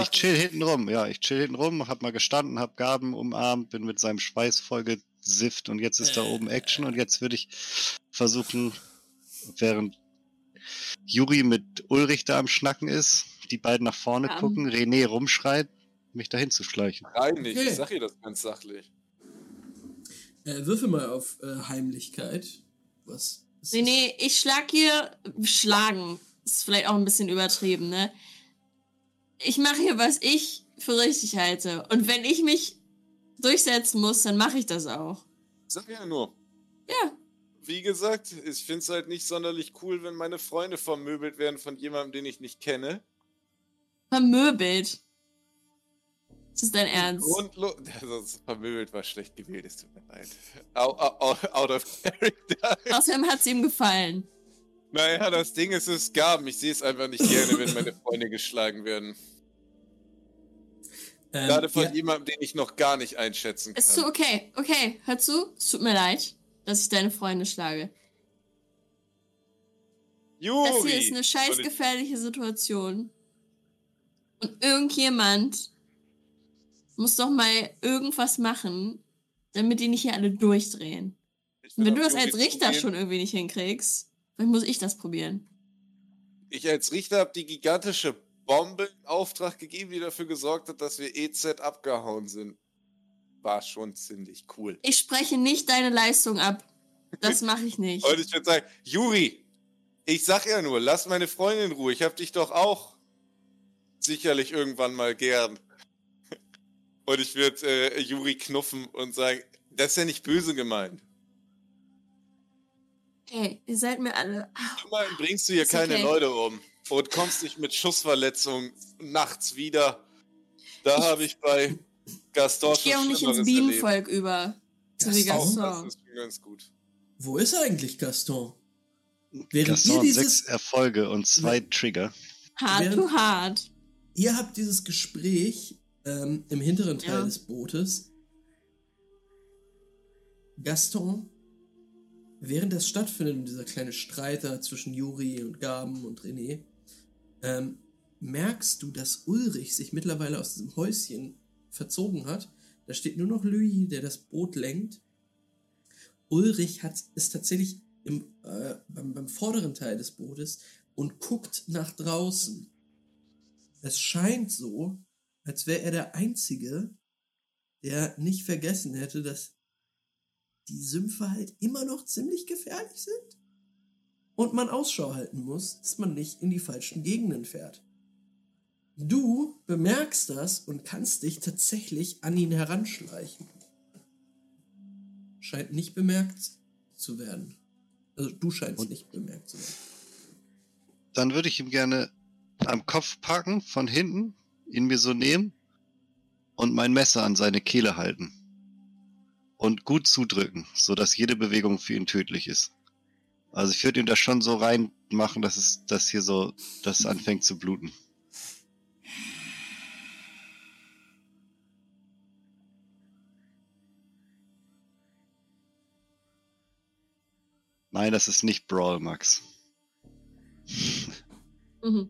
Ich chill hinten rum, ja, ich chill hinten rum, hab mal gestanden, hab Gaben umarmt, bin mit seinem Schweiß vollgesifft und jetzt ist da oben Action und jetzt würde ich versuchen, während Juri mit Ulrich da am Schnacken ist, die beiden nach vorne Ja. gucken, René rumschreit, mich dahin zu schleichen. Rein nicht. Okay. Ich sag ihr das ganz sachlich. äh, würfel mal auf äh, Heimlichkeit. Was? nee, ich schlag hier. Schlagen. Ist vielleicht auch ein bisschen übertrieben, ne? Ich mache hier, was ich für richtig halte. Und wenn ich mich durchsetzen muss, dann mache ich das auch. Sag ja nur. Ja. Wie gesagt, ich finde es halt nicht sonderlich cool, wenn meine Freunde vermöbelt werden von jemandem, den ich nicht kenne. Vermöbelt. Ist das dein Ernst? Grundlo <laughs> also, vermöbelt war schlecht gewählt, es tut mir leid. Out, out, out of character. Außerdem hat es ihm gefallen. Naja, das Ding ist, es gab. Ich sehe es einfach nicht gerne, wenn meine Freunde geschlagen werden. Ähm, Gerade von ja, jemandem, den ich noch gar nicht einschätzen kann. Ist so, okay, okay, hör zu. Es tut mir leid, dass ich deine Freunde schlage. Juri! Das hier ist eine scheiß Und ich- gefährliche Situation. Und irgendjemand muss doch mal irgendwas machen, damit die nicht hier alle durchdrehen. Und wenn du das als Richter schon irgendwie nicht hinkriegst, dann muss ich das probieren. Ich als Richter habe die gigantische Bombe in Auftrag gegeben, die dafür gesorgt hat, dass wir EZ abgehauen sind. War schon ziemlich cool. Ich spreche nicht deine Leistung ab. Das mache ich nicht. Und ich würde sagen, Juri, ich sag ja nur, lass meine Freundin in Ruhe. Ich hab dich doch auch sicherlich irgendwann mal gern. <laughs> Und ich würde äh, Juri knuffen und sagen, das ist ja nicht böse gemeint. Hey, ihr seid mir alle. Immerhin bringst du hier Ist keine okay. Leute um und kommst nicht mit Schussverletzungen nachts wieder. Da habe ich bei Gaston Ich gehe auch schon nicht ins Bienenvolk über. Wie Gaston? das ist ganz gut. Wo ist eigentlich Gaston? Während Gaston dieses, sechs Erfolge und zwei Trigger. Hard Während- to hard. ihr habt dieses Gespräch ähm, im hinteren Teil Ja. des Bootes. Gaston, während das stattfindet, und dieser kleine Streit da zwischen Juri und Gaben und René, ähm, merkst du, dass Ulrich sich mittlerweile aus diesem Häuschen verzogen hat. Da steht nur noch Louis, der das Boot lenkt. Ulrich hat, ist tatsächlich im, äh, beim, beim vorderen Teil des Bootes und guckt nach draußen. Es scheint so, als wäre er der Einzige, der nicht vergessen hätte, dass die Sümpfe halt immer noch ziemlich gefährlich sind und man Ausschau halten muss, dass man nicht in die falschen Gegenden fährt. Du bemerkst das und kannst dich tatsächlich an ihn heranschleichen. Scheint nicht bemerkt zu werden. Also du scheinst Und- nicht bemerkt zu werden. Dann würde ich ihm gerne am Kopf packen, von hinten, ihn mir so nehmen und mein Messer an seine Kehle halten. Und gut zudrücken, sodass jede Bewegung für ihn tödlich ist. Also ich würde ihm das schon so reinmachen, dass es, dass hier so, das anfängt zu bluten. Nein, das ist nicht Brawl, Max. Mhm.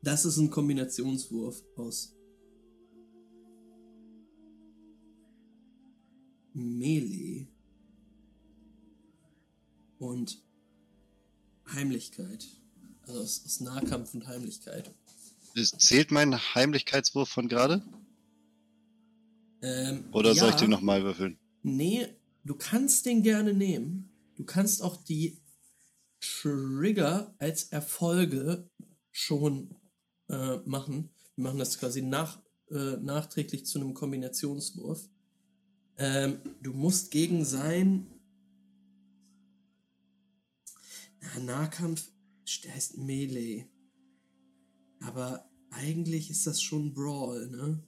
Das ist ein Kombinationswurf aus Melee und Heimlichkeit. Also aus, aus Nahkampf und Heimlichkeit. Zählt mein Heimlichkeitswurf von gerade? Ähm, Oder soll ich ja, den nochmal würfeln? Nee, du kannst den gerne nehmen. Du kannst auch die Trigger als Erfolge schon äh, machen. Wir machen das quasi nach, äh, nachträglich zu einem Kombinationswurf. Ähm, du musst gegen sein Na, Nahkampf der heißt Melee. Aber eigentlich ist das schon Brawl, ne?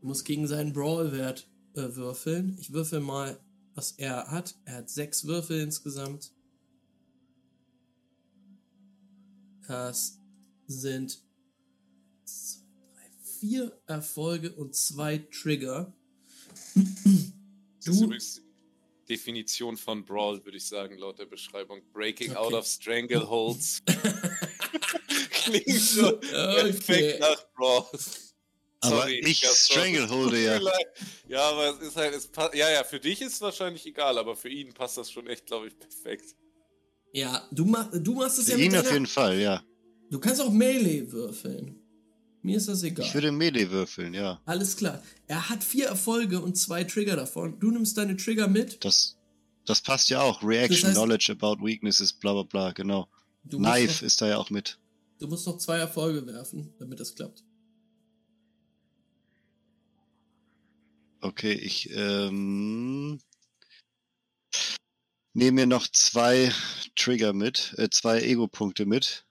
Du musst gegen seinen Brawl-Wert äh, würfeln. Ich würfel mal, was er hat. Er hat sechs Würfel insgesamt. Das sind zwei, drei, vier Erfolge und zwei Trigger. Das ist übrigens die Definition von Brawl, würde ich sagen, laut der Beschreibung. Breaking Okay. out of strangleholds. <laughs> Klingt schon perfekt nach Brawl. Aber Sorry, ich Gaston. strangleholde <laughs> ja. Ja, aber es ist halt, es ja, ja, für dich ist es wahrscheinlich egal, aber für ihn passt das schon echt, glaube ich, perfekt. Ja, du, mach, du machst es Für ja mit ihn auf deiner, jeden Fall, ja. Du kannst auch Melee würfeln. Mir ist das egal. Ich würde Melee würfeln, ja. Alles klar. Er hat vier Erfolge und zwei Trigger davon. Du nimmst deine Trigger mit. Das, das passt ja auch. Reaction, Das heißt- Knowledge about Weaknesses, bla bla bla, genau. Knife noch, ist da ja auch mit. du musst noch zwei Erfolge werfen, damit das klappt. Okay, ich ähm, nehme mir noch zwei Trigger mit, äh, zwei Ego-Punkte mit.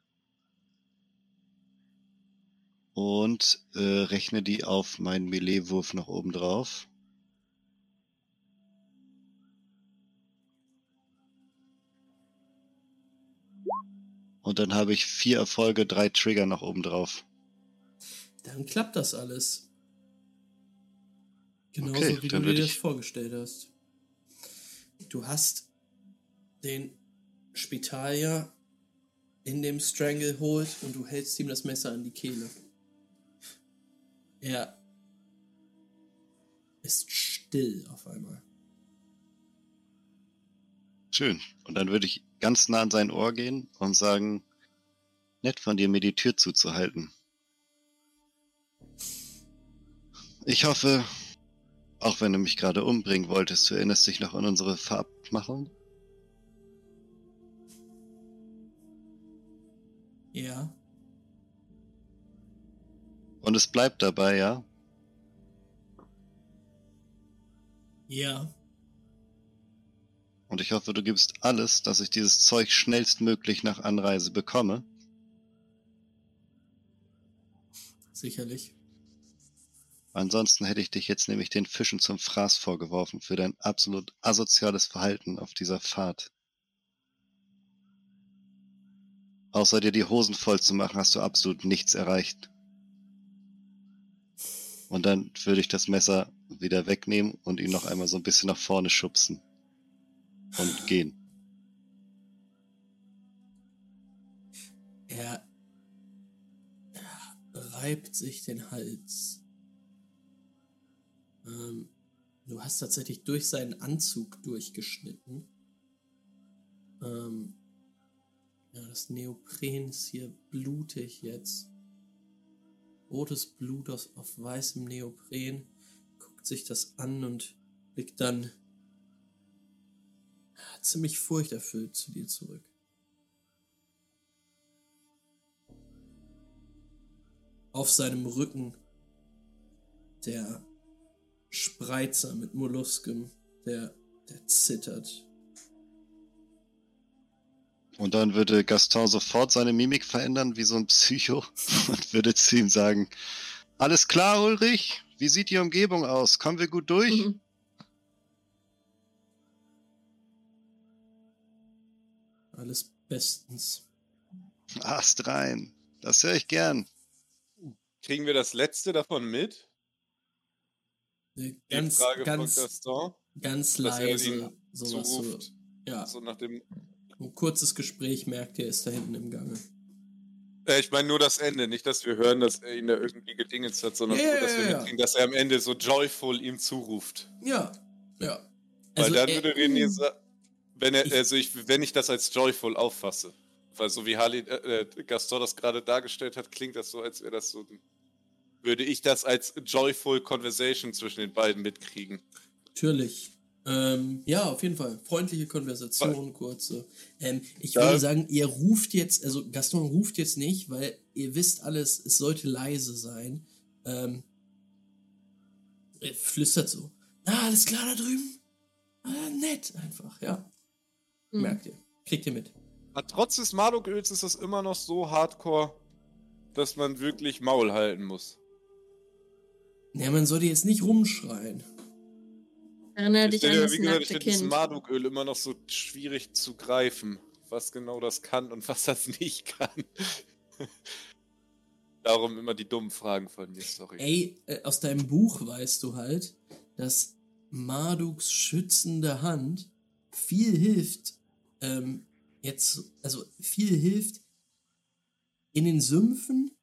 Und äh, rechne die auf meinen Melee-Wurf noch oben drauf. Und dann habe ich vier Erfolge, drei Trigger noch oben drauf. Dann klappt das alles. Genauso Okay, wie du dir das vorgestellt hast. Du hast den Spitalier in dem Stranglehold und du hältst ihm das Messer an die Kehle. Er ist still auf einmal. Schön. Und dann würde ich ganz nah an sein Ohr gehen und sagen, nett von dir, mir die Tür zuzuhalten. Ich hoffe, auch wenn du mich gerade umbringen wolltest, du erinnerst dich noch an unsere Verabmachung? Ja, Und es bleibt dabei, ja? Ja. Und ich hoffe, du gibst alles, dass ich dieses Zeug schnellstmöglich nach Anreise bekomme. Sicherlich. Ansonsten hätte ich dich jetzt nämlich den Fischen zum Fraß vorgeworfen für dein absolut asoziales Verhalten auf dieser Fahrt. Außer dir die Hosen voll zu machen, hast du absolut nichts erreicht. Und dann würde ich das Messer wieder wegnehmen und ihn noch einmal so ein bisschen nach vorne schubsen. Und gehen. Er, reibt sich den Hals. Ähm, du hast tatsächlich durch seinen Anzug durchgeschnitten. Ähm, ja, das Neopren ist hier blutig jetzt. Rotes Blut aus, auf weißem Neopren. Guckt sich das an und blickt dann ziemlich furchterfüllt zu dir zurück. Auf seinem Rücken der Spreizer mit Mollusken, der, der zittert. Und dann würde Gaston sofort seine Mimik verändern, wie so ein Psycho, <laughs> und würde zu ihm sagen, alles klar, Ulrich? Wie sieht die Umgebung aus? Kommen wir gut durch? Mhm. Alles bestens. Ast rein. Das höre ich gern. Kriegen wir das letzte davon mit? Äh, Die Ganz, Frage ganz, von Gaston. ganz leise. Sowas so. Ja, So nach dem. ein kurzes Gespräch merkt ihr, ist da hinten im Gange. Äh, ich meine nur das Ende, nicht, dass wir hören, dass er ihn da irgendwie gedingens hat, sondern Ja, nur, dass wir mitkriegen, dass er am Ende so joyful ihm zuruft. Ja, ja. Weil Also, dann würde René sagen, wenn er, Ich- also ich, wenn ich das als joyful auffasse, weil so wie Harley, äh, äh, Gaston das gerade dargestellt hat, klingt das so, als wäre das so, würde ich das als joyful Conversation zwischen den beiden mitkriegen. Natürlich. Ähm, ja, auf jeden Fall. Freundliche Konversation, kurze. Ähm, ich würde sagen, ihr ruft jetzt, also Gaston ruft jetzt nicht, weil ihr wisst alles, es sollte leise sein. Ähm, er flüstert so. Na, alles klar da drüben? Ah, nett einfach, ja. Mhm. Merkt ihr. Kriegt ihr mit. Aber trotz des Marduk-Öls ist das immer noch so hardcore, dass man wirklich Maul halten muss. Ja, man sollte jetzt nicht rumschreien. Erinnere Ich dich an das wie gesagt, ich nackte finde das. Marduk-Öl immer noch so schwierig zu greifen, was genau das kann und was das nicht kann. <laughs> Darum immer die dummen Fragen von mir, sorry. Ey, äh, aus deinem Buch weißt du halt, dass Marduks schützende Hand viel hilft, ähm, jetzt, also viel hilft in den Sümpfen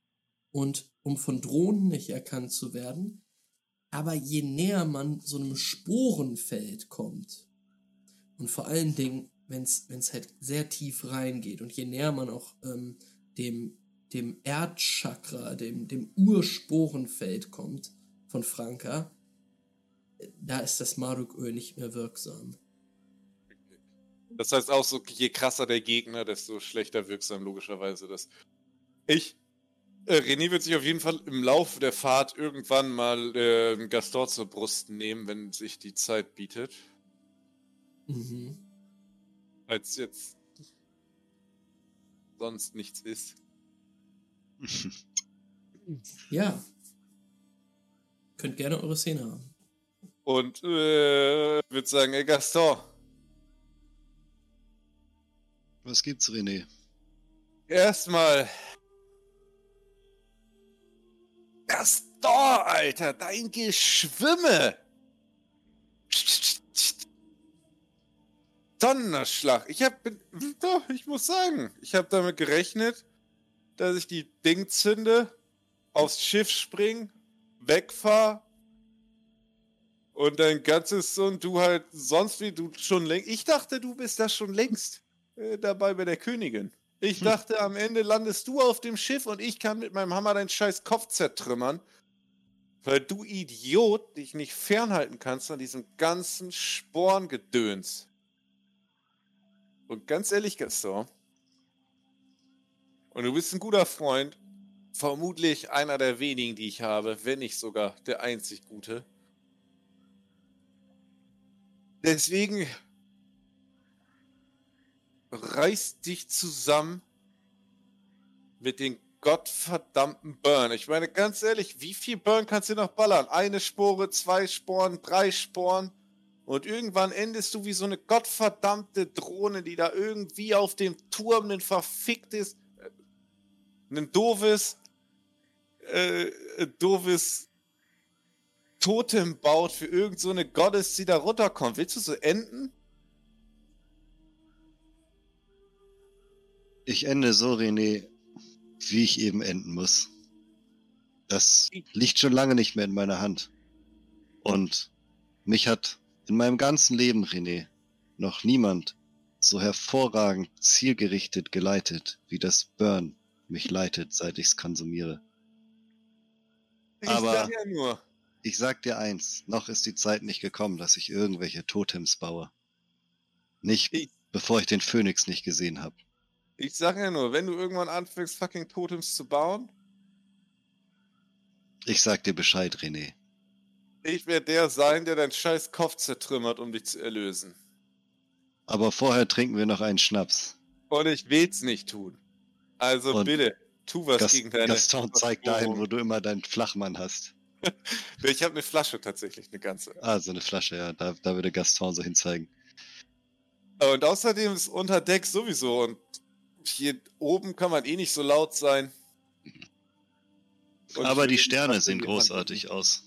und um von Drohnen nicht erkannt zu werden. Aber je näher man so einem Sporenfeld kommt und vor allen Dingen, wenn es halt sehr tief reingeht und je näher man auch ähm, dem, dem Erdchakra, dem, dem Ursporenfeld kommt von Franka, da ist das Marduk-Öl nicht mehr wirksam. Das heißt auch so, je krasser der Gegner, desto schlechter wirksam logischerweise das. Ich, René wird sich auf jeden Fall im Laufe der Fahrt irgendwann mal äh, Gaston zur Brust nehmen, wenn sich die Zeit bietet. Mhm. Als jetzt sonst nichts ist. <laughs> Ja. Könnt gerne eure Szene haben. Und äh, würde sagen, ey Gaston, Was gibt's, René? erstmal. Gaston, Alter, dein Geschwimme! Donnerschlag. Ich hab, bin- doch, ich muss sagen, ich habe damit gerechnet, dass ich die Ding zünde, aufs Schiff spring, wegfahr und dein ganzes und du halt sonst wie du schon längst. Ich dachte, du bist da schon längst äh, dabei bei der Königin. Ich dachte, am Ende landest du auf dem Schiff und ich kann mit meinem Hammer deinen scheiß Kopf zertrümmern. Weil du Idiot dich nicht fernhalten kannst an diesem ganzen Sporngedöns. Und ganz ehrlich, Gaston. Und du bist ein guter Freund. Vermutlich einer der wenigen, die ich habe, wenn nicht sogar der einzig gute. Deswegen reiß dich zusammen mit den gottverdammten Burn. Ich meine, ganz ehrlich, wie viel Burn kannst du noch ballern? Eine Spore, zwei Sporen, drei Sporen. Und irgendwann endest du wie so eine gottverdammte Drohne, die da irgendwie auf dem Turm ein verficktes, äh, ein doofes, äh, doofes Totem baut für irgend so eine Goddess, die da runterkommt. Willst du so enden? Ich ende so, René, wie ich eben enden muss. Das liegt schon lange nicht mehr in meiner Hand. Und mich hat in meinem ganzen Leben, René, noch niemand so hervorragend zielgerichtet geleitet, wie das Burn mich leitet, seit ich's konsumiere. Ich Aber- sag ja nur. Ich sag dir eins, noch ist die Zeit nicht gekommen, dass ich irgendwelche Totems baue. Nicht, Ich- bevor ich den Phönix nicht gesehen habe. Ich sag ja nur, wenn du irgendwann anfängst, fucking Totems zu bauen, Ich sag dir Bescheid, René. ich werde der sein, der deinen scheiß Kopf zertrümmert, um dich zu erlösen. Aber vorher trinken wir noch einen Schnaps. Und ich will's nicht tun. Also Und bitte, tu was Gas gegen deine. Gaston zeigt dahin, wo du immer deinen Flachmann hast. <laughs> Ich habe eine Flasche tatsächlich, eine ganze. Ah, so eine Flasche, ja. Da, da würde Gaston so hinzeigen. Und außerdem ist unter Deck sowieso und hier oben kann man eh nicht so laut sein. Und Aber die Sterne sehen großartig aus.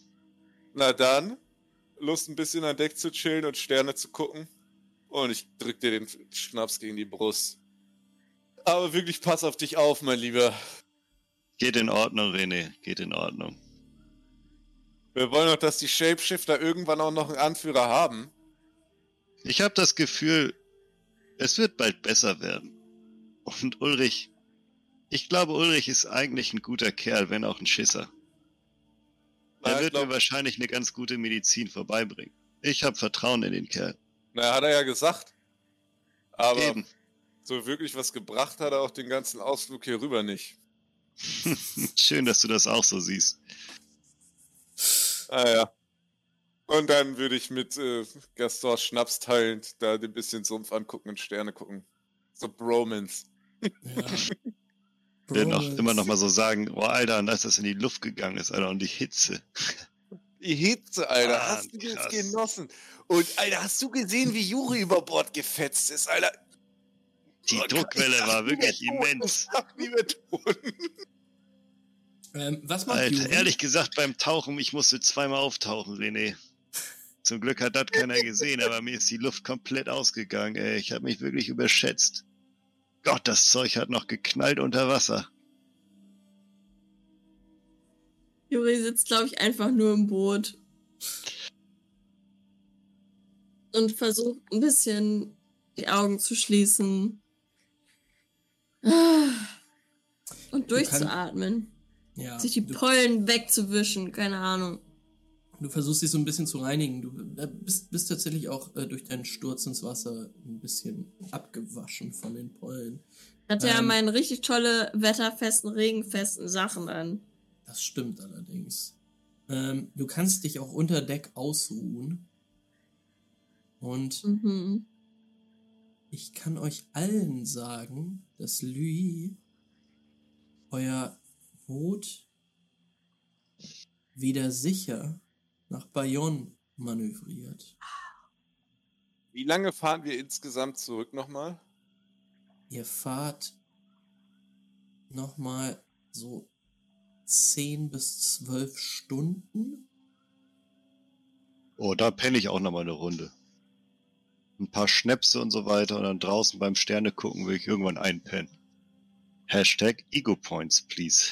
Na dann, Lust ein bisschen an Deck zu chillen und Sterne zu gucken. Und ich drück dir den Schnaps gegen die Brust. Aber wirklich pass auf dich auf, mein Lieber. Geht in Ordnung, René. Geht in Ordnung. Wir wollen doch, dass die Shapeshifter irgendwann auch noch einen Anführer haben. Ich habe das Gefühl, es wird bald besser werden. Und Ulrich, ich glaube, Ulrich ist eigentlich ein guter Kerl, wenn auch ein Schisser. Er wird mir wahrscheinlich eine ganz gute Medizin vorbeibringen. Ich habe Vertrauen in den Kerl. Na, hat er ja gesagt. Aber Eben. so wirklich was gebracht hat er auch den ganzen Ausflug hier rüber nicht. <laughs> Schön, dass du das auch so siehst. Ah ja. Und dann würde ich mit äh, Gaston Schnaps teilend da ein bisschen Sumpf angucken und Sterne gucken. So Bromance. Ja. Der noch Bromance. immer noch mal so sagen, oh Alter, und als das in die Luft gegangen ist, Alter, und die Hitze. Die Hitze, Alter. Ah, hast du das genossen? Und, Alter, hast du gesehen, wie Juri über Bord gefetzt ist, Alter? Die Oh, Druckwelle war wirklich immens. Ähm, was macht Alter, Juri? ehrlich gesagt, beim Tauchen, ich musste zweimal auftauchen, René. Zum Glück hat das keiner gesehen, aber mir ist die Luft komplett ausgegangen, ey. Ich habe mich wirklich überschätzt. Gott, das Zeug hat noch geknallt unter Wasser. Juri sitzt, glaube ich, einfach nur im Boot. Und versucht ein bisschen die Augen zu schließen. Und durchzuatmen. Ja, Sich die du, Pollen wegzuwischen, keine Ahnung. Du versuchst dich so ein bisschen zu reinigen. Du äh, bist, bist tatsächlich auch äh, durch deinen Sturz ins Wasser ein bisschen abgewaschen von den Pollen. Hat ja Ähm. meine richtig tolle wetterfesten, regenfesten Sachen an. Das stimmt allerdings. Ähm, du kannst dich auch unter Deck ausruhen. Und Mhm. ich kann euch allen sagen, dass Louis euer Boot wieder sicher nach Bayonne manövriert. Wie lange fahren wir insgesamt zurück nochmal? Ihr fahrt nochmal so 10 bis 12 Stunden. Oh, da penne ich auch noch mal eine Runde. Ein paar Schnäpse und so weiter und dann draußen beim Sterne gucken will ich irgendwann einpennen. Hashtag Ego Points, please.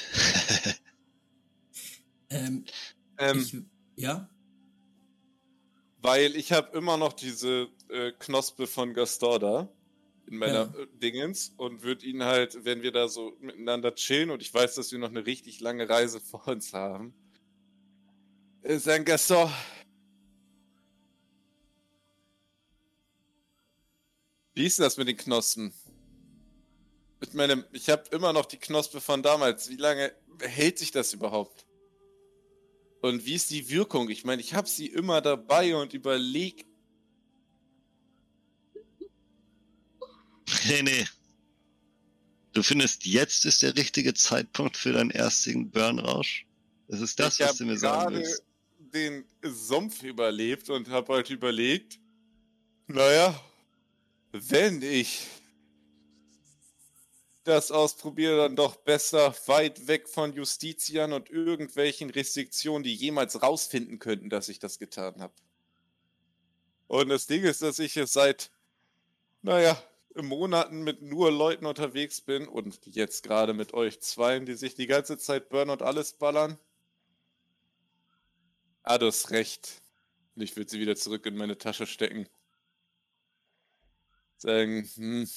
<laughs> Ähm, Ähm, ich, ja? Weil ich habe immer noch diese äh, Knospe von Gaston da in meiner Ja. äh, Dingens und würde ihn halt, wenn wir da so miteinander chillen und ich weiß, dass wir noch eine richtig lange Reise <laughs> vor uns haben, äh, sagen Gaston, wie ist denn das mit den Knospen? Ich meine, ich habe immer noch die Knospe von damals. Wie lange hält sich das überhaupt? Und wie ist die Wirkung? Ich meine, ich habe sie immer dabei und überleg. Nee, nee. Du findest, jetzt ist der richtige Zeitpunkt für deinen ersten Burnrausch? Das ist das, ich was du mir sagen willst. den Sumpf überlebt und habe halt überlegt, naja, wenn ich das ausprobiere, dann doch besser weit weg von Justiziern und irgendwelchen Restriktionen, die jemals rausfinden könnten, dass ich das getan habe. Und das Ding ist, dass ich jetzt seit, naja, Monaten mit nur Leuten unterwegs bin und jetzt gerade mit euch zweien, die sich die ganze Zeit Burn und alles ballern. Ah, du hast recht. Und ich würde sie wieder zurück in meine Tasche stecken. Sagen, hm.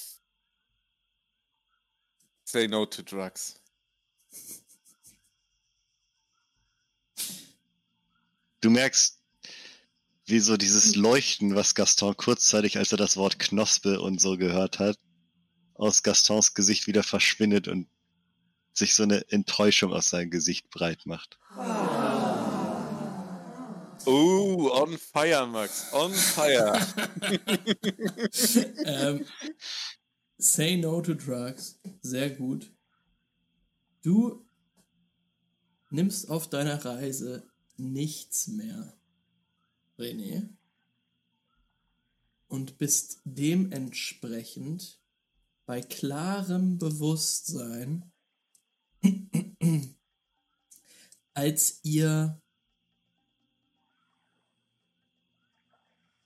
Say no to drugs. Du merkst, wie so dieses Leuchten, was Gaston kurzzeitig, als er das Wort Knospe und so gehört hat, aus Gastons Gesicht wieder verschwindet und sich so eine Enttäuschung aus seinem Gesicht breit macht. Oh, on fire, Max. On fire. <laughs> ähm, say no to drugs. Sehr gut. Du nimmst auf deiner Reise nichts mehr, René. Und bist dementsprechend bei klarem Bewusstsein, <clears throat> als ihr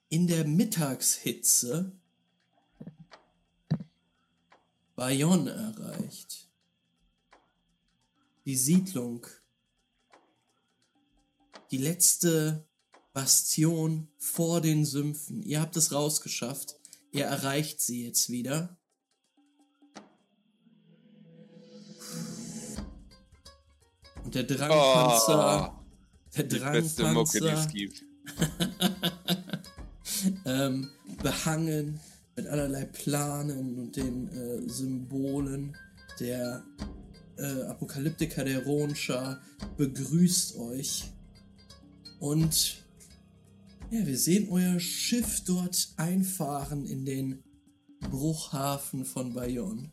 in der Mittagshitze Bayonne erreicht. Die Siedlung, die letzte Bastion vor den Sümpfen. Ihr habt es rausgeschafft. Ihr erreicht sie jetzt wieder. Und der Drangpanzer, der Die beste Mucke, die es Drangpanzer, gibt. <laughs> ähm, behangen mit allerlei Planen und den äh, Symbolen. Der äh, Apokalyptiker der Ronscha begrüßt euch. Und ja, wir sehen euer Schiff dort einfahren in den Bruchhafen von Bayonne.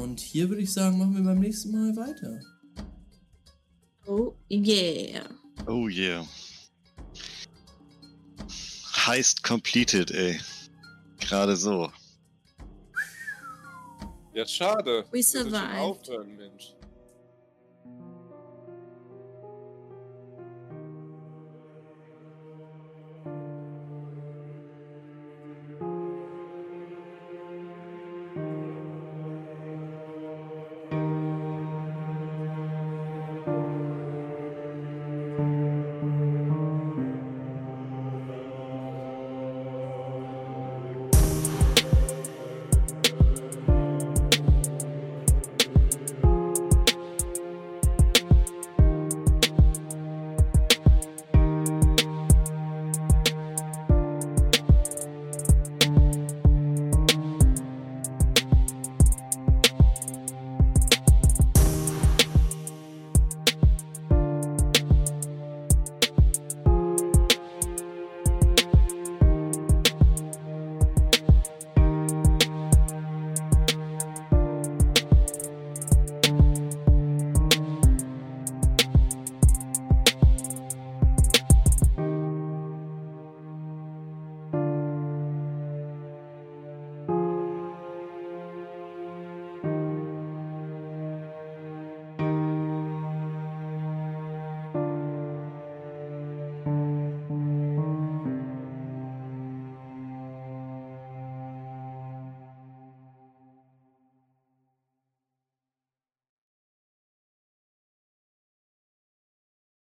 Und hier würde ich sagen, machen wir beim nächsten Mal weiter. Oh yeah. Oh yeah. Heist completed, ey. Gerade so. Ja, schade. We survived. aufhören, Mensch.